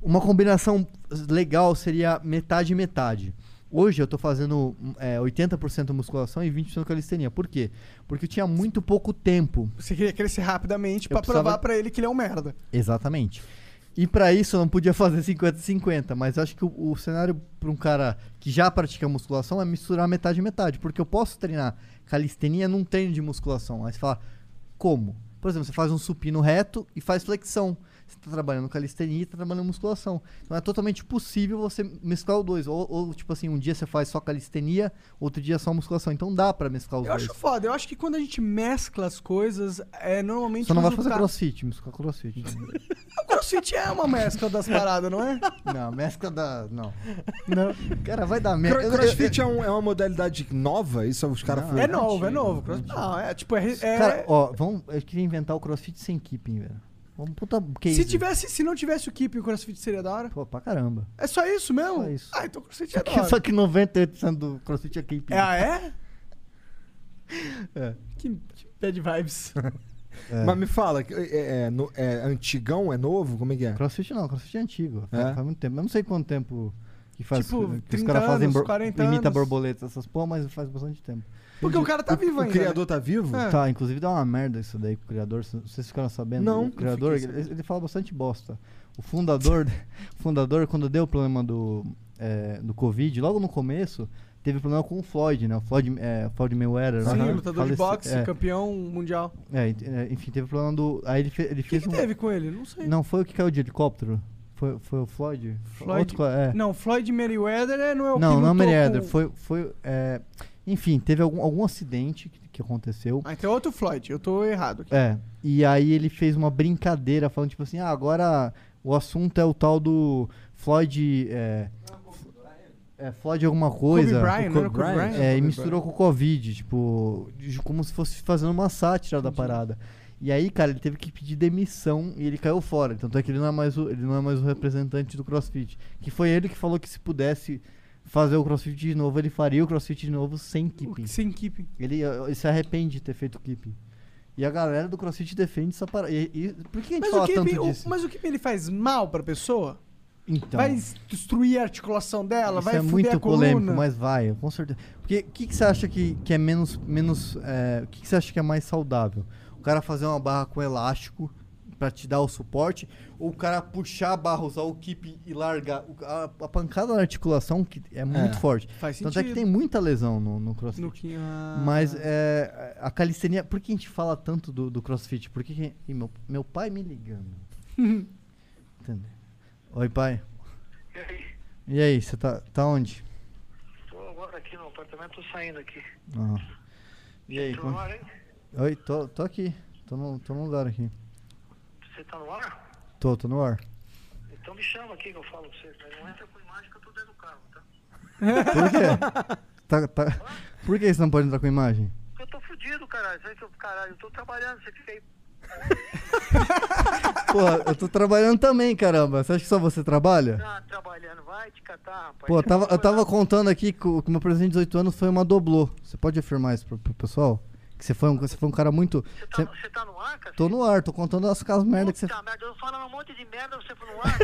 Speaker 4: uma combinação legal seria metade e metade. Hoje eu tô fazendo é, 80% musculação e 20% calistenia. Por quê? Porque eu tinha muito pouco tempo.
Speaker 3: Você queria crescer rapidamente pra
Speaker 4: precisava-
Speaker 3: provar pra ele que ele é um merda.
Speaker 4: Exatamente. E pra isso eu não podia fazer 50 e 50, mas eu acho que o, o cenário pra um cara que já pratica musculação é misturar metade e metade, porque eu posso treinar calistenia num treino de musculação. Aí você fala, como? Por exemplo, você faz um supino reto e faz flexão. Você tá trabalhando calistenia e tá trabalhando musculação. Então é totalmente possível você mesclar os dois. Ou, ou, tipo assim, um dia você faz só calistenia, outro dia só musculação. Então dá pra mesclar os
Speaker 3: Eu
Speaker 4: dois.
Speaker 3: acho foda. Eu acho que quando a gente mescla as coisas, é normalmente.
Speaker 4: Só não vai fazer
Speaker 3: resultado-
Speaker 4: crossfit, mesclar crossfit.
Speaker 3: O crossfit é uma mescla das paradas, não é?
Speaker 4: não, mescla da. Não.
Speaker 3: Não.
Speaker 4: Cara, vai dar
Speaker 2: Cro-
Speaker 4: merda. Eu- eu-
Speaker 2: Crossfit é, um- é uma modalidade nova? Isso os caras
Speaker 3: É novo, é novo. Não, é tipo. É, é-
Speaker 4: Cara, ó, vamos, eu queria inventar o crossfit sem keeping, velho. Vamos puta case.
Speaker 3: se, tivesse, se não tivesse o keep, o crossfit seria da hora.
Speaker 4: Pô, pra caramba.
Speaker 3: É só isso mesmo?
Speaker 4: Só isso.
Speaker 3: Ah, então o crossfit é
Speaker 4: Só
Speaker 3: da
Speaker 4: que,
Speaker 3: hora.
Speaker 4: só que 98% do crossfit é keeping.
Speaker 3: É, ah, é?
Speaker 4: É.
Speaker 3: Que, que bad vibes.
Speaker 4: É.
Speaker 2: Mas me fala, é, é, no- é antigão? É novo? Como é que é?
Speaker 4: Crossfit não, crossfit é antigo. Faz,
Speaker 2: É?
Speaker 4: faz muito tempo. Eu não sei quanto tempo que faz.
Speaker 3: Tipo,
Speaker 4: que os
Speaker 3: 30
Speaker 4: caras fazem.
Speaker 3: anos,
Speaker 4: bor-
Speaker 3: 40
Speaker 4: imita
Speaker 3: anos.
Speaker 4: borboletas, essas porra, mas faz bastante tempo.
Speaker 3: Porque o cara tá
Speaker 2: O-
Speaker 3: vivo
Speaker 2: o,
Speaker 3: ainda.
Speaker 2: criador
Speaker 3: né?
Speaker 2: tá vivo?
Speaker 3: É.
Speaker 4: Tá, inclusive dá uma merda isso daí com o criador. Vocês ficaram sabendo?
Speaker 2: Não,
Speaker 4: O
Speaker 2: não
Speaker 4: criador, ele, ele fala bastante bosta. O fundador, o fundador quando deu o problema do, é, do Covid, logo no começo, teve problema com o Floyd, né? O Floyd, é, Floyd Mayweather.
Speaker 3: Sim,
Speaker 4: né?
Speaker 3: lutador de
Speaker 4: Falece-
Speaker 3: boxe,
Speaker 4: é,
Speaker 3: campeão mundial.
Speaker 4: é, é, enfim, teve problema do. Aí ele, fe- ele
Speaker 3: O que,
Speaker 4: fez
Speaker 3: que
Speaker 4: um.
Speaker 3: teve com ele? Não sei.
Speaker 4: Não, foi o que caiu de helicóptero? Foi, foi o Floyd?
Speaker 3: Floyd-
Speaker 4: Outro é.
Speaker 3: Não, Floyd Mayweather é- não é o que
Speaker 4: Não, não é Mayweather.
Speaker 3: com-
Speaker 4: Foi. foi é, enfim, teve algum, algum acidente que, que aconteceu.
Speaker 3: Ah, então é outro Floyd. Eu tô errado aqui.
Speaker 4: É. E aí ele fez uma brincadeira falando, tipo assim, ah, agora o assunto é o tal do Floyd. É, é Floyd alguma coisa.
Speaker 3: Kobe Bryant,
Speaker 2: o
Speaker 3: não era
Speaker 2: Kobe
Speaker 3: Kobe
Speaker 2: Bryant?
Speaker 4: É, e misturou com o Covid, tipo, como se fosse fazendo uma sátira da parada. E aí, cara, ele teve que pedir demissão e ele caiu fora. Tanto é que ele não é mais o, ele não é mais o representante do CrossFit. Que foi ele que falou que se pudesse fazer o CrossFit de novo, ele faria o CrossFit de novo sem keeping.
Speaker 3: Sem keeping.
Speaker 4: Ele, eh, ele se arrepende de ter feito keeping. E a galera do CrossFit defende essa parada. E, e- por que a gente
Speaker 3: Mas o,
Speaker 4: fala
Speaker 3: keeping,
Speaker 4: tanto
Speaker 3: o-
Speaker 4: disso?
Speaker 3: mas o keeping ele faz mal pra pessoa?
Speaker 4: Então,
Speaker 3: vai destruir a articulação dela? vai
Speaker 4: é
Speaker 3: fuder
Speaker 4: muito
Speaker 3: a coluna?
Speaker 4: polêmico, mas vai, com certeza. Porque o que, que você acha que, que é menos. menos eh, O que, que você acha que é mais saudável? O cara fazer uma barra com elástico pra te dar o suporte, ou o cara puxar a barra, usar o keep e largar. A, a pancada na articulação que é muito forte.
Speaker 3: Faz
Speaker 4: Tanto é que tem muita lesão no, no crossfit.
Speaker 3: No que- ah.
Speaker 4: Mas é, a calistenia. Por que a gente fala tanto do, do crossfit? Por que. meu, meu pai me ligando. Entendeu? Oi, pai.
Speaker 7: E aí?
Speaker 4: E aí, você tá, tá onde?
Speaker 7: Tô agora aqui no apartamento, tô saindo aqui.
Speaker 4: Ah. E aí?
Speaker 7: Tô
Speaker 4: como-
Speaker 7: no ar, hein?
Speaker 4: Oi, tô, tô aqui. Tô no, tô no lugar aqui.
Speaker 7: Você tá no ar?
Speaker 4: Tô, tô no ar.
Speaker 7: Então me chama aqui que eu falo pra você. Mas não entra com imagem que eu tô dentro do carro, tá?
Speaker 4: Por quê? Tá, tá... Por que você não pode entrar com imagem?
Speaker 7: Eu tô fudido, caralho. Eu, caralho, eu tô trabalhando, você fica aí.
Speaker 4: Pô, eu tô trabalhando também, caramba. Você acha que só você trabalha?
Speaker 7: Ah, trabalhando, vai te catar, rapaz.
Speaker 4: Pô, eu tava, eu tava contando aqui que o que o meu presente de 18 anos foi uma doblô. Você pode afirmar isso pro, pro pessoal? Que você foi um, você foi um cara muito.
Speaker 7: Você tá,
Speaker 4: você-
Speaker 7: tá no ar, cara?
Speaker 4: Tô no ar, tô contando as, as merda que você.
Speaker 7: Puta merda, eu falando um monte de merda, você foi no ar.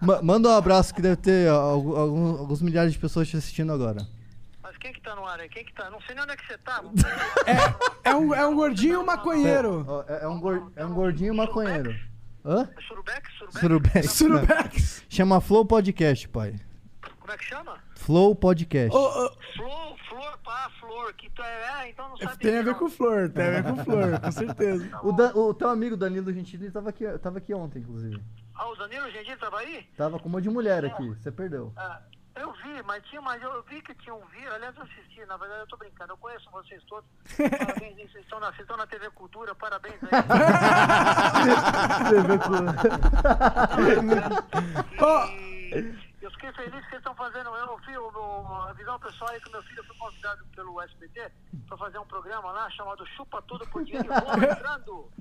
Speaker 4: Ma- manda um abraço que deve ter algu- alguns, alguns milhares de pessoas te assistindo agora.
Speaker 7: Mas quem que tá no ar aí? Quem que tá? Não sei nem onde é que você tá.
Speaker 3: É um, é um gordinho maconheiro.
Speaker 4: Ó, É, é um, gor- é um gordinho maconheiro. Hã?
Speaker 7: É Surubex? Surubex?
Speaker 4: Surubex. Chama Flow Podcast, pai.
Speaker 7: Como é que chama?
Speaker 4: Flow Podcast.
Speaker 3: Ô, ô,
Speaker 7: Flor, flor, pá, flor. Que tu é, é, então não sabe
Speaker 3: tem a ver
Speaker 7: não.
Speaker 3: com flor, tem a ver com flor, com certeza.
Speaker 4: O, Dan- o teu amigo Danilo Gentili tava aqui, tava aqui ontem, inclusive.
Speaker 7: Ah, o Danilo Gentili tava aí?
Speaker 4: Tava com uma de mulher aqui, você perdeu.
Speaker 7: Ah, eu vi, mas tinha, mas eu vi que tinha um vídeo, aliás eu assisti, na verdade eu tô brincando, eu conheço vocês todos. Parabéns, vocês estão na, vocês estão na TV Cultura, parabéns aí. E eu fiquei feliz que vocês estão fazendo, eu eu, avisar o pessoal aí que o meu filho foi convidado pelo SBT pra fazer um programa lá chamado Chupa Tudo por Dinheiro. Vou entrando!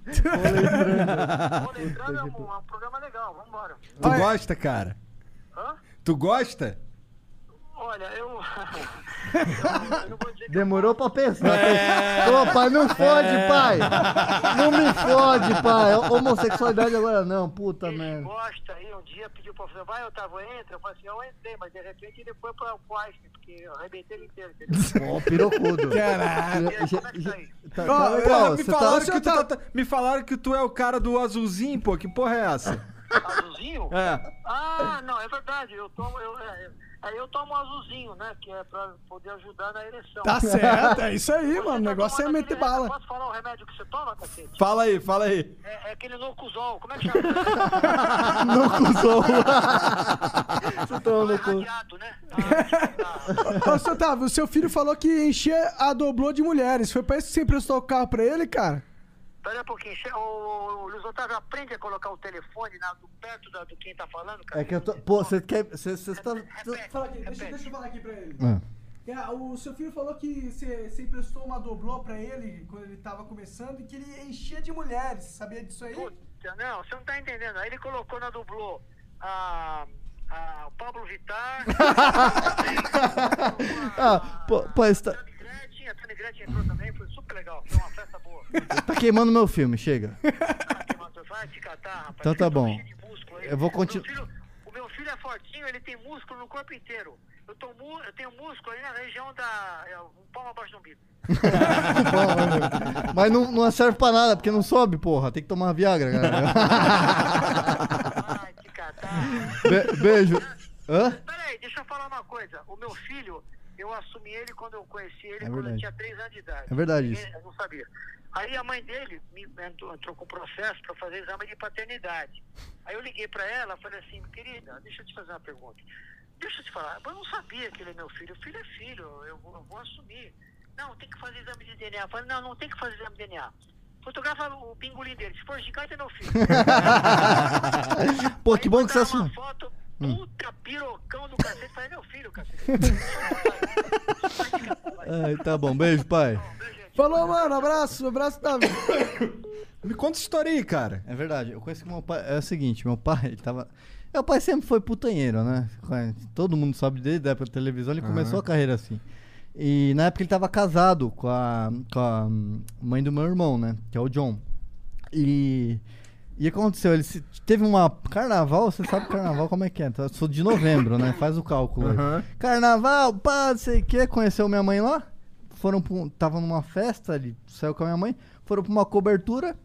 Speaker 7: Vou entrando é um, é um programa legal, vambora.
Speaker 2: Tu gosta, cara?
Speaker 7: Hã?
Speaker 2: Tu gosta?
Speaker 7: Olha, eu. eu, eu não vou dizer que
Speaker 4: Demorou pra pensar. Ô, pai, não fode, pai. Não me fode, pai. Homossexualidade agora não, puta
Speaker 7: ele
Speaker 4: merda.
Speaker 7: gosta aí, um dia pediu pra fazer, vai, Otávio, entra. Eu falei assim, eu entrei, mas de repente ele foi pra o Einstein, porque eu arrebentei ele inteiro, entendeu?
Speaker 4: Ó, pirocudo.
Speaker 3: Caralho.
Speaker 7: É que tá aí?
Speaker 4: Tá, tá
Speaker 3: eu-
Speaker 2: me, falaram
Speaker 4: tá...
Speaker 2: que tu me falaram que tu é o cara do azulzinho, pô. Que porra é essa?
Speaker 7: Azulzinho?
Speaker 2: É.
Speaker 7: Ah, não, é verdade. Eu tomo, eu, é, aí eu tomo azulzinho, né? Que é pra poder ajudar na ereção.
Speaker 3: Tá certo, é isso aí,
Speaker 7: Você
Speaker 3: mano. O negócio é meter bala.
Speaker 7: Posso falar o remédio que você toma, cacete?
Speaker 2: Fala aí, fala aí.
Speaker 7: É, é aquele Nocuzol, como é que chama?
Speaker 4: Não cuzou. Você tá
Speaker 7: Não é
Speaker 4: no cu.
Speaker 7: radiado, né? Ah,
Speaker 3: Ô, seu Otávio, o seu filho falou que enchia a doblô de mulheres. Foi pra isso que você emprestou o carro pra ele, cara?
Speaker 7: Pera um pouquinho, ô, Luiz Otávio, aprende a colocar o telefone na, do, perto da, do quem tá falando, cara.
Speaker 4: É que eu tô... Pô, você quer... Você, você tá...
Speaker 7: Repete,
Speaker 3: Fala aqui, deixa, deixa eu falar aqui pra ele.
Speaker 4: Ah.
Speaker 3: É, o seu filho falou que você, emprestou uma doblô pra ele quando ele tava começando e que ele enchia de mulheres. Sabia disso aí?
Speaker 7: Puta, não, você não tá entendendo. Aí ele colocou na dublô a, a, o Pablo Vittar.
Speaker 4: Ah, pô, pô, esse tá,
Speaker 7: Gretchen, a Tani Gretchen entrou também, foi super legal. Foi uma festa boa.
Speaker 4: tá queimando meu filme, chega.
Speaker 7: Matou. Vai te catar, rapaz.
Speaker 4: Então tá bom. Eu vou
Speaker 7: O meu
Speaker 4: continu-
Speaker 7: filho- O meu filho é fortinho, ele tem músculo no corpo inteiro. Eu, tô eu tenho músculo aí na região da. É, um palmo abaixo do umbigo.
Speaker 4: Mas não, não serve pra nada, porque não sobe, porra. Tem que tomar Viagra, cara.
Speaker 7: Vai te catar.
Speaker 4: Be- beijo. Hã?
Speaker 7: Peraí, deixa eu falar uma coisa. O meu filho, eu assumi ele quando eu conheci ele,
Speaker 4: É
Speaker 7: quando ele tinha 3 anos de idade.
Speaker 4: É verdade
Speaker 7: Ninguém-
Speaker 4: isso.
Speaker 7: Eu não sabia. Aí a mãe dele me entrou, entrou com processo para fazer exame de paternidade. Aí eu liguei para ela falei assim, querida, deixa eu te fazer uma pergunta. Deixa eu te falar, eu não sabia que ele é meu filho. Filho é filho, eu vou, eu vou assumir. Não, tem que fazer exame de DNA. Eu falei, não, não tem que fazer exame de DNA. Fotografa o pingolim dele. Se for gigante, é meu filho.
Speaker 4: Pô, que bom que você assumou.
Speaker 7: foto, puta pirocão do cacete. Falei, meu filho, cacete.
Speaker 4: Ai, tá bom, beijo, pai.
Speaker 3: Falou, mano. Abraço, abraço, Davi.
Speaker 2: Me conta história aí, cara.
Speaker 4: É verdade, eu conheço que meu pai. É o seguinte, meu pai, ele tava. Meu pai sempre foi putanheiro, né? Todo mundo sabe dele, da época da televisão, ele começou a carreira assim. E na época ele tava casado com a, com a mãe do meu irmão, né? Que é o John. E. E aconteceu? Ele se- teve uma. Carnaval, você sabe carnaval como é que é? Eu sou de novembro, né? Faz o cálculo.
Speaker 2: Aham.
Speaker 4: Carnaval, pá, não sei o que. Conheceu minha mãe lá. Foram pra um, Tava numa festa, ele saiu com a minha mãe. Foram pra uma cobertura.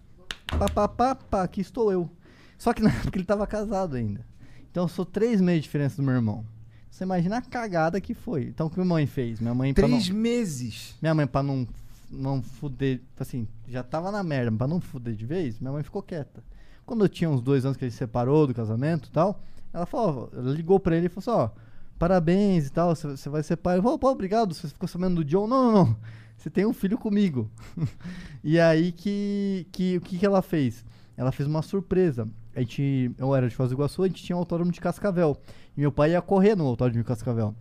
Speaker 4: Pá, pá, pá, pá, aqui estou eu. Só que na época ele tava casado ainda. Então eu sou três meses de diferença do meu irmão. Você imagina a cagada que foi. Então o que minha mãe fez? Minha mãe
Speaker 2: Três
Speaker 4: não,
Speaker 2: meses.
Speaker 4: Minha mãe, pra não, não fuder, assim, já tava na merda, pra não fuder de vez, minha mãe ficou quieta. Quando eu tinha uns dois anos que ele se separou do casamento e tal, ela falou, ela ligou pra ele e falou assim, ó, parabéns e tal, você vai ser pai. Eu falei, pô, obrigado, você ficou sabendo do John? Não, não, não, você tem um filho comigo. e aí que, que, o que que ela fez? Ela fez uma surpresa. A gente, eu era de Foz do Iguaçu, a gente tinha um autódromo de Cascavel. E meu pai ia correr no autódromo de Cascavel.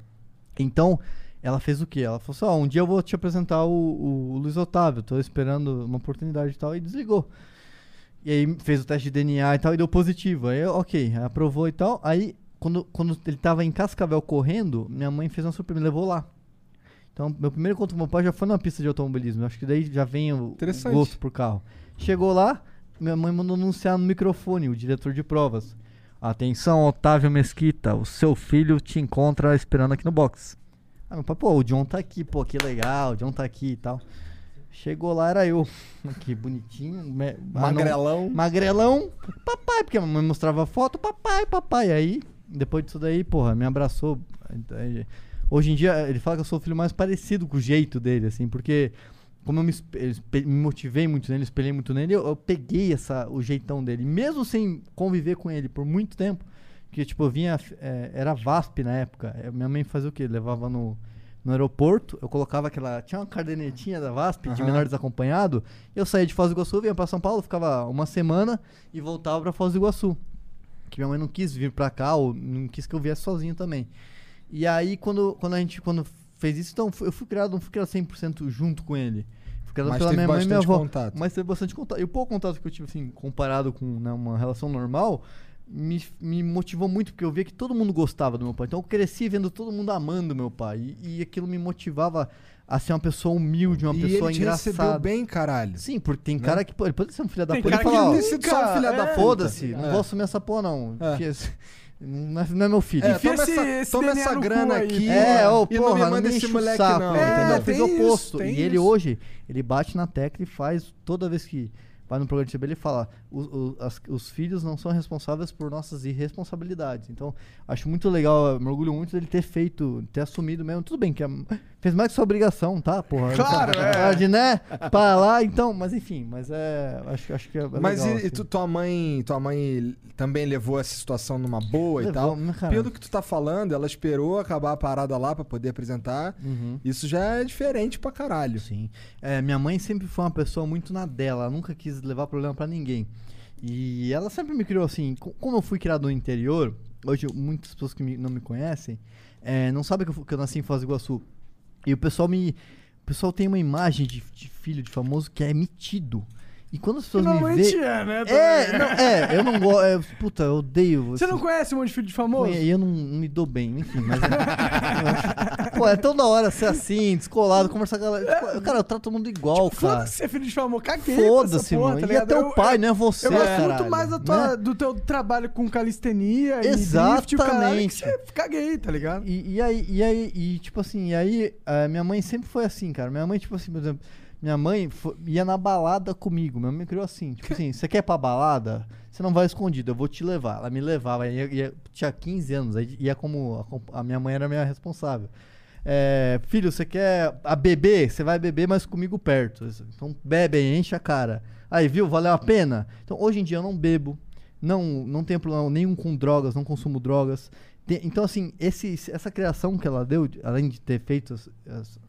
Speaker 4: Então, ela fez o quê? Ela falou assim: ó, um dia eu vou te apresentar o, o, o Luiz Otávio, tô esperando uma oportunidade e tal, e desligou. E aí fez o teste de DNA e tal, e deu positivo. Aí, ok, aprovou e tal. Aí, quando, quando ele tava em Cascavel correndo, minha mãe fez uma surpresa, me levou lá. Então, meu primeiro encontro com meu pai já foi numa pista de automobilismo. Acho que daí já vem o, gosto por carro. Chegou lá, minha mãe mandou anunciar no microfone, o diretor de provas. Atenção, Otávio Mesquita, o seu filho te encontra esperando aqui no box. Aí meu pai, pô, o John tá aqui, pô, que legal, o John tá aqui e tal. Chegou lá, era eu. Que bonitinho. me- ah, não-
Speaker 2: Magrelão.
Speaker 4: Magrelão, papai, porque a mamãe mostrava foto, papai, papai. Aí, depois disso daí, porra, me abraçou. Hoje em dia, ele fala que eu sou o filho mais parecido com o jeito dele, assim, porque como eu me, me motivei muito nele, espelhei muito nele, eu, eu peguei essa, o jeitão dele. Mesmo sem conviver com ele por muito tempo, que tipo, eu vinha, é, era VASP na época. é, Minha mãe fazia o quê? Levava no, no aeroporto, eu colocava aquela. Tinha uma cadernetinha da VASP de menor desacompanhado. Eu saía de Foz do Iguaçu, vinha pra São Paulo, ficava uma semana e voltava pra Foz do Iguaçu. Que minha mãe não quis vir pra cá, ou não quis que eu viesse sozinho também. E aí, quando, quando a gente quando fez isso, então eu fui criado, não fui criado 100% junto com ele. Fui criado
Speaker 2: Mas
Speaker 4: pela minha mãe e minha avó.
Speaker 2: contato.
Speaker 4: Mas teve bastante contato. E o pouco contato que eu tive, assim, comparado com né, uma relação normal, me, me motivou muito, porque eu via que todo mundo gostava do meu pai. Então eu cresci vendo todo mundo amando meu pai. E, e aquilo me motivava a ser uma pessoa humilde, uma
Speaker 2: e
Speaker 4: pessoa
Speaker 2: ele te recebeu
Speaker 4: engraçada.
Speaker 2: bem, caralho.
Speaker 4: Sim, porque tem
Speaker 2: Né?
Speaker 4: cara que pô, ele pode ser um filho da
Speaker 3: Tem
Speaker 4: puta e
Speaker 3: cara que
Speaker 4: ó,
Speaker 2: Ter sido só um filho da
Speaker 3: é.
Speaker 2: puta.
Speaker 4: foda-se, não
Speaker 2: É.
Speaker 4: vou assumir essa porra não.
Speaker 2: É.
Speaker 4: Não é, não é meu filho.
Speaker 2: É, toma
Speaker 3: esse-
Speaker 2: essa,
Speaker 3: esse
Speaker 2: toma essa grana
Speaker 3: aí,
Speaker 2: aqui.
Speaker 4: É, ô,
Speaker 2: não
Speaker 4: porra,
Speaker 2: me
Speaker 4: não
Speaker 2: manda
Speaker 4: me
Speaker 2: esse moleque,
Speaker 4: saco,
Speaker 2: não.
Speaker 3: É,
Speaker 4: entendeu? Fez o oposto. E ele
Speaker 3: isso.
Speaker 4: hoje, ele bate na tecla e faz, toda vez que vai no programa de TV, ele fala, os, os, as- os filhos não são responsáveis por nossas irresponsabilidades. Então, acho muito legal, me orgulho muito dele ter feito, ter assumido mesmo. Tudo bem que a- fez mais que sua obrigação, tá, porra?
Speaker 3: Claro, é.
Speaker 4: De, né, pra lá, então, mas enfim, mas é, acho, acho que é
Speaker 2: Mas
Speaker 4: legal,
Speaker 2: e, e
Speaker 4: assim.
Speaker 2: tu- tua mãe, tua mãe também levou essa situação numa boa e
Speaker 4: Levou,
Speaker 2: tal?
Speaker 4: né, cara?
Speaker 2: Pelo que tu tá falando, ela esperou acabar a parada lá pra poder apresentar.
Speaker 4: Uhum.
Speaker 2: Isso já é diferente pra caralho.
Speaker 4: Sim. É, minha mãe sempre foi uma pessoa muito na dela, ela nunca quis levar problema pra ninguém. E ela sempre me criou assim, co- como eu fui criado no interior, hoje muitas pessoas que me- não me conhecem, é, não sabem que eu, que eu nasci em Foz do Iguaçu. E o pessoal me. O pessoal tem uma imagem de, de filho de famoso que é metido. E quando as pessoas me
Speaker 3: Normalmente
Speaker 4: veem.
Speaker 3: é, né?
Speaker 4: É, não, é, eu não gosto. é, puta, eu odeio.
Speaker 3: Você não
Speaker 4: assim,
Speaker 3: conhece um monte de filho de famoso?
Speaker 4: e eu não, não me dou bem, enfim, mas. eu acho- pô, é tão da hora ser assim, descolado, conversar com a galera. Tipo, cara, eu trato todo mundo igual, cara.
Speaker 3: Foda-se ser filho de famoso. Caguei
Speaker 4: Foda-se, mano.
Speaker 3: tá
Speaker 4: e
Speaker 3: ligado?
Speaker 4: até
Speaker 3: Eu-
Speaker 4: o pai,
Speaker 3: eu-
Speaker 4: não é você,
Speaker 3: Eu gosto muito mais da tua-
Speaker 4: né?
Speaker 3: do teu trabalho com calistenia e drift e o caralho, que
Speaker 4: Exatamente.
Speaker 3: você caguei, tá ligado?
Speaker 4: E, e aí, e aí, e tipo assim, e aí, a minha mãe sempre foi assim, cara. Minha mãe, tipo assim, por exemplo, minha mãe ia na balada comigo. Minha mãe criou assim, tipo assim, você quer ir pra balada? Você não vai escondido, eu vou te levar. Ela me levava, ia, ia- tinha 15 anos, aí ia como a, a minha mãe era minha responsável. É, filho, você quer a beber? Você vai beber, mas comigo perto. Então bebe enche a cara. Aí, viu? Valeu a pena? Então, hoje em dia eu não bebo. Não, não tenho problema nenhum com drogas, não consumo drogas. Então, assim, esse, essa criação que ela deu, de- além de ter feito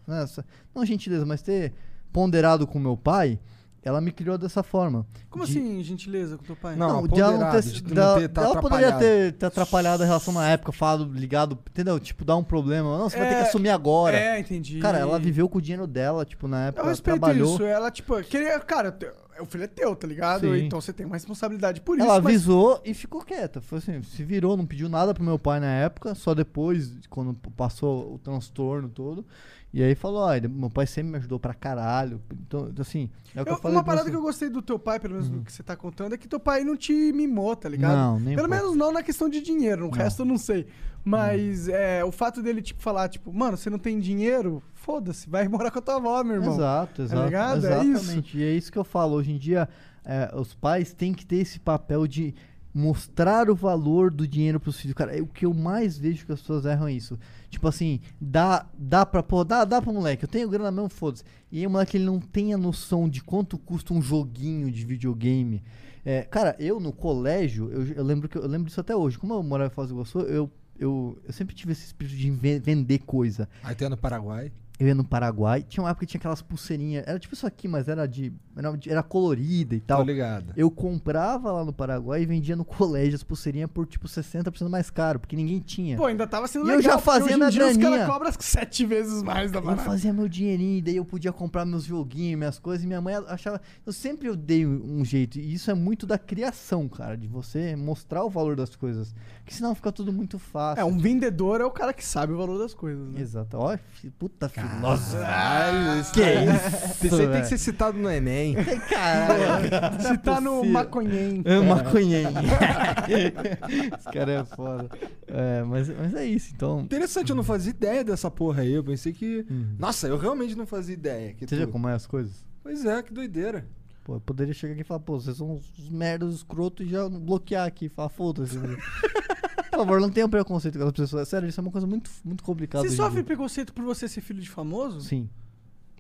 Speaker 4: né, essa, não gentileza, mas ter ponderado com meu pai, ela me criou dessa forma.
Speaker 3: Como
Speaker 4: De-
Speaker 3: assim, gentileza com teu pai?
Speaker 2: Não,
Speaker 4: de ela não
Speaker 2: ponderado,
Speaker 4: ter,
Speaker 2: de não
Speaker 4: dela-
Speaker 2: ter tá
Speaker 4: ela poderia ter, ter atrapalhado a relação na época, falado, ligado, entendeu? Tipo, dar um problema. Não, você vai ter que
Speaker 3: É,
Speaker 4: assumir agora.
Speaker 3: É, entendi.
Speaker 4: Cara, ela viveu com o dinheiro dela, tipo, na época,
Speaker 3: Eu
Speaker 4: ela
Speaker 3: respeito
Speaker 4: trabalhou.
Speaker 3: isso. Ela, tipo, queria. Cara, o filho é teu, tá ligado?
Speaker 4: Sim.
Speaker 3: Então você tem uma responsabilidade por isso.
Speaker 4: Ela
Speaker 3: mas-
Speaker 4: avisou e ficou quieta. Foi assim, se virou, não pediu nada pro meu pai na época, só depois, quando passou o transtorno todo. E aí falou, ele- meu pai sempre me ajudou pra caralho. Então, assim, é o que eu,
Speaker 3: Eu-
Speaker 4: falei
Speaker 3: uma parada
Speaker 4: você.
Speaker 3: que eu gostei do teu pai, pelo menos do que você tá contando, é que teu pai não te mimou, tá ligado?
Speaker 4: Não, nem
Speaker 3: Pelo
Speaker 4: pouco.
Speaker 3: menos não na questão de dinheiro, o resto eu não sei. Mas é, o fato dele, tipo, falar, tipo, mano, você não tem dinheiro? Foda-se, vai morar com a tua avó, meu irmão.
Speaker 4: Exato, exato.
Speaker 3: ligado? É isso.
Speaker 4: exatamente. E é isso que eu falo. Hoje em dia, é, os pais têm que ter esse papel de mostrar o valor do dinheiro pros filhos. Cara, é o que eu mais vejo que as pessoas erram é isso. Tipo assim, dá, dá pra, pô, dá, dá pra moleque. Eu tenho grana mesmo, foda-se. E o moleque ele não tem a noção de quanto custa um joguinho de videogame. É, cara, eu no colégio, eu, eu lembro que eu lembro disso até hoje. Como eu morava em Foz do Iguaçu, eu, eu, eu sempre tive esse espírito de vender coisa.
Speaker 2: Tem no Paraguai.
Speaker 4: Eu ia no Paraguai, tinha uma época que tinha aquelas pulseirinhas, era tipo isso aqui, mas era de. Era, de- era colorida e
Speaker 2: Tô
Speaker 4: tal.
Speaker 2: ligado.
Speaker 4: Eu comprava lá no Paraguai e vendia no colégio as pulseirinhas por tipo 60% mais caro, porque ninguém tinha.
Speaker 3: Pô, ainda tava sendo
Speaker 4: E eu
Speaker 3: legal.
Speaker 4: já
Speaker 3: porque
Speaker 4: fazia minha
Speaker 3: dia Os
Speaker 4: graninha.
Speaker 3: caras cobram sete vezes mais da
Speaker 4: Eu
Speaker 3: barata.
Speaker 4: fazia meu dinheirinho, e daí eu podia comprar meus joguinhos, minhas coisas, e minha mãe achava. Eu sempre eu dei um jeito, e isso é muito da criação, cara, de você mostrar o valor das coisas. Porque senão fica tudo muito fácil.
Speaker 3: É, um vendedor é o cara que sabe o valor das coisas, né?
Speaker 4: Exato. Ó, puta filósofo.
Speaker 2: Caralho, isso
Speaker 4: Que isso,
Speaker 2: Isso aí tem que ser citado no Enem.
Speaker 4: Caralho.
Speaker 3: Se tá no maconhem.
Speaker 4: É maconhengue. Esse cara é foda. É, mas, mas é isso, então.
Speaker 2: Interessante, eu não fazia ideia dessa porra aí. Eu pensei que.
Speaker 4: Uhum.
Speaker 2: Nossa, eu realmente não fazia ideia. Que
Speaker 4: Você
Speaker 2: tu-
Speaker 4: como é as coisas?
Speaker 2: Pois é, que doideira.
Speaker 4: Pô, eu poderia chegar aqui e falar, pô, vocês são uns merdas escroto e já bloquear aqui, falar, foda-se. Por favor, não tenham preconceito com as pessoas. Sério, isso é uma coisa muito, muito complicada.
Speaker 3: Você sofre preconceito por você ser filho de famoso?
Speaker 4: Sim.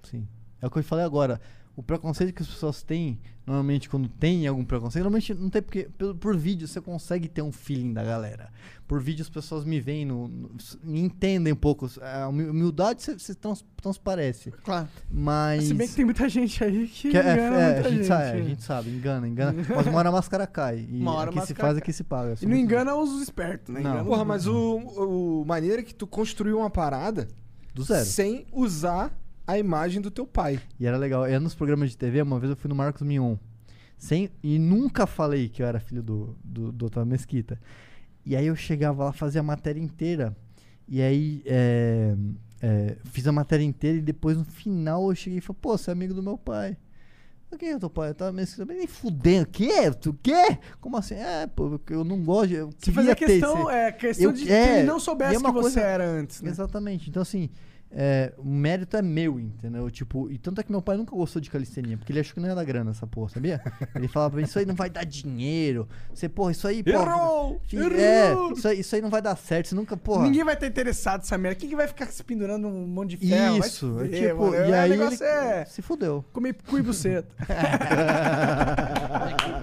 Speaker 4: Sim. É o que eu falei agora. O preconceito que as pessoas têm, normalmente quando tem algum preconceito, normalmente não tem porque por, por vídeo você consegue ter um feeling da galera. Por vídeo as pessoas me veem, no, no- me entendem um pouco. A humi- humildade você, trans, transparece.
Speaker 3: Claro.
Speaker 4: Mas.
Speaker 3: Se bem que tem muita gente aí que,
Speaker 4: que é-
Speaker 3: engana
Speaker 4: é,
Speaker 3: muita
Speaker 4: a, gente
Speaker 3: gente.
Speaker 4: sabe, a gente sabe, engana, engana. Mas uma hora a máscara cai. E
Speaker 3: Uma hora a
Speaker 4: aqui se faz,
Speaker 3: cai.
Speaker 4: aqui se paga. Eu
Speaker 3: E não engana os espertos, né?
Speaker 4: Não.
Speaker 3: Engana
Speaker 2: Porra, mas o, o maneiro é que tu construiu uma parada
Speaker 4: Do zero.
Speaker 2: sem usar a imagem do teu pai.
Speaker 4: E era legal. Eu nos programas de TV, uma vez eu fui no Marcos Mion. Sem, e nunca falei que eu era filho do, do, do Otávio Mesquita. E aí eu chegava lá, fazia a matéria inteira. E aí é, é, fiz a matéria inteira e depois no final eu cheguei e falei, pô, você é amigo do meu pai. Eu, Quem é teu pai? Otávio Mesquita. Nem fudendo. Quê? Tu quê? Como assim? É, pô, porque eu não gosto. Eu
Speaker 3: Você fazia
Speaker 4: ter
Speaker 3: questão,
Speaker 4: esse-
Speaker 3: é, questão
Speaker 4: Eu-
Speaker 3: de que
Speaker 4: é,
Speaker 3: ele não
Speaker 4: e
Speaker 3: soubesse
Speaker 4: é
Speaker 3: que você
Speaker 4: coisa-
Speaker 3: era antes, né?
Speaker 4: Exatamente. Então, assim, é, o mérito é meu, entendeu? Tipo, e tanto é que meu pai nunca gostou de calistenia, porque ele achou que não ia dar grana essa porra, sabia? Ele falava pra mim, isso aí não vai dar dinheiro. Você, porra, isso aí, porra.
Speaker 2: Errou! Errou!
Speaker 4: É, isso aí, isso aí não vai dar certo. Você nunca, porra.
Speaker 3: Ninguém vai estar interessado nessa merda. Quem que vai ficar se pendurando um monte de ferro?
Speaker 4: Isso, é
Speaker 3: fuder,
Speaker 4: tipo,
Speaker 3: mano.
Speaker 4: e
Speaker 3: É,
Speaker 4: aí
Speaker 3: o negócio
Speaker 4: ele
Speaker 3: é
Speaker 4: se fudeu.
Speaker 3: comer cu e buceta.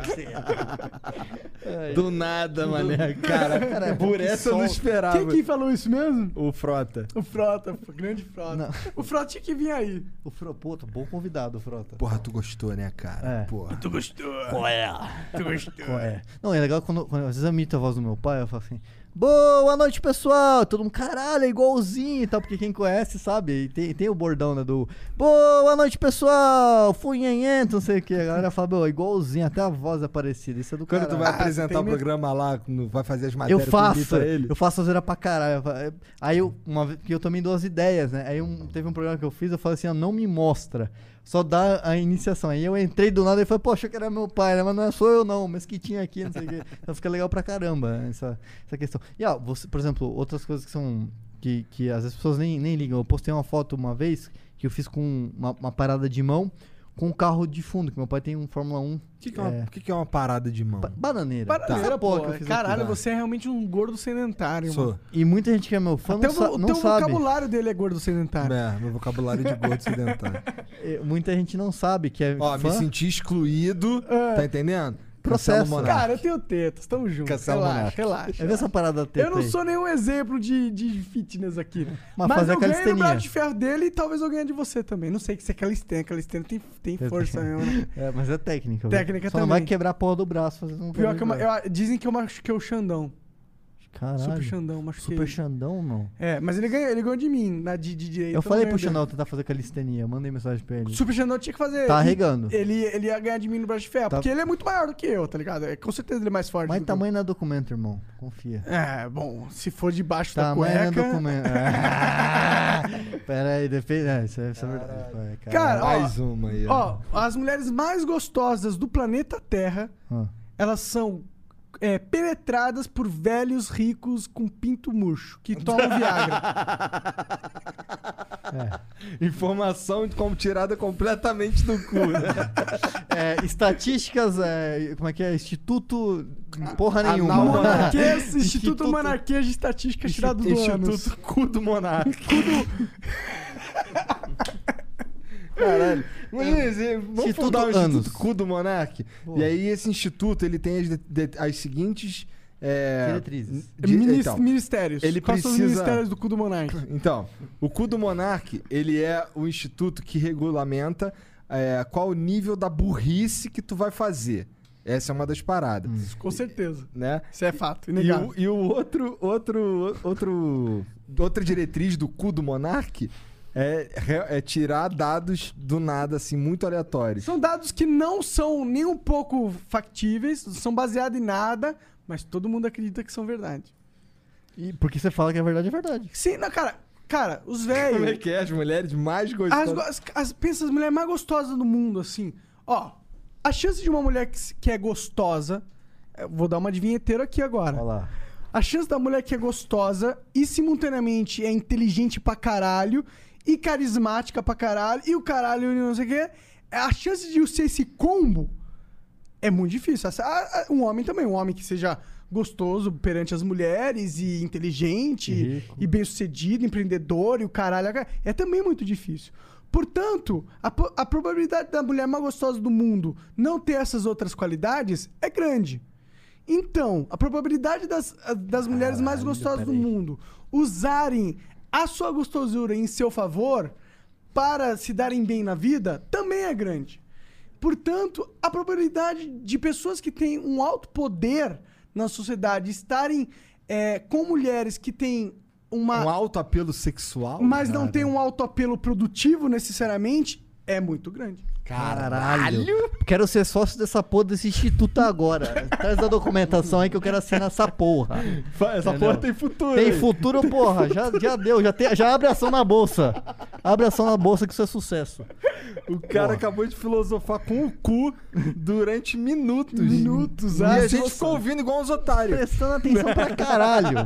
Speaker 2: Do nada, mané. Cara,
Speaker 4: Cara, é
Speaker 2: por essa eu não esperava.
Speaker 3: Quem que falou isso mesmo?
Speaker 2: O Frota.
Speaker 3: O Frota, pô, grande Frota.
Speaker 4: Não.
Speaker 3: O Frota tinha que vir aí.
Speaker 4: O Fro, puta, bom convidado, Frota.
Speaker 2: Porra, tu gostou, né, cara?
Speaker 4: É.
Speaker 2: Porra.
Speaker 3: Tu gostou?
Speaker 4: Qual é?
Speaker 3: Tu gostou?
Speaker 4: Qual é? Não, é legal quando, quando às vezes eu imito a voz do meu pai, eu falo assim, boa noite, pessoal! Todo mundo, caralho, é igualzinho e tal, porque quem conhece sabe, tem, tem o bordão, né, do boa noite, pessoal! Funhenhento, não sei o que. A galera fala, "Meu, é igualzinho, até a voz é parecida, isso é do
Speaker 2: Quando
Speaker 4: caralho.
Speaker 2: tu vai
Speaker 3: Ah,
Speaker 2: apresentar
Speaker 3: tem
Speaker 2: o programa lá, vai fazer as
Speaker 4: Eu
Speaker 2: matérias, tu
Speaker 4: faço,
Speaker 2: ele.
Speaker 4: eu faço zoeira pra caralho. Eu Aí eu, uma eu também dou as ideias, né? Aí um- teve um programa que eu fiz, eu falei assim, ó, não me mostra. Só dá a iniciação. Aí eu entrei do nada e falei, poxa, que era meu pai, né? Mas não é sou eu não, mesquitinho aqui, não sei o quê. Então fica legal pra caramba essa, essa questão. E ó, você, por exemplo, outras coisas que são. Que, que às vezes as pessoas nem, nem ligam. Eu postei uma foto uma vez que eu fiz com uma, uma parada de mão com um carro de fundo, que meu pai tem um Fórmula 1.
Speaker 2: O que, que, é uma,
Speaker 4: É.
Speaker 2: o que, que é uma parada de mão?
Speaker 4: ba- Bananeira.
Speaker 3: Bananeira,
Speaker 4: porra
Speaker 3: pô. Caralho,
Speaker 4: aqui.
Speaker 3: você é realmente um gordo sedentário,
Speaker 2: Sou.
Speaker 3: mano.
Speaker 4: E muita gente que é meu fã
Speaker 3: Até
Speaker 4: não,
Speaker 3: o,
Speaker 4: sa
Speaker 3: o
Speaker 4: não
Speaker 3: teu
Speaker 4: sabe.
Speaker 3: vocabulário dele é gordo sedentário.
Speaker 2: É, meu vocabulário de gordo sedentário.
Speaker 4: Muita gente não sabe que é
Speaker 2: Ó,
Speaker 4: fã.
Speaker 2: me senti excluído,
Speaker 3: É.
Speaker 2: tá entendendo?
Speaker 4: Processo.
Speaker 2: Cancela o.
Speaker 3: Cara, eu tenho tetas, tamo junto.
Speaker 2: Cancela o
Speaker 3: relaxa,
Speaker 2: Monark.
Speaker 3: relaxa.
Speaker 4: É ver essa parada da teta
Speaker 3: Eu não
Speaker 4: aí.
Speaker 3: sou nenhum exemplo de, de fitness aqui, né?
Speaker 4: Mas
Speaker 3: Mas,
Speaker 4: fazer
Speaker 3: eu ganhei no braço de ferro dele e talvez eu ganhe de você também. Não sei que se é calistenia. Calistenia tem, tem
Speaker 4: Eu
Speaker 3: força mesmo, né?
Speaker 4: É, mas é técnica. velho.
Speaker 3: Técnica
Speaker 4: Só não vai
Speaker 3: também.
Speaker 4: quebrar a porra do braço fazendo um
Speaker 3: Pior que eu, ma-
Speaker 4: bagulho.
Speaker 3: eu- dizem que eu machuquei o Xandão.
Speaker 4: Caralho.
Speaker 3: Super Xandão, machuquei.
Speaker 4: Super. Xandão, não.
Speaker 3: É, mas ele ganhou, ele ganhou de mim, na de, de direita.
Speaker 4: Eu falei pro. Xandão tentar fazer calistenia. Eu mandei mensagem pra ele.
Speaker 3: Super Xandão tinha que fazer.
Speaker 4: Tá arregando.
Speaker 3: Ele, ele ia ganhar de mim no braço de ferro.
Speaker 4: Tá.
Speaker 3: Porque ele é muito maior do que eu, tá ligado? É, com certeza ele é mais forte.
Speaker 4: Mas tamanho não é documento, irmão. Confia.
Speaker 3: É, bom, se for debaixo da
Speaker 4: Tamanho não é
Speaker 3: cueca.
Speaker 4: documento. Pera aí, depende. É, isso é, isso é verdade. Vai,
Speaker 3: Cara, ó,
Speaker 2: Mais uma aí.
Speaker 3: Ó, as mulheres mais gostosas do planeta Terra,
Speaker 4: Ah.
Speaker 3: elas são é, penetradas por velhos ricos com pinto murcho, que tomam Viagra.
Speaker 2: Informação como tirada completamente do cu. né?
Speaker 4: É, estatísticas, é, como é que é? Instituto. Porra nenhuma.
Speaker 2: Anal
Speaker 3: Monarquês, Instituto,
Speaker 4: Instituto-
Speaker 3: Monarquês de Estatística tirado do ânus.
Speaker 2: Instituto Cu do Monark. Caralho. Mas, é, vamos
Speaker 4: Instituto
Speaker 2: fundar o
Speaker 4: Anos.
Speaker 2: Instituto Cu do Monark?
Speaker 4: Boa.
Speaker 2: E aí esse instituto, ele tem as, de- de- as seguintes É,
Speaker 4: Diretrizes.
Speaker 2: de-
Speaker 3: Minis-
Speaker 2: então,
Speaker 3: ministérios.
Speaker 2: ele
Speaker 3: Quais são os
Speaker 2: precisa-
Speaker 3: ministérios do cu do Monark?
Speaker 2: Então, o cu do Monark, ele é o instituto que regulamenta é, qual o nível da burrice que tu vai fazer. Essa é uma das paradas,
Speaker 3: Com certeza.
Speaker 2: né?
Speaker 3: Isso é fato,
Speaker 2: E o, e o outro, outro, outro, outra diretriz do cu do Monark é, é tirar dados do nada, assim, muito aleatórios.
Speaker 3: São dados que não são nem um pouco factíveis, são baseados em nada, mas todo mundo acredita que são verdade.
Speaker 4: E porque você fala que é verdade, é verdade.
Speaker 3: Sim, não, cara, cara, os
Speaker 2: Como é
Speaker 3: velhos.
Speaker 2: que é? As mulheres mais
Speaker 3: As,
Speaker 2: gostosas.
Speaker 3: go- as, as- pensa as mulheres mais gostosas do mundo, assim. Ó, a chance de uma mulher que, que é gostosa. eu Vou dar uma de vinheteiro aqui agora.
Speaker 4: Olha lá.
Speaker 3: A chance da mulher que é gostosa e simultaneamente é inteligente pra caralho e carismática pra caralho e o caralho e não sei o quê. A chance de ser esse combo é muito difícil. Um homem também, um homem que seja gostoso perante as mulheres e inteligente
Speaker 4: E
Speaker 3: e,
Speaker 4: rico.
Speaker 3: bem-sucedido, empreendedor e o caralho. É também muito difícil. Portanto, a, a probabilidade da mulher mais gostosa do mundo não ter essas outras qualidades é grande. Então, a probabilidade das, das mulheres mais gostosas do mundo usarem a sua gostosura em seu favor para se darem bem na vida também é grande. Portanto, a probabilidade de pessoas que têm um alto poder na sociedade estarem é, com mulheres que têm uma.
Speaker 2: Um alto apelo sexual?
Speaker 3: mas não têm um alto apelo produtivo necessariamente, é muito grande.
Speaker 4: Caralho. Quero ser sócio dessa porra desse instituto agora. Traz a documentação aí que eu quero assinar essa porra.
Speaker 2: Essa
Speaker 4: Entendeu?
Speaker 2: porra tem futuro.
Speaker 4: Tem futuro, porra. Já, já deu. Já, tem, já abre ação na bolsa. Abre ação na bolsa que isso é sucesso.
Speaker 2: O cara acabou de filosofar com o cu durante minutos.
Speaker 3: Minutos,
Speaker 2: E
Speaker 3: ah,
Speaker 2: a
Speaker 3: nossa.
Speaker 2: gente ficou ouvindo igual uns otários.
Speaker 4: Prestando atenção pra caralho.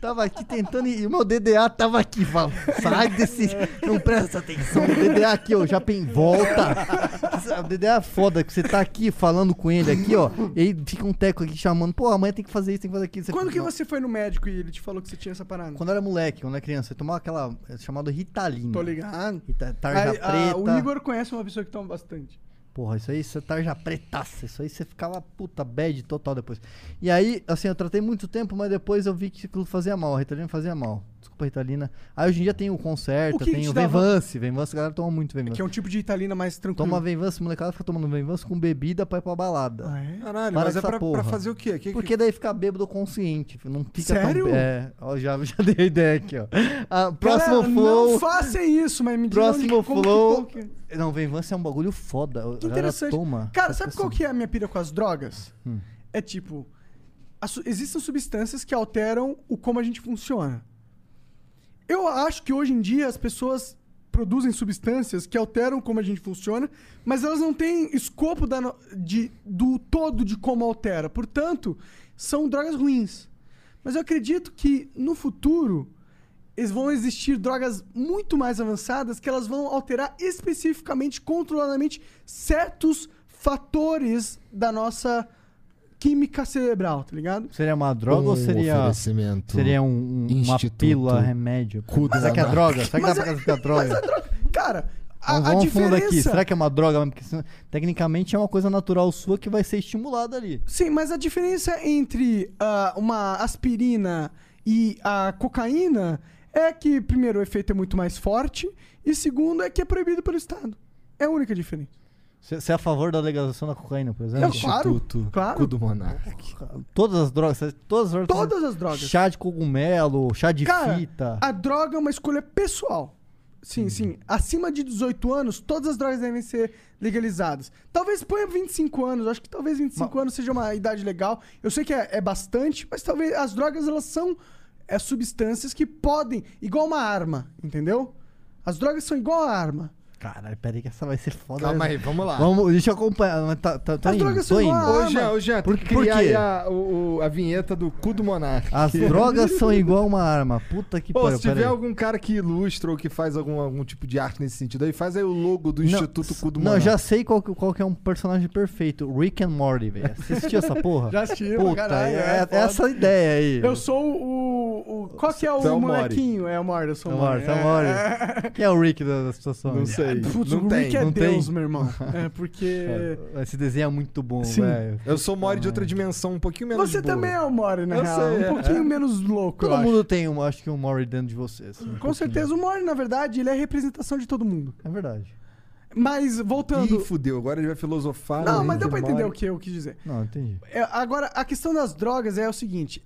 Speaker 4: Tava aqui tentando. E o meu DDA tava aqui. Fala, sai desse. Não presta atenção. O DDA aqui, ó. Já tem volta. O DDA é foda, que você tá aqui falando com ele aqui, ó. E aí fica um teco aqui chamando. Pô, amanhã tem que fazer isso, tem que fazer aquilo. Você
Speaker 3: Quando
Speaker 4: fala,
Speaker 3: que
Speaker 4: "Não."
Speaker 3: você foi no médico e ele te falou que você tinha essa parada?
Speaker 4: Quando eu era moleque, quando eu era criança, você tomava aquela. É chamado Ritalina.
Speaker 3: Tô ligado.
Speaker 4: Rita- Tarja
Speaker 3: Aí, ah,
Speaker 4: preta.
Speaker 3: o Igor conhece uma pessoa que toma bastante.
Speaker 4: Porra, isso aí, você tarja pretaça. Isso aí você ficava puta bad total depois. E aí, assim, eu tratei muito tempo, mas depois eu vi que aquilo fazia mal. A Ritalina fazia mal. Desculpa, Ritalina. Aí hoje em dia tem o Concerta,
Speaker 3: O que
Speaker 4: tem
Speaker 3: te
Speaker 4: o
Speaker 3: dava-
Speaker 4: Venvance. Venvance, a galera toma muito Venvance.
Speaker 3: Que é um tipo de Italina mais tranquilo.
Speaker 4: Toma Venvance, molecada fica tomando Venvance com bebida pra ir pra balada.
Speaker 3: Ah, é?
Speaker 2: Caralho,
Speaker 4: Para
Speaker 2: mas é pra, pra fazer o quê? Que,
Speaker 4: Porque daí fica bêbado consciente. Não fica
Speaker 3: Sério?
Speaker 4: tão. É, ó, já, já dei a ideia aqui, ó. Ah, próximo
Speaker 3: Cara,
Speaker 4: flow.
Speaker 3: Não façam isso, mas me diga
Speaker 4: Próximo
Speaker 3: onde,
Speaker 4: flow.
Speaker 3: como que-
Speaker 4: Não, Venvance é um bagulho foda.
Speaker 3: Que
Speaker 4: galera
Speaker 3: interessante.
Speaker 4: toma.
Speaker 3: Cara, sabe qual
Speaker 4: assim,
Speaker 3: que é a minha pira com as drogas?
Speaker 4: Hum.
Speaker 3: É tipo, as existem substâncias que alteram o como a gente funciona. Eu acho que hoje em dia as pessoas produzem substâncias que alteram como a gente funciona, mas elas não têm escopo da de, do todo de como altera. Portanto, são drogas ruins. Mas eu acredito que no futuro eles vão existir drogas muito mais avançadas que elas vão alterar especificamente, controladamente, certos fatores da nossa química cerebral, tá ligado?
Speaker 4: Seria uma droga ou seria.
Speaker 2: oferecimento.
Speaker 4: Seria um, um- uma pílula, remédio. Será que é droga? Será que dá pra
Speaker 3: é-
Speaker 4: ficar droga?
Speaker 3: Mas a droga, cara, a,
Speaker 4: Vamos,
Speaker 3: a
Speaker 4: vamos fundo
Speaker 3: diferença...
Speaker 4: aqui. Será que é uma droga? Porque tecnicamente é uma coisa natural sua que vai ser estimulada ali.
Speaker 3: Sim, mas a diferença entre ah, uma aspirina e a cocaína é que, primeiro, o efeito é muito mais forte e, segundo, é que é proibido pelo Estado. É a única diferença.
Speaker 4: Você é a favor da legalização da cocaína, por
Speaker 3: É,
Speaker 4: exemplo?
Speaker 3: claro,
Speaker 2: Instituto
Speaker 3: claro.
Speaker 2: Cu do Monark.
Speaker 4: Todas as drogas. Todas as drogas.
Speaker 3: Todas as drogas.
Speaker 4: Chá de cogumelo, chá de
Speaker 3: Cara,
Speaker 4: fita.
Speaker 3: a droga é uma escolha pessoal. Sim, sim. Acima de 18 anos, todas as drogas devem ser legalizadas. Talvez ponha 25 anos. eu Acho que talvez 25 anos seja uma idade legal. Eu sei que é, é bastante, mas talvez as drogas elas são é, substâncias que podem, igual uma arma, entendeu? As drogas são igual a arma.
Speaker 4: Caralho, peraí que essa vai ser foda.
Speaker 2: Calma aí, vamos lá.
Speaker 4: Vamos, deixa eu acompanhar. Tá, tá, tô
Speaker 3: As
Speaker 4: indo,
Speaker 3: drogas
Speaker 4: tô
Speaker 3: são
Speaker 4: indo.
Speaker 3: igual a-
Speaker 2: Ô, Jean, ô, Jean,
Speaker 4: Por-
Speaker 2: tem que
Speaker 4: por
Speaker 2: criar
Speaker 4: quê?
Speaker 2: aí a, o- o- a vinheta do cu do Monark.
Speaker 4: As drogas são igual uma arma. Puta que
Speaker 2: Pô,
Speaker 4: pariu.
Speaker 2: se tiver algum cara que ilustra ou que faz algum, algum tipo de arte nesse sentido aí, faz aí o logo do
Speaker 4: Não,
Speaker 2: Instituto Cu do
Speaker 4: Não,
Speaker 2: Monark.
Speaker 4: já sei qual, que- qual que é um personagem perfeito. Rick and Morty, velho. Assistiu essa porra?
Speaker 3: Já assisti,
Speaker 4: Puta,
Speaker 3: caralho,
Speaker 4: é,
Speaker 3: é
Speaker 4: é essa ideia aí.
Speaker 3: Eu sou o. o qual que é o
Speaker 2: é o
Speaker 3: molequinho? É o Mori, eu sou
Speaker 4: É
Speaker 3: o
Speaker 4: o
Speaker 3: Mori.
Speaker 4: Morty, é o Morty. Quem é o Rick da, da situação?
Speaker 2: Não
Speaker 4: aí?
Speaker 2: Sei.
Speaker 3: Putz,
Speaker 2: Não
Speaker 3: o
Speaker 2: tem,
Speaker 3: Rick é
Speaker 4: não tem.
Speaker 3: Deus, meu irmão. É porque.
Speaker 4: Esse desenho é muito bom,
Speaker 3: Sim.
Speaker 4: velho.
Speaker 2: Eu sou Mori de outra dimensão, um pouquinho menos
Speaker 3: Você
Speaker 2: boa.
Speaker 3: também é o Mori, na
Speaker 2: Eu
Speaker 3: real.
Speaker 2: sei,
Speaker 3: um
Speaker 2: é.
Speaker 3: pouquinho menos louco, eu
Speaker 4: Todo
Speaker 3: acho.
Speaker 4: mundo tem, um, acho que um Mori dentro de você. assim, um
Speaker 3: Com
Speaker 4: pouquinho.
Speaker 3: certeza, o Mori, na verdade, ele é a representação de todo mundo.
Speaker 4: É verdade.
Speaker 3: Mas, voltando.
Speaker 2: Ih, fudeu. Agora ele vai filosofar.
Speaker 3: Não,
Speaker 2: né?
Speaker 3: mas deu pra entender o que eu quis dizer.
Speaker 4: Não, entendi.
Speaker 3: É, agora, a questão das drogas é o seguinte: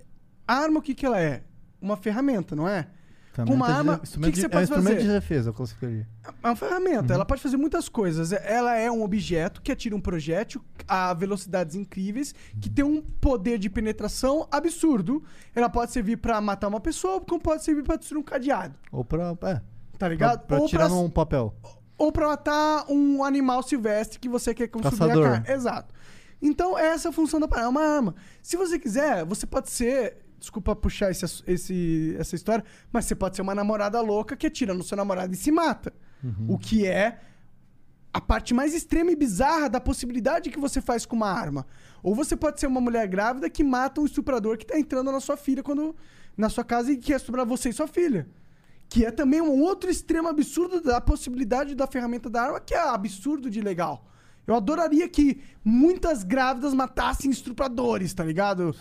Speaker 3: a arma, o que, que ela é? Uma ferramenta, não é? Com uma
Speaker 4: Ferramenta de-
Speaker 3: arma, o que que você
Speaker 4: de-
Speaker 3: pode
Speaker 4: é um
Speaker 3: fazer?
Speaker 4: de defesa, eu classificaria.
Speaker 3: É uma ferramenta, ela pode fazer muitas coisas. Ela é um objeto que atira um projétil a velocidades incríveis, que tem um poder de penetração absurdo. Ela pode servir pra matar uma pessoa, como pode servir pra destruir um cadeado.
Speaker 4: Ou pra. É,
Speaker 3: Tá
Speaker 4: pra,
Speaker 3: ligado?
Speaker 4: pra
Speaker 3: ou,
Speaker 4: tirar
Speaker 3: pra,
Speaker 4: num papel.
Speaker 3: ou pra matar um animal silvestre que você quer consumir
Speaker 4: Caçador.
Speaker 3: a carne. Exato. Então, essa é a função da parada. É uma arma. Se você quiser, você pode ser. Desculpa puxar esse, esse- essa história, mas você pode ser uma namorada louca que atira no seu namorado e se mata. O que é a parte mais extrema e bizarra da possibilidade que você faz com uma arma. Ou você pode ser uma mulher grávida que mata um estuprador que tá entrando na sua filha quando na sua casa e quer estuprar você e sua filha. Que é também um outro extremo absurdo da possibilidade da ferramenta da arma, que é absurdo de legal. Eu adoraria que muitas grávidas matassem estupradores, tá ligado?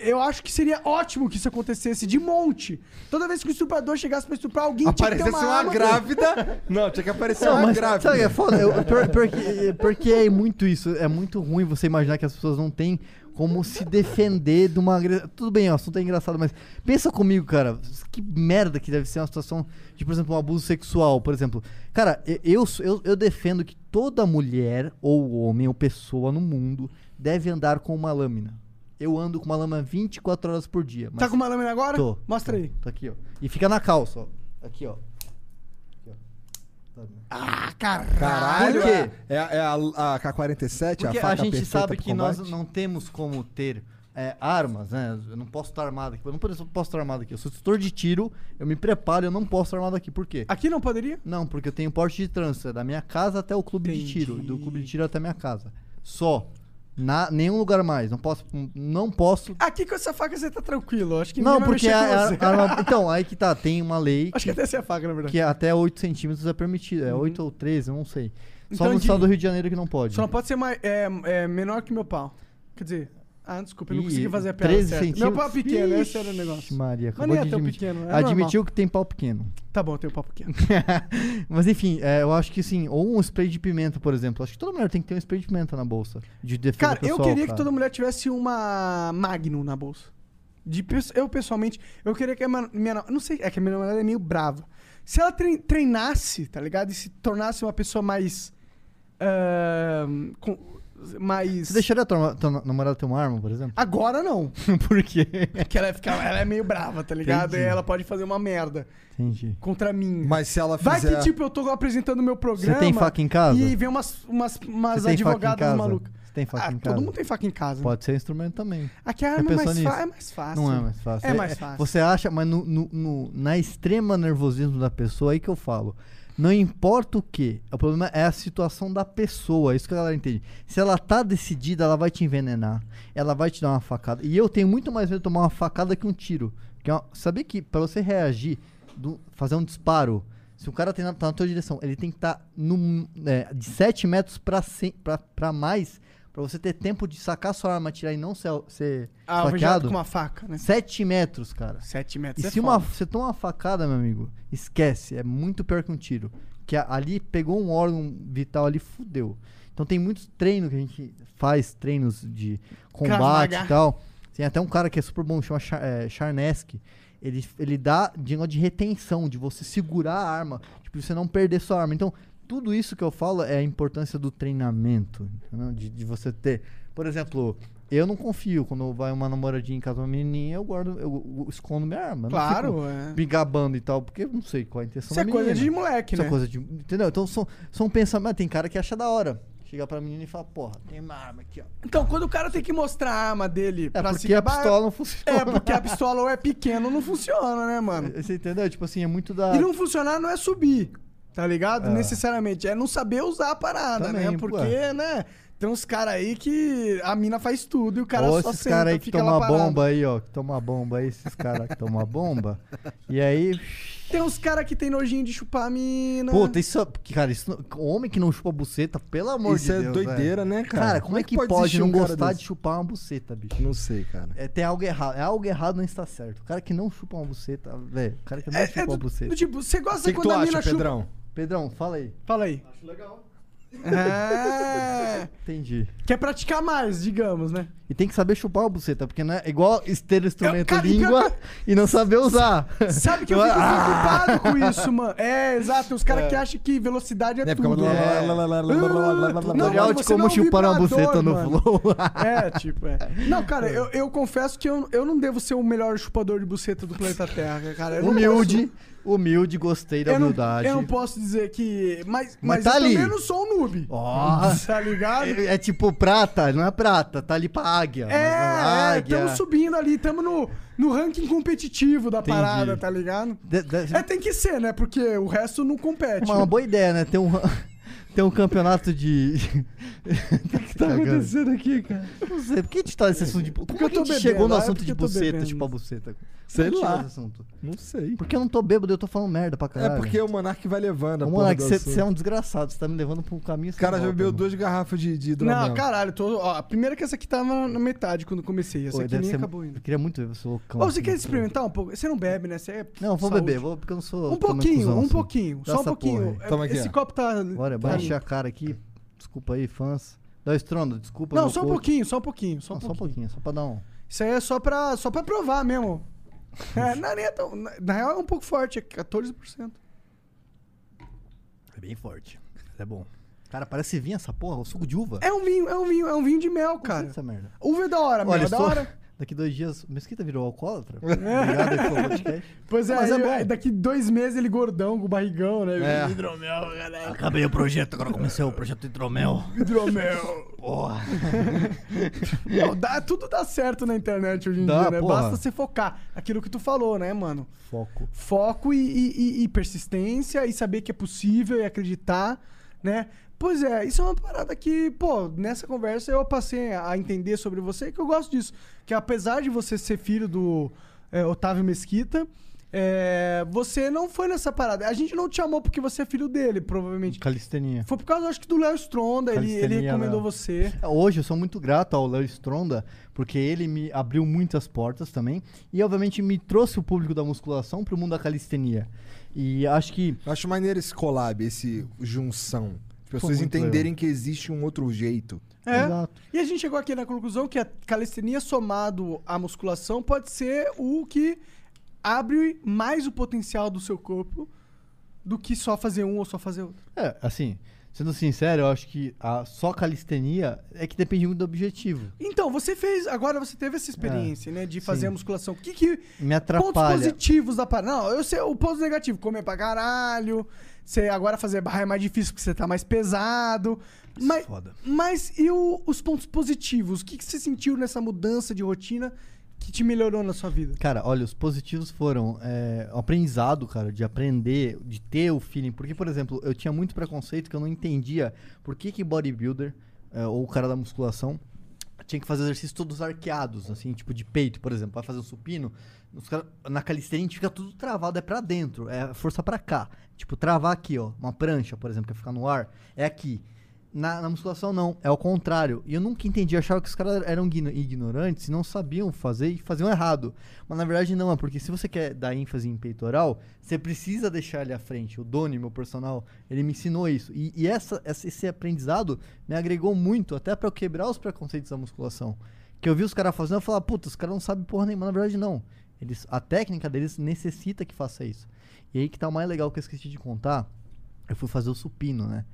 Speaker 3: Eu acho que seria ótimo que isso acontecesse de monte. Toda vez que o estuprador chegasse pra estuprar alguém, tinha que ter
Speaker 2: Aparecesse
Speaker 3: uma,
Speaker 2: uma
Speaker 3: arma.
Speaker 2: grávida. Não, tinha que aparecer
Speaker 4: Não,
Speaker 2: uma
Speaker 4: mas
Speaker 2: grávida.
Speaker 4: sabe, é foda. Eu, pior- pior que- porque é muito isso. É muito ruim você imaginar que as pessoas não têm como se defender de uma agressão. Tudo bem, o assunto é engraçado, mas pensa comigo, cara. Que merda que deve ser uma situação de, por exemplo, um abuso sexual, por exemplo. Cara, eu, eu, eu defendo que toda mulher, ou homem, ou pessoa no mundo deve andar com uma lâmina. Eu ando com uma lâmina 24 horas por dia.
Speaker 3: Tá com uma lâmina agora?
Speaker 4: Tô.
Speaker 3: Mostra aí.
Speaker 4: Tá aqui, ó. E fica na calça, ó. Aqui, ó. Aqui, ó. Tá vendo?
Speaker 3: Ah, cara.
Speaker 2: Caralho,
Speaker 4: Por quê?
Speaker 2: É, é a, a K-47,
Speaker 4: Porque
Speaker 2: a
Speaker 4: a,
Speaker 2: faca
Speaker 4: gente
Speaker 2: perfeita
Speaker 4: sabe que nós não temos como ter é, armas, né? Eu não posso estar armado aqui. Eu não posso estar armado aqui. Eu sou instrutor de tiro, eu me preparo, eu não posso estar armado aqui. Por quê?
Speaker 3: Aqui não poderia?
Speaker 4: Não, porque eu tenho porte de trânsito, é da minha casa até o clube de tiro, do clube de tiro até a minha casa. Só. Na, nenhum lugar mais. Não posso. Não posso.
Speaker 3: Aqui com essa faca você tá tranquilo. Acho que
Speaker 4: Não, porque a, a- a Então, aí que tá, tem uma lei
Speaker 3: Acho que até essa é a faca, na verdade.
Speaker 4: que até 8 centímetros é permitido. É 8 ou 13, eu não sei. Só
Speaker 3: Então,
Speaker 4: no
Speaker 3: de-
Speaker 4: estado do Rio de Janeiro que não pode.
Speaker 3: Só não pode ser mais, é, é, menor que meu pau. Quer dizer, ah, desculpa, eu não
Speaker 4: Ih,
Speaker 3: consegui fazer a piada
Speaker 4: 13
Speaker 3: certa. Meu
Speaker 4: centímetros?
Speaker 3: pau é pequeno, esse
Speaker 4: Ixi,
Speaker 3: era o negócio.
Speaker 4: Maria,
Speaker 3: Mas
Speaker 4: acabou
Speaker 3: nem é
Speaker 4: de
Speaker 3: tão
Speaker 4: admitir.
Speaker 3: pequeno, é
Speaker 4: Admitiu
Speaker 3: normal.
Speaker 4: que tem pau pequeno.
Speaker 3: Tá bom, tem um pau pequeno.
Speaker 4: Mas enfim, é, eu acho que sim, ou um spray de pimenta, por exemplo. Acho que toda mulher tem que ter um spray de pimenta na bolsa. De defesa
Speaker 3: Cara, eu
Speaker 4: pessoal,
Speaker 3: queria que
Speaker 4: cara.
Speaker 3: toda mulher tivesse uma Magnum na bolsa. De, pes- eu, pessoalmente, eu queria que a minha, Não sei, é que a minha namorada é meio brava. Se ela trein- treinasse, tá ligado? E se tornasse uma pessoa mais. ahn, com- mais.
Speaker 4: Você deixaria a tua, tua namorada ter uma arma, por exemplo?
Speaker 3: Agora não.
Speaker 4: por quê?
Speaker 3: Porque ela, fica, ela é meio brava, tá ligado?
Speaker 4: Entendi.
Speaker 3: E ela pode fazer uma merda
Speaker 4: Entendi.
Speaker 3: contra mim.
Speaker 2: Mas se ela
Speaker 3: Vai
Speaker 2: fizer...
Speaker 3: que, tipo, eu tô apresentando meu programa.
Speaker 4: Você tem faca em casa?
Speaker 3: E vem umas, umas, umas advogadas malucas.
Speaker 4: Você tem faca
Speaker 3: Ah,
Speaker 4: em
Speaker 3: todo
Speaker 4: casa?
Speaker 3: mundo tem faca em casa.
Speaker 4: Pode ser instrumento também.
Speaker 3: Aqui a
Speaker 4: Já
Speaker 3: arma é mais, é mais fácil.
Speaker 4: Não é mais fácil.
Speaker 3: É mais fácil.
Speaker 4: Você acha, mas no, no- no- na extrema nervosismo da pessoa, aí que eu falo. Não importa o que, o problema é a situação da pessoa, é isso que a galera entende. Se ela tá decidida, ela vai te envenenar, ela vai te dar uma facada. E eu tenho muito mais medo de tomar uma facada que um tiro. Que é uma- saber que pra você reagir, do- fazer um disparo, se o cara tem na, tá na tua direção, ele tem que estar é, de 7 metros pra mais, pra você ter tempo de sacar sua arma, atirar e não ser, ser
Speaker 3: Ah,
Speaker 4: esfaqueado.
Speaker 3: com uma faca, né?
Speaker 4: 7 metros, cara.
Speaker 3: 7 metros
Speaker 4: E
Speaker 3: é
Speaker 4: se uma, você toma uma facada, meu amigo, esquece. É muito pior que um tiro. Que ali pegou um órgão vital ali, fudeu. Então tem muitos treinos que a gente faz, treinos de combate e tal. Tem até um cara que é super bom, chama Char, é. Ele, ele dá de de retenção, de você segurar a arma, tipo, você não perder sua arma. Então, tudo isso que eu falo é a importância do treinamento? De, de você ter. Por exemplo, eu não confio quando vai uma namoradinha em casa, uma menininha, eu guardo, eu, escondo minha arma.
Speaker 3: Claro, é.
Speaker 4: me gabando e tal, porque eu não sei qual a intenção
Speaker 3: Isso é
Speaker 4: da
Speaker 3: coisa
Speaker 4: menina.
Speaker 3: de moleque,
Speaker 4: Isso
Speaker 3: né?
Speaker 4: é coisa de. Entendeu? Então são, são pensamentos. Tem cara que acha da hora. Chega pra menina e fala, porra, tem uma arma aqui, ó.
Speaker 3: Então, quando o cara tem que mostrar a arma dele
Speaker 4: É
Speaker 3: pra
Speaker 4: porque
Speaker 3: se
Speaker 4: a pistola não funciona.
Speaker 3: É, porque a pistola ou é pequena ou não funciona, né, mano?
Speaker 4: Você entendeu? Tipo assim, é muito da.
Speaker 3: E não funcionar não é subir, tá ligado?
Speaker 4: É.
Speaker 3: Necessariamente. É não saber usar a parada,
Speaker 4: Também,
Speaker 3: né?
Speaker 4: pô.
Speaker 3: Porque, né? Tem uns caras aí que a mina faz tudo e o cara
Speaker 4: Ou
Speaker 3: só
Speaker 4: esses
Speaker 3: senta,
Speaker 4: caras aí que uma
Speaker 3: parado.
Speaker 4: bomba aí, ó. Que tomam uma bomba aí, esses caras que tomam uma bomba. E aí.
Speaker 3: Tem uns caras que tem nojinho de chupar a mina.
Speaker 4: Puta, isso. Cara, isso, homem que não chupa buceta, pelo amor
Speaker 2: Isso
Speaker 4: de
Speaker 2: é
Speaker 4: Deus.
Speaker 2: doideira,
Speaker 4: velho.
Speaker 2: né, cara?
Speaker 4: Cara, como, é que pode,
Speaker 2: existir
Speaker 4: não
Speaker 2: um
Speaker 4: gostar
Speaker 2: desse?
Speaker 4: de chupar uma buceta, bicho?
Speaker 2: Não sei, cara.
Speaker 4: É, tem algo errado. É algo errado não está certo. O cara que não chupa uma buceta, velho. O cara que não
Speaker 3: É,
Speaker 4: chupa
Speaker 3: é
Speaker 4: uma
Speaker 3: do,
Speaker 4: buceta.
Speaker 3: do tipo, você
Speaker 2: O
Speaker 3: gosta
Speaker 2: que, que
Speaker 3: quando
Speaker 2: tu
Speaker 3: a mina
Speaker 2: acha,
Speaker 3: chupa...
Speaker 2: Pedrão?
Speaker 4: Pedrão, fala aí.
Speaker 3: Fala aí.
Speaker 5: Acho legal.
Speaker 3: É.
Speaker 4: Entendi.
Speaker 3: Quer praticar mais, digamos, né?
Speaker 4: E tem que saber chupar a buceta, porque não é igual ter instrumento
Speaker 3: eu, cara,
Speaker 4: língua eu, e não saber usar.
Speaker 3: Sabe que eu fico preocupado com isso, mano? É, exato. Os caras é. que acham que velocidade é,
Speaker 2: é
Speaker 3: tudo. É.
Speaker 4: Tutorial de como chupar uma buceta no flow.
Speaker 3: É, tipo, é. Não, cara, eu, confesso que eu, eu não devo ser o melhor chupador de buceta do planeta Terra, cara.
Speaker 4: Humilde humilde, gostei da
Speaker 3: eu não,
Speaker 4: humildade.
Speaker 3: eu não posso dizer que. Mas,
Speaker 4: Mas
Speaker 3: mas,
Speaker 4: tá
Speaker 3: eu
Speaker 4: ali.
Speaker 3: também não sou um noob.
Speaker 4: Ó.
Speaker 3: Tá ligado?
Speaker 4: É, é tipo prata, não é prata, tá ali pra águia.
Speaker 3: É, é,
Speaker 4: águia.
Speaker 3: estamos subindo ali, estamos no, no ranking competitivo da
Speaker 4: Entendi.
Speaker 3: parada, tá ligado?
Speaker 4: De- de-
Speaker 3: É, tem que ser, né? Porque o resto não compete.
Speaker 4: uma, uma boa ideia, né? Ter um, ter um campeonato de. o que tá acontecendo aqui, cara? Não sei, por que a gente tá nesse assunto de. Como
Speaker 3: Porque eu
Speaker 4: que a
Speaker 3: tô
Speaker 4: gente
Speaker 3: bebendo,
Speaker 4: chegou no
Speaker 3: é
Speaker 4: assunto
Speaker 3: porque
Speaker 4: de
Speaker 3: eu tô
Speaker 4: buceta,
Speaker 3: bebendo.
Speaker 4: tipo a buceta?
Speaker 2: Sei
Speaker 4: que
Speaker 2: lá.
Speaker 4: chegou nesse assunto?
Speaker 2: Não sei.
Speaker 4: Porque eu não tô bêbado, eu tô falando merda pra
Speaker 2: É
Speaker 4: caralho.
Speaker 2: porque o Monark vai levando a
Speaker 4: Ô,
Speaker 2: porra
Speaker 4: Monark,
Speaker 2: do
Speaker 4: você
Speaker 2: assunto.
Speaker 4: você é um desgraçado, você tá me levando pra um caminho
Speaker 2: O
Speaker 4: sem
Speaker 2: cara já bebeu
Speaker 4: mano.
Speaker 2: duas garrafas de, de hidromel.
Speaker 3: Não, caralho, tô, ó, a primeira que essa aqui tava na metade quando comecei. Essa
Speaker 4: Pô,
Speaker 3: aqui
Speaker 4: deve
Speaker 3: nem
Speaker 4: ser-
Speaker 3: acabou ainda.
Speaker 4: Eu queria muito ver você loucão.
Speaker 3: Ô, você
Speaker 4: assim,
Speaker 3: quer experimentar um pouco? Você não bebe, né? Você é
Speaker 4: Não, vou
Speaker 3: saúde.
Speaker 4: beber, vou, porque eu não sou.
Speaker 3: Um
Speaker 4: também
Speaker 3: pouquinho,
Speaker 4: cuzão,
Speaker 3: um
Speaker 4: assim.
Speaker 3: pouquinho.
Speaker 4: Dá
Speaker 3: Só um
Speaker 4: essa
Speaker 3: pouquinho.
Speaker 4: porra aí.
Speaker 2: Toma aqui,
Speaker 3: Esse
Speaker 2: ó.
Speaker 3: copo tá.
Speaker 4: Bora,
Speaker 3: tá
Speaker 4: vai encher a cara aqui. Desculpa aí, fãs. Dá estrondo, desculpa.
Speaker 3: Não, só um pouquinho, só um pouquinho. Só um
Speaker 4: Não, só um
Speaker 3: pouquinho.
Speaker 4: pouquinho, só pra dar um.
Speaker 3: Isso aí é só pra, só pra provar mesmo. É, não, é tão, na, na real é um pouco forte, é 14%.
Speaker 4: É bem forte. É bom. Cara, parece vinho essa porra, o suco de uva.
Speaker 3: É um vinho, é um vinho, é um vinho de mel, cara.
Speaker 4: dessa merda.
Speaker 3: Uva é da hora, mel
Speaker 4: Olha,
Speaker 3: é da
Speaker 4: estou...
Speaker 3: hora.
Speaker 4: daqui dois dias. O Mesquita virou alcoólatra? Obrigado aí pelo podcast.
Speaker 3: Pois é,
Speaker 4: Mas é
Speaker 3: aí,
Speaker 4: bom.
Speaker 3: aí daqui dois meses ele gordão, com barrigão, né?
Speaker 4: É.
Speaker 3: Hidromel, galera.
Speaker 4: Acabei o projeto, agora comecei o projeto Hidromel.
Speaker 3: Hidromel.
Speaker 4: Porra.
Speaker 3: Não, dá, tudo dá certo na internet hoje em
Speaker 4: Dá,
Speaker 3: dia, né?
Speaker 4: porra.
Speaker 3: Basta você focar. Aquilo que tu falou, né, mano?
Speaker 4: Foco.
Speaker 3: Foco e, e- e- e persistência e saber que é possível e acreditar, né? Pois é, isso é uma parada que, pô, nessa conversa eu passei a entender sobre você que eu gosto disso. Que apesar de você ser filho do é, Otávio Mesquita, é, você não foi nessa parada. A gente não te chamou porque você é filho dele, provavelmente.
Speaker 4: Calistenia.
Speaker 3: Foi por causa, acho que, do Léo Stronda. Ele, ele recomendou
Speaker 4: Léo.
Speaker 3: você.
Speaker 4: Hoje eu sou muito grato ao Léo Stronda, porque ele me abriu muitas portas também. E obviamente me trouxe o público da musculação pro mundo da calistenia. E acho que.
Speaker 2: Eu acho maneiro esse collab, esse junção. As pessoas entenderem que existe um outro jeito.
Speaker 3: É.
Speaker 4: Exato.
Speaker 3: E a gente chegou aqui na conclusão que a calistenia somado à musculação pode ser o que abre mais o potencial do seu corpo do que só fazer um ou só fazer outro.
Speaker 4: É, assim, sendo sincero, eu acho que a só calistenia é que depende muito do objetivo.
Speaker 3: Então, você fez, agora você teve essa experiência, né, de fazer
Speaker 4: sim.
Speaker 3: a musculação. O que que
Speaker 4: Me
Speaker 3: pontos
Speaker 4: atrapalha.
Speaker 3: positivos da parada? Não, eu sei o ponto negativo, comer pra caralho. Você agora fazer barra é mais difícil porque você tá mais pesado. Mas,
Speaker 4: Foda.
Speaker 3: mas e o- os pontos positivos? O que, que você sentiu nessa mudança de rotina que te melhorou na sua vida?
Speaker 4: Cara, olha, os positivos foram é, o aprendizado, cara, de aprender, de ter o feeling. Porque, por exemplo, eu tinha muito preconceito que eu não entendia por que, que bodybuilder, é, ou o cara da musculação, tinha que fazer exercícios todos arqueados, assim, tipo de peito, por exemplo. Vai fazer um supino, cara, na calistenia a gente fica tudo travado, é pra dentro, é força pra cá. Tipo, travar aqui, ó, uma prancha, por exemplo, que ficar no ar, é aqui. Na, na musculação, não. É ao contrário. E eu nunca entendi. Eu achava que os caras eram igno- ignorantes e não sabiam fazer e faziam errado. Mas na verdade não, é porque se você quer dar ênfase em peitoral, você precisa deixar ele à frente. O Doni, meu personal, ele me ensinou isso. E, e essa, esse aprendizado me agregou muito, até pra eu quebrar os preconceitos da musculação. Que eu vi os caras fazendo, eu falava, puta, os caras não sabem porra nenhuma. Na verdade, não. Eles, a técnica deles necessita que faça isso. E aí que tá o mais legal que eu esqueci de contar. Eu fui fazer o supino, né?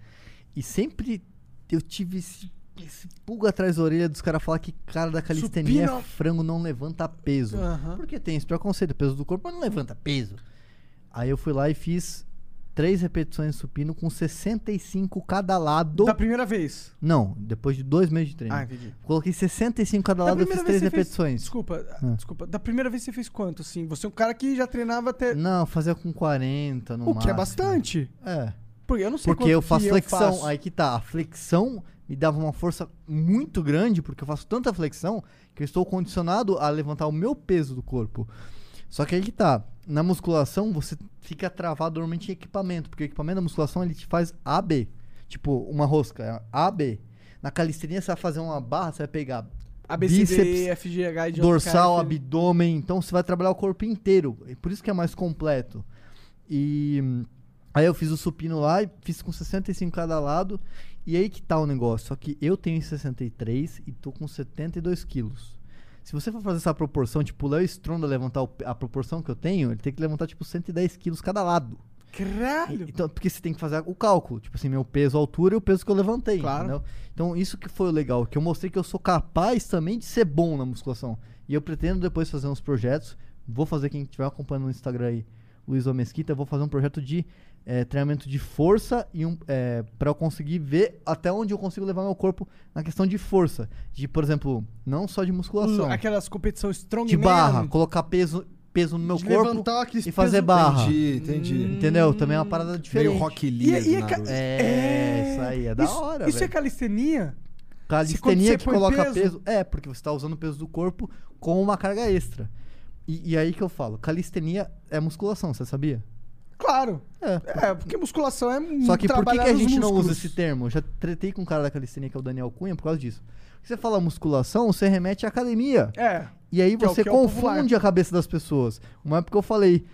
Speaker 4: E sempre eu tive esse, esse pulga atrás da orelha dos caras falar que cara da calistenia
Speaker 3: Supino-
Speaker 4: é frango não levanta peso.
Speaker 3: Aham.
Speaker 4: Porque tem esse preconceito, peso do corpo, mas não levanta peso. Aí eu fui lá e fiz três repetições de supino com 65 cada lado.
Speaker 3: Da primeira vez.
Speaker 4: Não, depois de dois meses de treino.
Speaker 3: Ah, entendi.
Speaker 4: Coloquei 65 cada
Speaker 3: Da
Speaker 4: lado, eu fiz três
Speaker 3: você fez-
Speaker 4: repetições.
Speaker 3: Desculpa,
Speaker 4: Ah.
Speaker 3: desculpa. Da primeira vez você fez quanto, assim? Você é um cara que já treinava até...
Speaker 4: Não, fazia com 40 no
Speaker 3: o que é
Speaker 4: máximo.
Speaker 3: bastante.
Speaker 4: É.
Speaker 3: Porque eu não sei
Speaker 4: Porque eu faço flexão.
Speaker 3: faço.
Speaker 4: Aí que tá. A flexão me dava uma força muito grande, porque eu faço tanta flexão que eu estou condicionado a levantar o meu peso do corpo. Só que aí que tá. Na musculação você fica travado normalmente em equipamento, porque o equipamento da musculação ele te faz AB. Tipo, uma rosca, é AB. Na calistenia você vai fazer uma barra, você vai pegar
Speaker 3: ABCD, FGH e
Speaker 4: dorsal, abdômen, então você vai trabalhar o corpo inteiro. E Por isso que é mais completo. E aí eu fiz o supino lá e fiz com 65 cada lado. E aí que tá o negócio. Só que eu tenho 63 e tô com 72 quilos. Se você for fazer essa proporção, tipo, o Léo Stronda levantar o a proporção que eu tenho, ele tem que levantar, tipo, 110 quilos cada lado.
Speaker 3: Caralho!
Speaker 4: Então, porque você tem que fazer o cálculo. Tipo assim, meu peso, a altura e o peso que eu levantei.
Speaker 3: Claro.
Speaker 4: Entendeu? Então, isso que foi o legal. Que eu mostrei que eu sou capaz também de ser bom na musculação. E eu pretendo depois fazer uns projetos. Vou fazer, quem estiver acompanhando no Instagram aí, Luiz Mesquita, vou fazer um projeto de eh, treinamento de força e um, eh, pra eu conseguir ver até onde eu consigo levar meu corpo na questão de força. De, por exemplo, não só de musculação.
Speaker 3: Aquelas competições strong
Speaker 4: de barra, colocar peso, peso no meu
Speaker 3: De
Speaker 4: corpo e fazer barra.
Speaker 2: Entendi, entendi.
Speaker 4: Entendeu? Também é uma parada diferente.
Speaker 2: Meio Rock
Speaker 3: E,
Speaker 2: Lee.
Speaker 3: e,
Speaker 2: do
Speaker 3: ca-
Speaker 2: Naruto.
Speaker 4: É, isso aí, é da
Speaker 3: isso,
Speaker 4: hora,
Speaker 3: Isso é
Speaker 4: velho.
Speaker 3: calistenia?
Speaker 4: Calistenia que coloca
Speaker 3: peso-
Speaker 4: peso... É, porque você tá usando o peso do corpo com uma carga extra. E, e aí que eu falo, calistenia é musculação, você sabia?
Speaker 3: Claro.
Speaker 4: É.
Speaker 3: É, porque musculação é
Speaker 4: Só que por que, que a gente não usa esse termo? Eu já tretei com um cara da calistenia, que é o Daniel Cunha, por causa disso. Você fala musculação, você remete à academia.
Speaker 3: É.
Speaker 4: E aí
Speaker 3: Que é
Speaker 4: você
Speaker 3: que é
Speaker 4: confunde a cabeça das pessoas. Uma época eu falei,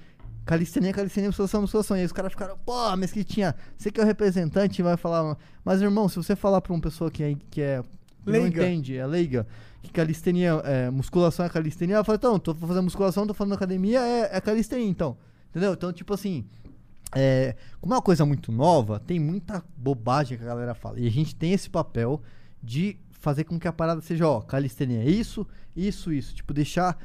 Speaker 4: calistenia, calistenia, musculação, musculação. E aí os caras ficaram, pô, Mesquitinha, você que é o representante vai falar. Mas, irmão, se você falar pra uma pessoa que é, que é não
Speaker 3: Leiga.
Speaker 4: entende, é leiga, que calistenia, é, musculação é calistenia, ela fala, então, tô fazendo musculação, tô fazendo academia, é, é calistenia, então. Entendeu? Então, tipo assim. É, como é uma coisa muito nova, tem muita bobagem que a galera fala. E a gente tem esse papel de fazer com que a parada seja, ó, calistenia é isso, isso, isso. Tipo, deixar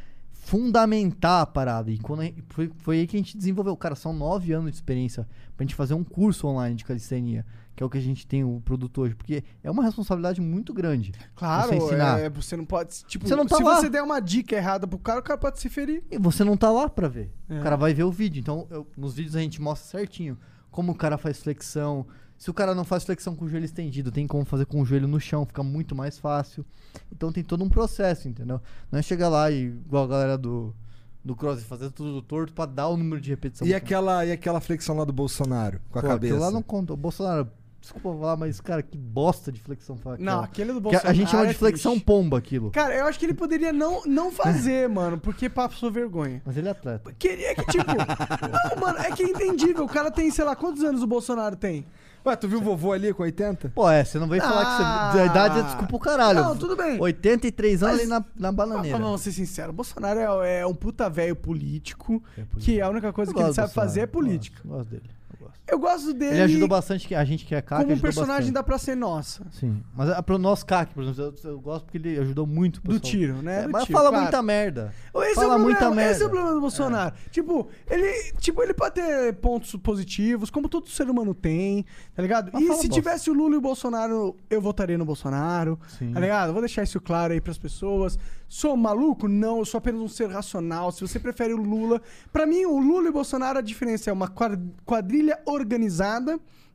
Speaker 4: fundamentar a parada. E quando foi, foi aí que a gente desenvolveu. Cara, são nove anos de experiência pra gente fazer um curso online de calistenia, que é o que a gente tem o produto hoje. Porque é uma responsabilidade muito grande.
Speaker 3: Claro,
Speaker 4: Você ensinar.
Speaker 3: é, você não pode. Tipo,
Speaker 4: Você não tá
Speaker 3: se
Speaker 4: lá.
Speaker 3: você der uma dica errada pro cara, o cara pode se ferir.
Speaker 4: E você não tá lá pra ver.
Speaker 3: É.
Speaker 4: O cara vai ver o vídeo. Então, eu- nos vídeos a gente mostra certinho como o cara faz flexão. Se o cara não faz flexão com o joelho estendido, tem como fazer com o joelho no chão, fica muito mais fácil. Então tem todo um processo, entendeu? Não é chegar lá e, igual a galera do, do cross, fazer tudo torto pra dar o número de repetição.
Speaker 2: E
Speaker 4: cara.
Speaker 2: aquela, e aquela flexão lá do Bolsonaro com a
Speaker 4: Pô,
Speaker 2: cabeça?
Speaker 4: lá não conta. O Bolsonaro, desculpa falar, mas, cara, que bosta de flexão foi aquela.
Speaker 3: Não, aquele do
Speaker 4: Que a-
Speaker 3: Bolsonaro.
Speaker 4: a gente chama
Speaker 3: é
Speaker 4: de flexão
Speaker 3: triste.
Speaker 4: pomba aquilo.
Speaker 3: Cara, eu acho que ele poderia não, não fazer, mano, porque passou vergonha.
Speaker 4: Mas ele é atleta.
Speaker 3: Queria que, tipo. não, mano, é que é entendível. O cara tem, sei lá, quantos anos o Bolsonaro tem?
Speaker 2: Ué, tu viu o vovô ali com 80?
Speaker 4: Pô, é, você não veio falar que
Speaker 3: Ah.
Speaker 4: você. A idade é desculpa o caralho.
Speaker 3: Não, tudo bem.
Speaker 4: 83 anos
Speaker 3: Mas-
Speaker 4: ali na, na bananeira.
Speaker 3: vamos ser sinceros, o Bolsonaro é, é um puta velho político,
Speaker 4: É político.
Speaker 3: que a única coisa
Speaker 4: Eu
Speaker 3: que ele sabe fazer é
Speaker 4: Bolsonaro,
Speaker 3: política.
Speaker 4: Gosto, gosto dele. eu gosto.
Speaker 3: Eu gosto dele
Speaker 4: Ele ajudou bastante a gente que é CAC.
Speaker 3: como um personagem
Speaker 4: bastante.
Speaker 3: da Praça é Nossa.
Speaker 4: Sim. Mas é pro nosso CAC, por exemplo, eu, eu gosto porque ele ajudou muito o
Speaker 3: Do
Speaker 4: pessoal.
Speaker 3: tiro, né?
Speaker 4: É,
Speaker 3: Do
Speaker 4: mas
Speaker 3: tiro,
Speaker 4: fala
Speaker 3: claro.
Speaker 4: muita merda.
Speaker 3: Esse
Speaker 4: Fala
Speaker 3: é o
Speaker 4: muita merda.
Speaker 3: Esse é o problema do Bolsonaro. Tipo, ele, tipo, ele pode ter pontos positivos, como todo ser humano tem, tá ligado?
Speaker 4: Mas
Speaker 3: e se
Speaker 4: bosta.
Speaker 3: tivesse o Lula e o Bolsonaro, eu votaria no Bolsonaro,
Speaker 4: Sim.
Speaker 3: tá ligado? Vou deixar isso claro aí pras pessoas. Sou maluco? Não, eu sou apenas um ser racional. Se você prefere o Lula... Pra mim, o Lula e o Bolsonaro, a diferença é uma quad- quadrilha organizada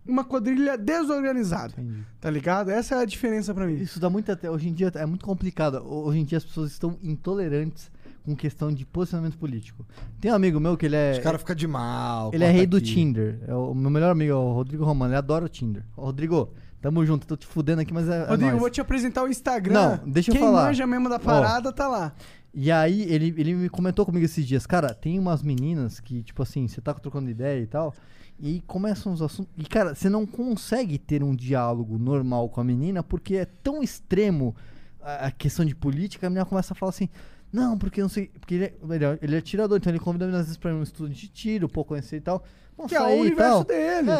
Speaker 3: e uma quadrilha desorganizada,
Speaker 4: Entendi.
Speaker 3: tá ligado? Essa é a diferença pra mim.
Speaker 4: Isso dá muito até. Hoje em dia é muito complicado. Hoje em dia as pessoas estão intolerantes com questão de posicionamento político. Tem um amigo meu que ele é.
Speaker 2: Os caras ficam de mal.
Speaker 4: Ele é rei do
Speaker 2: aqui.
Speaker 4: Tinder. É o meu melhor amigo, é o Rodrigo Romano. Ele adora o Tinder. Ô, Rodrigo, tamo junto. Tô te fudendo aqui, mas é. é
Speaker 3: Rodrigo, eu
Speaker 4: nóis.
Speaker 3: vou te apresentar o Instagram.
Speaker 4: Não, deixa eu
Speaker 3: Quem
Speaker 4: falar.
Speaker 3: manja mesmo da parada tá lá.
Speaker 4: E aí, ele, ele me comentou comigo esses dias, cara, tem umas meninas que, tipo assim, você tá trocando ideia e tal, e aí começam os assuntos. E, cara, você não consegue ter um diálogo normal com a menina porque é tão extremo a, questão de política, a menina começa a falar assim. Não, porque não sei. Porque ele é, ele é- ele é atirador, então ele convida a menina às vezes pra ir um estudo de tiro, pô, conhecer e tal. Vamos
Speaker 3: Que é o universo
Speaker 4: tal.
Speaker 3: dele.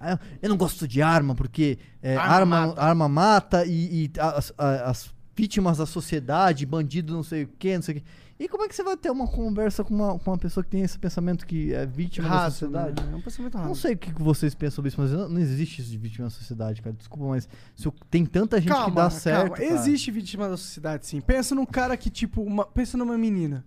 Speaker 4: É, eu não gosto de arma, porque é,
Speaker 3: Arma
Speaker 4: arma,
Speaker 3: mata.
Speaker 4: arma mata e, e as, a- as vítimas da sociedade, bandido não sei o que, não sei o que. E como é que você vai ter uma conversa com uma, com uma pessoa que tem esse pensamento que é vítima da
Speaker 3: Raso,
Speaker 4: sociedade?
Speaker 3: né? É um pensamento raso.
Speaker 4: Não sei o que vocês pensam sobre isso, mas não, não existe isso de vítima da sociedade, cara. Desculpa, mas se tem tanta gente que dá certo.
Speaker 3: calma.
Speaker 4: cara.
Speaker 3: Existe vítima da sociedade, sim. Pensa num cara que, tipo, uma- pensa numa menina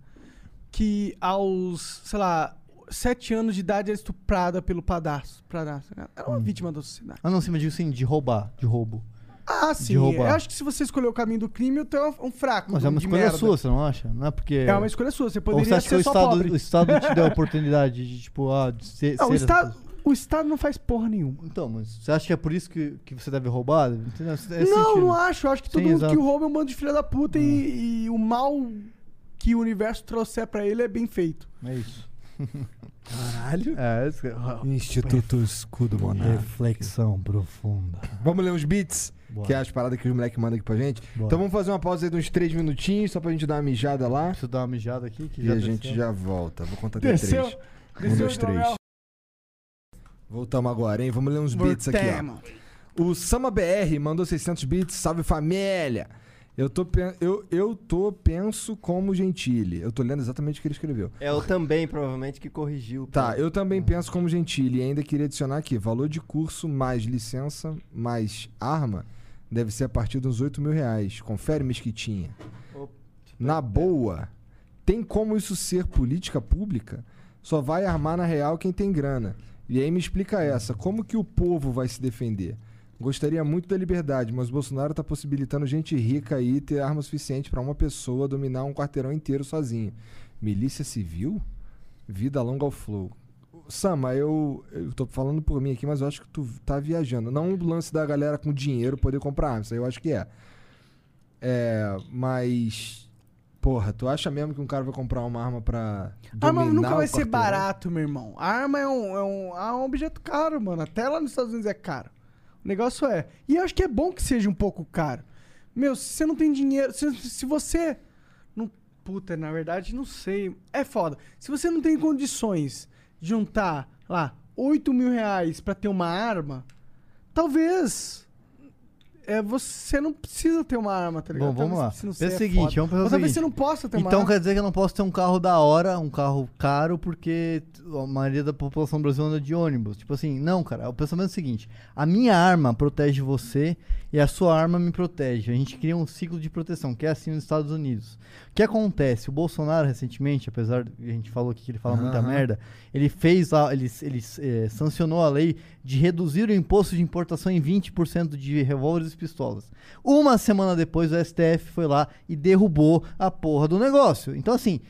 Speaker 3: que aos, sei lá, sete anos de idade era estuprada pelo padrasto. padrasto. Era
Speaker 4: Hum.
Speaker 3: uma vítima da sociedade.
Speaker 4: Ah, não, sim, mas digo assim, de roubar, de roubo.
Speaker 3: Ah, sim. Eu acho que se você escolher o caminho do crime, eu tenho um fraco.
Speaker 4: Mas é uma escolha
Speaker 3: merda.
Speaker 4: sua, você não acha? Não é porque.
Speaker 3: É uma escolha sua. Você
Speaker 4: Ou
Speaker 3: poderia
Speaker 4: você acha que
Speaker 3: ser
Speaker 4: o
Speaker 3: só
Speaker 4: Estado,
Speaker 3: pobre.
Speaker 4: o Estado te deu a oportunidade de, tipo, ah, de ser.
Speaker 3: Não, o
Speaker 4: ser-
Speaker 3: Estado, o Estado não faz porra nenhuma.
Speaker 4: Então, mas você acha que é por isso que, que você deve roubar? Entendeu? É
Speaker 3: não,
Speaker 4: sentido.
Speaker 3: não acho. Eu acho que todo
Speaker 4: Sim,
Speaker 3: mundo
Speaker 4: exato.
Speaker 3: que rouba é um bando de filha da puta e, e o mal que o universo trouxer pra ele é bem feito.
Speaker 4: É isso.
Speaker 2: Caralho.
Speaker 4: É, isso que-
Speaker 2: Instituto Escudo Monarca.
Speaker 4: Reflexão profunda.
Speaker 2: Vamos ler uns beats?
Speaker 4: Bora.
Speaker 2: Que é as paradas que os moleques mandam aqui pra gente.
Speaker 4: Bora.
Speaker 2: Então vamos fazer uma pausa aí de uns 3 minutinhos, só pra gente dar uma mijada lá.
Speaker 4: Preciso dar uma mijada aqui. Que
Speaker 2: E
Speaker 4: já
Speaker 2: a gente
Speaker 4: desceu.
Speaker 2: já volta. Vou contar até
Speaker 3: Desceu?
Speaker 2: 3. Um,
Speaker 3: Desceu
Speaker 2: dois,
Speaker 3: o
Speaker 2: três.
Speaker 3: hidromel?
Speaker 2: Voltamos agora, hein? Vamos ler uns beats aqui, ó. O Sama BR mandou 600 bits. Salve família! Eu tô, eu, eu tô penso como Gentile. Eu tô lendo exatamente o que ele escreveu.
Speaker 5: É o também, provavelmente, que corrigiu.
Speaker 2: Tá, eu também penso como Gentile e ainda queria adicionar aqui: valor de curso mais licença mais arma deve ser a partir dos 8 mil reais. Confere, Mesquitinha.
Speaker 5: Opa.
Speaker 2: Na boa, tem como isso ser política pública? Só vai armar na real quem tem grana. E aí me explica essa: como que o povo vai se defender? Gostaria muito da liberdade, mas Bolsonaro tá possibilitando gente rica aí ter arma suficiente pra uma pessoa dominar um quarteirão inteiro sozinho. Milícia civil? Vida longa ao flow. Sama, eu, eu tô falando por mim aqui, mas eu acho que tu tá viajando. Não o lance da galera com dinheiro poder comprar arma, isso aí eu acho que é. É, mas. Porra, tu acha mesmo que um cara vai comprar uma arma pra.
Speaker 3: Arma nunca vai ser barato, meu irmão. A arma é um, é, um, é um objeto caro, mano. Até lá nos Estados Unidos é caro. O negócio é. E eu acho que é bom que seja um pouco caro. Meu, se você não tem dinheiro. Se, se você. Não, puta, na verdade, não sei. É foda. Se você não tem condições juntar lá 8 mil reais pra ter uma arma, talvez. É, você não precisa ter uma arma, tá ligado?
Speaker 4: Bom, vamos lá. Pensa o seguinte, vamos pensar o
Speaker 3: talvez
Speaker 4: seguinte.
Speaker 3: você não possa ter uma
Speaker 4: Então
Speaker 3: arma.
Speaker 4: quer dizer que eu não posso ter um carro da hora, um carro caro, porque a maioria da população brasileira anda de ônibus. Tipo assim, não, cara. O pensamento é o seguinte: a minha arma protege você e a sua arma me protege. A gente cria um ciclo de proteção, que é assim nos Estados Unidos. O que acontece? O Bolsonaro, recentemente, apesar de a gente falou aqui que ele fala muita
Speaker 2: Aham.
Speaker 4: merda, ele fez a, ele, ele eh, sancionou a lei de reduzir o imposto de importação em 20% de revólveres e pistolas. Uma semana depois, o STF foi lá e derrubou a porra do negócio. Então, assim,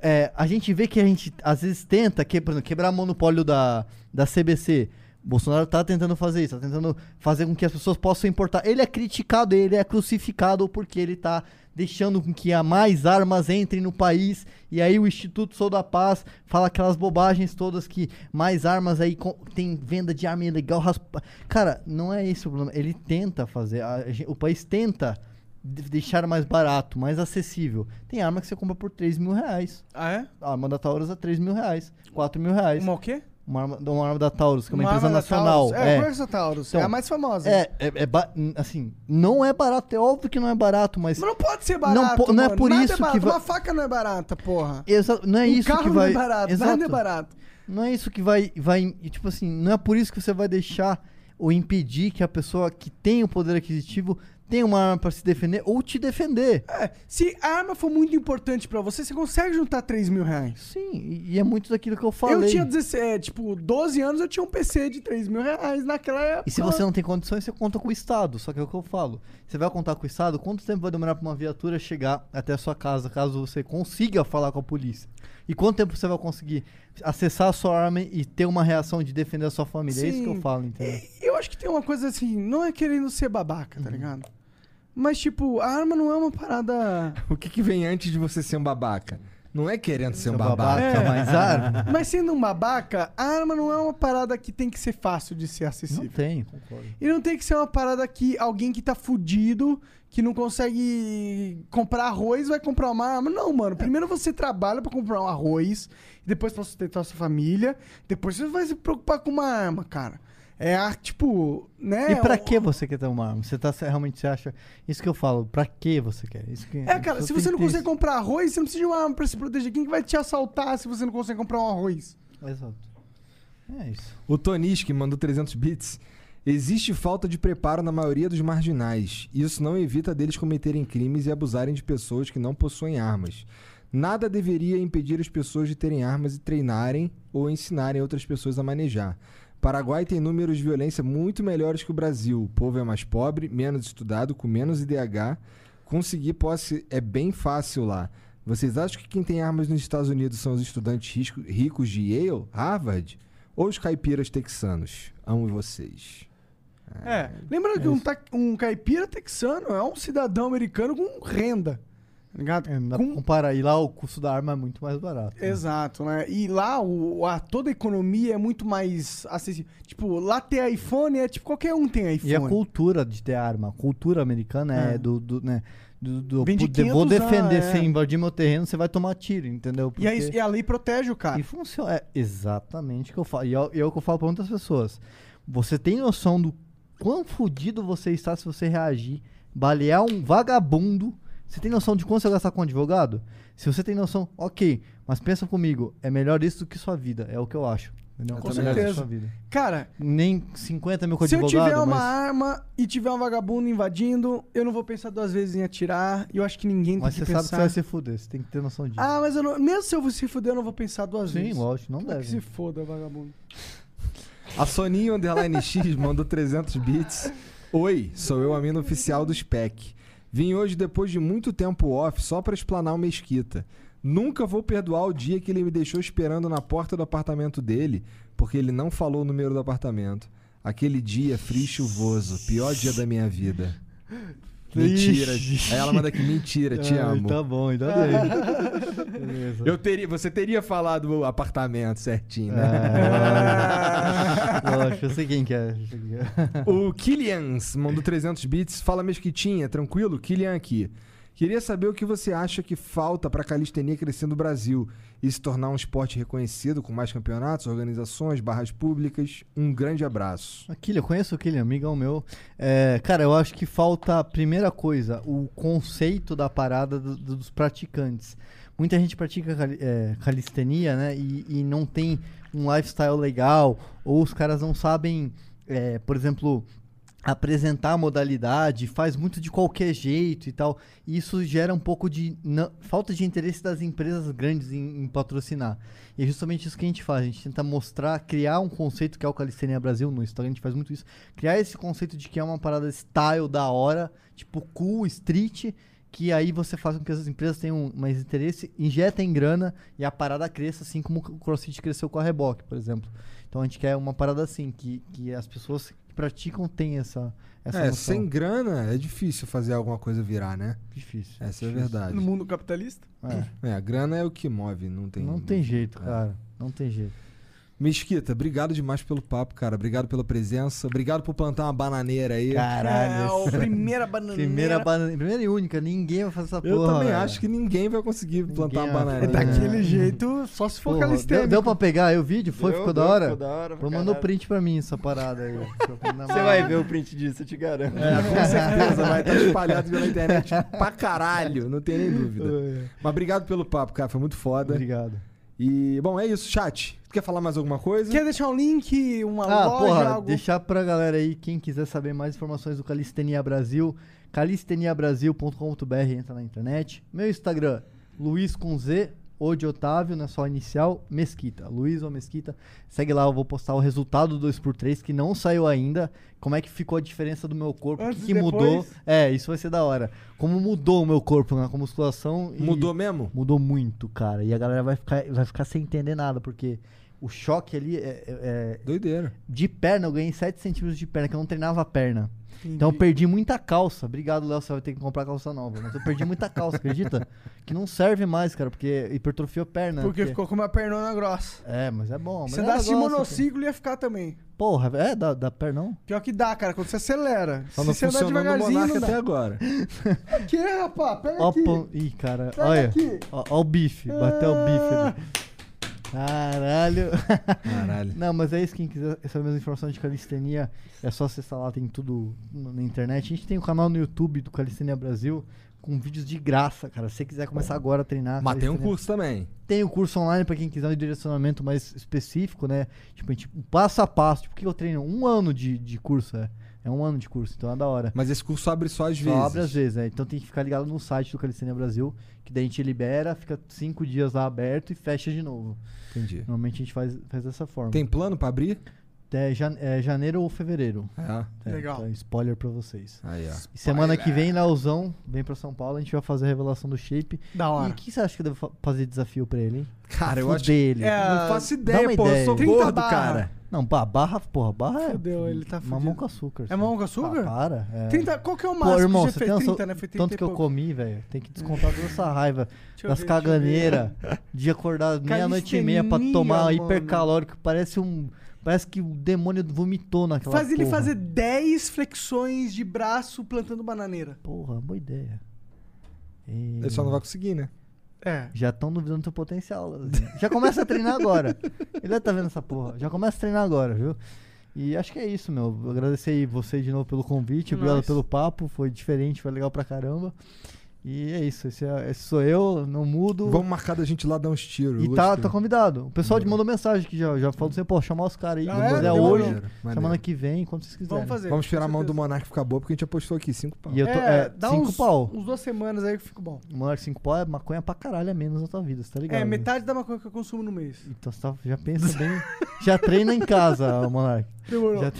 Speaker 4: é, a gente vê que a gente às vezes tenta, que, exemplo, quebrar o monopólio da, da CBC. Bolsonaro tá tentando fazer isso, tá tentando fazer com que as pessoas possam importar. Ele é criticado, ele é crucificado porque ele tá deixando com que a mais armas entrem no país. E aí o Instituto Sou da Paz fala aquelas bobagens todas que mais armas aí tem venda de arma ilegal. raspa- Cara, não é esse o problema. Ele tenta fazer, a o país tenta de- deixar mais barato, mais acessível. Tem arma que você compra por 3 mil reais.
Speaker 3: Ah, é?
Speaker 4: A arma da Taurus é 3 mil reais, 4 mil reais.
Speaker 3: Uma o quê?
Speaker 4: Uma arma, uma arma da Taurus, que é uma,
Speaker 3: Uma
Speaker 4: empresa nacional.
Speaker 3: Taurus. É,
Speaker 4: é.
Speaker 3: conheço a Taurus.
Speaker 4: Então,
Speaker 3: é a mais famosa.
Speaker 4: É, é, é assim, não é barato, é óbvio que não é barato, mas.
Speaker 3: Mas não pode ser barato,
Speaker 4: po- não é por
Speaker 3: Nada
Speaker 4: isso
Speaker 3: é
Speaker 4: que vai-
Speaker 3: Uma faca não é barata, porra.
Speaker 4: Exa- não é
Speaker 3: um
Speaker 4: isso
Speaker 3: carro
Speaker 4: que vai.
Speaker 3: não é barato.
Speaker 4: Exato.
Speaker 3: Nada é barato.
Speaker 4: Não é isso que vai, vai. Tipo assim, não é por isso que você vai deixar ou impedir que a pessoa que tem o poder aquisitivo tenha uma arma pra se defender ou te defender.
Speaker 3: É, se a arma for muito importante pra você, você consegue juntar 3 mil reais.
Speaker 4: Sim, e, é muito daquilo que eu falei.
Speaker 3: Eu tinha 16, é, tipo, 12 anos, eu tinha um PC de 3 mil reais naquela época.
Speaker 4: E se você não tem condições, você conta com o Estado. Só que é o que eu falo. Você vai contar com o Estado, quanto tempo vai demorar pra uma viatura chegar até a sua casa, caso você consiga falar com a polícia? E quanto tempo você vai conseguir acessar a sua arma e ter uma reação de defender a sua família? É isso que eu
Speaker 3: Sim.
Speaker 4: falo, entendeu?
Speaker 3: Eu acho que tem uma coisa assim, não é querendo ser babaca,
Speaker 4: Uhum.
Speaker 3: tá ligado? Mas, tipo, a arma não é uma parada.
Speaker 2: O que, que vem antes de você ser um babaca? Não é querendo ser um
Speaker 4: Seu
Speaker 2: babaca.
Speaker 3: É.
Speaker 4: mais arma?
Speaker 3: Mas sendo um babaca, a arma não é uma parada que tem que ser fácil de ser
Speaker 4: Não
Speaker 3: acessível.
Speaker 4: tem, concordo.
Speaker 3: E não tem que ser uma parada que alguém que tá fudido, que não consegue comprar arroz, vai comprar uma arma. Não, mano. Primeiro você trabalha pra comprar um arroz, depois pra sustentar a sua família, depois você vai se preocupar com uma arma, cara. É a, tipo, né?
Speaker 4: E pra
Speaker 3: o-
Speaker 4: que você quer ter uma arma? Você tá, realmente você acha. Isso que eu falo, pra que você quer? Isso que,
Speaker 3: É, cara, se você não consegue
Speaker 4: isso.
Speaker 3: comprar arroz, você não precisa de uma arma pra se proteger. Quem que vai te assaltar se você não consegue comprar um arroz?
Speaker 4: Exato. É isso.
Speaker 2: O Tonis, que mandou 300 bits. Existe falta de preparo na maioria dos marginais. Isso não evita deles cometerem crimes e abusarem de pessoas que não possuem armas. Nada deveria impedir as pessoas de terem armas e treinarem ou ensinarem outras pessoas a manejar. Paraguai tem números de violência muito melhores que o Brasil. O povo é mais pobre, menos estudado, com menos IDH. Conseguir posse é bem fácil lá. Vocês acham que quem tem armas nos Estados Unidos são os estudantes ricos de Yale, Harvard ou os caipiras texanos? Amo vocês.
Speaker 3: É. Lembrando que um, um caipira texano é um cidadão americano com renda. Tá ligado?
Speaker 4: É,
Speaker 3: Com-
Speaker 4: comparar. E lá o custo da arma é muito mais barato. né?
Speaker 3: Exato, né? E lá o, a, toda a economia é muito mais acessível. Tipo, lá ter iPhone é tipo qualquer um tem iPhone.
Speaker 4: E a cultura de ter arma. A cultura americana é,
Speaker 3: É.
Speaker 4: do, do, né, do, do
Speaker 3: Vem de
Speaker 4: poder-
Speaker 3: 500
Speaker 4: vou defender,
Speaker 3: é.
Speaker 4: você invadir meu terreno, você vai tomar tiro, entendeu?
Speaker 3: E, aí,
Speaker 4: Porque-
Speaker 3: e a lei protege o cara.
Speaker 4: E funciona. É exatamente o que eu falo. E é, o- é que eu falo pra muitas pessoas. Você tem noção do quão fodido você está se você reagir, balear um vagabundo. Você tem noção de quanto você vai gastar com um advogado? Se você tem noção, ok, mas pensa comigo, é melhor isso do que sua vida, é o que eu acho. Entendeu?
Speaker 2: Com
Speaker 4: é
Speaker 3: certeza.
Speaker 4: sua vida.
Speaker 3: Cara,
Speaker 4: Nem 50 mil com
Speaker 3: se eu
Speaker 4: advogado,
Speaker 3: tiver uma
Speaker 4: mas,
Speaker 3: arma e tiver um vagabundo invadindo, eu não vou pensar duas vezes em atirar. E eu acho que ninguém
Speaker 4: mas
Speaker 3: tem
Speaker 4: você
Speaker 3: que
Speaker 4: sabe que
Speaker 3: pensar.
Speaker 4: você vai se fuder, você tem que ter noção disso.
Speaker 3: Ah, mas eu não... mesmo se eu se fuder, eu não vou pensar duas
Speaker 4: Sim,
Speaker 3: vezes.
Speaker 4: lógico, não
Speaker 3: Claro
Speaker 4: deve.
Speaker 3: que se foda, vagabundo.
Speaker 2: A Soninho Underline X mandou 300 bits. Oi, sou eu, a mina oficial do SPEC. Vim hoje depois de muito tempo off só pra explanar o Mesquita. Nunca vou perdoar o dia que ele me deixou esperando na porta do apartamento dele, porque ele não falou o número do apartamento. Aquele dia frio e chuvoso, pior dia da minha vida. Mentira.
Speaker 4: Ixi.
Speaker 2: Aí ela manda aqui, mentira, te
Speaker 4: Ai,
Speaker 2: amo.
Speaker 4: Tá bom, ainda bem.
Speaker 2: Eu teria, você teria falado o apartamento certinho, né?
Speaker 4: É, lógico, eu sei quem que é. eu sei quem que é.
Speaker 2: O Killians mandou 300 bits. Fala, Mesquitinha, tranquilo? Killian aqui. Queria saber o que você acha que falta para a calistenia crescer no Brasil e se tornar um esporte reconhecido com mais campeonatos, organizações, barras públicas. Um grande abraço.
Speaker 4: A Killian, eu conheço o Killian, amigão meu. É, cara, eu acho que falta, a primeira coisa, o conceito da parada do- do- dos praticantes. Muita gente pratica cali- é, calistenia, né? E, e não tem um lifestyle legal, ou os caras não sabem, é, por exemplo, apresentar a modalidade, faz muito de qualquer jeito e tal. E isso gera um pouco de falta de interesse das empresas grandes em, em patrocinar. E é justamente isso que a gente faz. A gente tenta mostrar, criar um conceito que é o Calistenia Brasil. No Instagram a gente faz muito isso. Criar esse conceito de que é uma parada style da hora, tipo cool, street, que aí você faz com que as empresas tenham mais interesse, injetem grana e a parada cresça, assim como o CrossFit cresceu com a Reboque, por exemplo. Então a gente quer uma parada assim, que, que as pessoas praticam têm essa, essa
Speaker 2: é,
Speaker 4: noção.
Speaker 2: sem grana é difícil fazer alguma coisa virar, né?
Speaker 4: Difícil.
Speaker 2: Essa é a verdade.
Speaker 3: No mundo capitalista?
Speaker 4: É.
Speaker 2: É, a grana é o que move, não tem.
Speaker 4: Não tem jeito,
Speaker 2: É.
Speaker 4: cara. Não tem jeito.
Speaker 2: Mesquita, obrigado demais pelo papo, cara. Obrigado pela presença. Obrigado por plantar uma bananeira aí.
Speaker 3: É, o primeira bananeira.
Speaker 4: Primeira, banana, primeira e única, ninguém vai fazer essa
Speaker 2: Eu
Speaker 4: porra.
Speaker 2: também
Speaker 4: velho.
Speaker 2: acho que ninguém vai conseguir plantar uma
Speaker 3: É
Speaker 2: bananeira.
Speaker 3: daquele jeito, só se for
Speaker 4: Porra,
Speaker 3: calistênico.
Speaker 4: deu, deu pra pegar aí o vídeo? Foi?
Speaker 5: Deu,
Speaker 4: ficou
Speaker 5: deu,
Speaker 4: da hora?
Speaker 5: ficou da hora
Speaker 4: Pô, mandou
Speaker 5: caralho.
Speaker 4: print pra mim essa parada aí.
Speaker 5: Você vai ver o print disso, eu te garanto.
Speaker 2: É, com certeza, vai estar espalhado pela internet pra caralho, não tem nem dúvida. Mas obrigado pelo papo, cara, foi muito foda.
Speaker 4: Obrigado.
Speaker 2: E, bom, é isso, chat. Tu quer falar mais alguma coisa?
Speaker 3: Quer deixar um link, uma
Speaker 4: Ah,
Speaker 3: loja,
Speaker 4: porra,
Speaker 3: algo?
Speaker 4: deixar pra galera aí, quem quiser saber mais informações do Calistenia Brasil, calisteniabrasil.com.br, entra na internet. Meu Instagram, Luiz com Z, ou de Otávio, não é só inicial, Mesquita. Luiz ou Mesquita. Segue lá, eu vou postar o resultado do 2x3, que não saiu ainda. Como é que ficou a diferença do meu corpo, o que, que mudou. É, isso vai ser da hora. Como mudou o meu corpo na com musculação. e-
Speaker 2: Mudou mesmo?
Speaker 4: Mudou muito, cara. E a galera vai ficar, vai ficar sem entender nada, porque o choque ali é- é- é,
Speaker 2: Doideira.
Speaker 4: de perna, eu ganhei 7 centímetros de perna, que eu não treinava a perna. Então eu perdi muita calça. Obrigado, Léo, você vai ter que comprar calça nova. Mas eu perdi muita calça, acredita? Que não serve mais, cara, porque hipertrofiou a perna.
Speaker 3: Porque ficou com uma pernona grossa.
Speaker 4: É, mas é bom.
Speaker 3: Se
Speaker 4: mas é
Speaker 3: andasse monociclo, ia ficar também.
Speaker 4: Porra, é da, da perna não?
Speaker 3: Pior que dá, cara, quando você acelera.
Speaker 2: Só não
Speaker 3: Se você andar devagarzinho, não
Speaker 2: até
Speaker 3: dá.
Speaker 2: agora.
Speaker 3: Que, rapaz? Pega
Speaker 4: Ó,
Speaker 3: aqui.
Speaker 4: Ih, cara,
Speaker 3: Pega
Speaker 4: olha.
Speaker 3: aqui.
Speaker 4: Ó, ó o bife, bateu o bife ali. Caralho.
Speaker 2: Caralho.
Speaker 4: Não, mas é isso, quem quiser saber mais informações de calistenia, é só acessar lá, tem tudo na internet. A gente tem o canal no YouTube do Calistenia Brasil, com vídeos de graça, cara. Se você quiser começar agora a treinar.
Speaker 2: Mas tem um curso também.
Speaker 4: Tem o curso online pra quem quiser um direcionamento mais específico, né? Tipo, a gente- passo a passo. Tipo, o que eu treino? Um ano de, de curso, é. É um ano de curso, então é da hora.
Speaker 2: Mas esse curso abre só às
Speaker 4: Só
Speaker 2: vezes.
Speaker 4: abre às vezes, é. Então tem que ficar ligado no site do Calistenia Brasil, que daí a gente libera, fica cinco dias lá aberto e fecha de novo.
Speaker 2: Entendi.
Speaker 4: Normalmente a gente faz, faz dessa forma.
Speaker 2: Tem plano pra abrir?
Speaker 4: É, jan- é janeiro ou fevereiro.
Speaker 2: É.
Speaker 4: É,
Speaker 3: Legal.
Speaker 4: então, spoiler pra vocês.
Speaker 2: Aí, ó.
Speaker 4: E semana que vem, Leozão vem pra São Paulo, a gente vai fazer a revelação do shape.
Speaker 3: Da
Speaker 4: E
Speaker 3: hora.
Speaker 4: o que você acha que eu devo fa- fazer desafio pra ele, hein?
Speaker 2: Cara, eu acho.
Speaker 4: ele.
Speaker 3: É,
Speaker 2: Não faço
Speaker 4: dá
Speaker 2: ideia,
Speaker 4: uma
Speaker 2: pô. Eu
Speaker 4: ideia.
Speaker 2: sou
Speaker 3: 30
Speaker 2: gordo,
Speaker 3: barra.
Speaker 2: cara.
Speaker 4: Não, barra, porra, barra é.
Speaker 3: Fudeu, ele tá
Speaker 4: Mamão
Speaker 3: fudido.
Speaker 4: com açúcar.
Speaker 3: É mamão com açúcar?
Speaker 4: Ah, para. É.
Speaker 3: 30, qual que é o
Speaker 4: Pô,
Speaker 3: máximo
Speaker 4: irmão,
Speaker 3: que
Speaker 4: você
Speaker 3: fez?
Speaker 4: noção
Speaker 3: 30, né? Foi 30
Speaker 4: tanto que eu comi, velho. Tem que descontar toda essa raiva
Speaker 3: Deixa
Speaker 4: das caganeiras de acordar meia-noite e meia pra tomar
Speaker 3: mano.
Speaker 4: hipercalórico. Parece um. Parece que o demônio vomitou naquela
Speaker 3: Faz ele
Speaker 4: porra.
Speaker 3: fazer 10 flexões de braço plantando bananeira.
Speaker 4: Porra, boa ideia. E-
Speaker 2: Ele só não vai conseguir, né?
Speaker 3: É.
Speaker 4: Já estão duvidando do seu potencial. Já começa a treinar agora. Ele deve tá vendo essa porra. Já começa a treinar agora, viu? E acho que é isso, meu. Agradecer aí você de novo pelo convite. Obrigado
Speaker 3: Nóis.
Speaker 4: pelo papo. Foi diferente, foi legal pra caramba. E é isso. Esse, é- esse sou eu, não mudo.
Speaker 2: Vamos marcar da gente lá dar uns tiros.
Speaker 4: E tá, tá convidado. O pessoal te mandou mensagem que já, já falou assim, pô, chamar os caras aí.
Speaker 3: Ah, é? Demorou.
Speaker 4: hoje,
Speaker 2: Maneiro, maneiro.
Speaker 4: semana que vem, quando vocês quiserem.
Speaker 3: Vamos fazer.
Speaker 2: Vamos esperar a mão do. Monark ficar boa, porque a gente apostou aqui 5 pau.
Speaker 4: E eu tô. É,
Speaker 3: dá
Speaker 4: cinco
Speaker 3: uns,
Speaker 4: pau.
Speaker 3: uns duas semanas aí que fica bom.
Speaker 4: Mano, cinco pau é maconha pra caralho a menos na tua vida, você tá ligado?
Speaker 3: É,
Speaker 4: né?
Speaker 3: metade da maconha que eu consumo no mês.
Speaker 4: Então você tá- já pensa bem. já treina em casa, Monark.
Speaker 3: Demorou.
Speaker 4: Já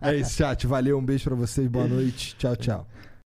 Speaker 2: É isso, chat. Valeu, um beijo pra vocês. Boa noite. Tchau, tchau.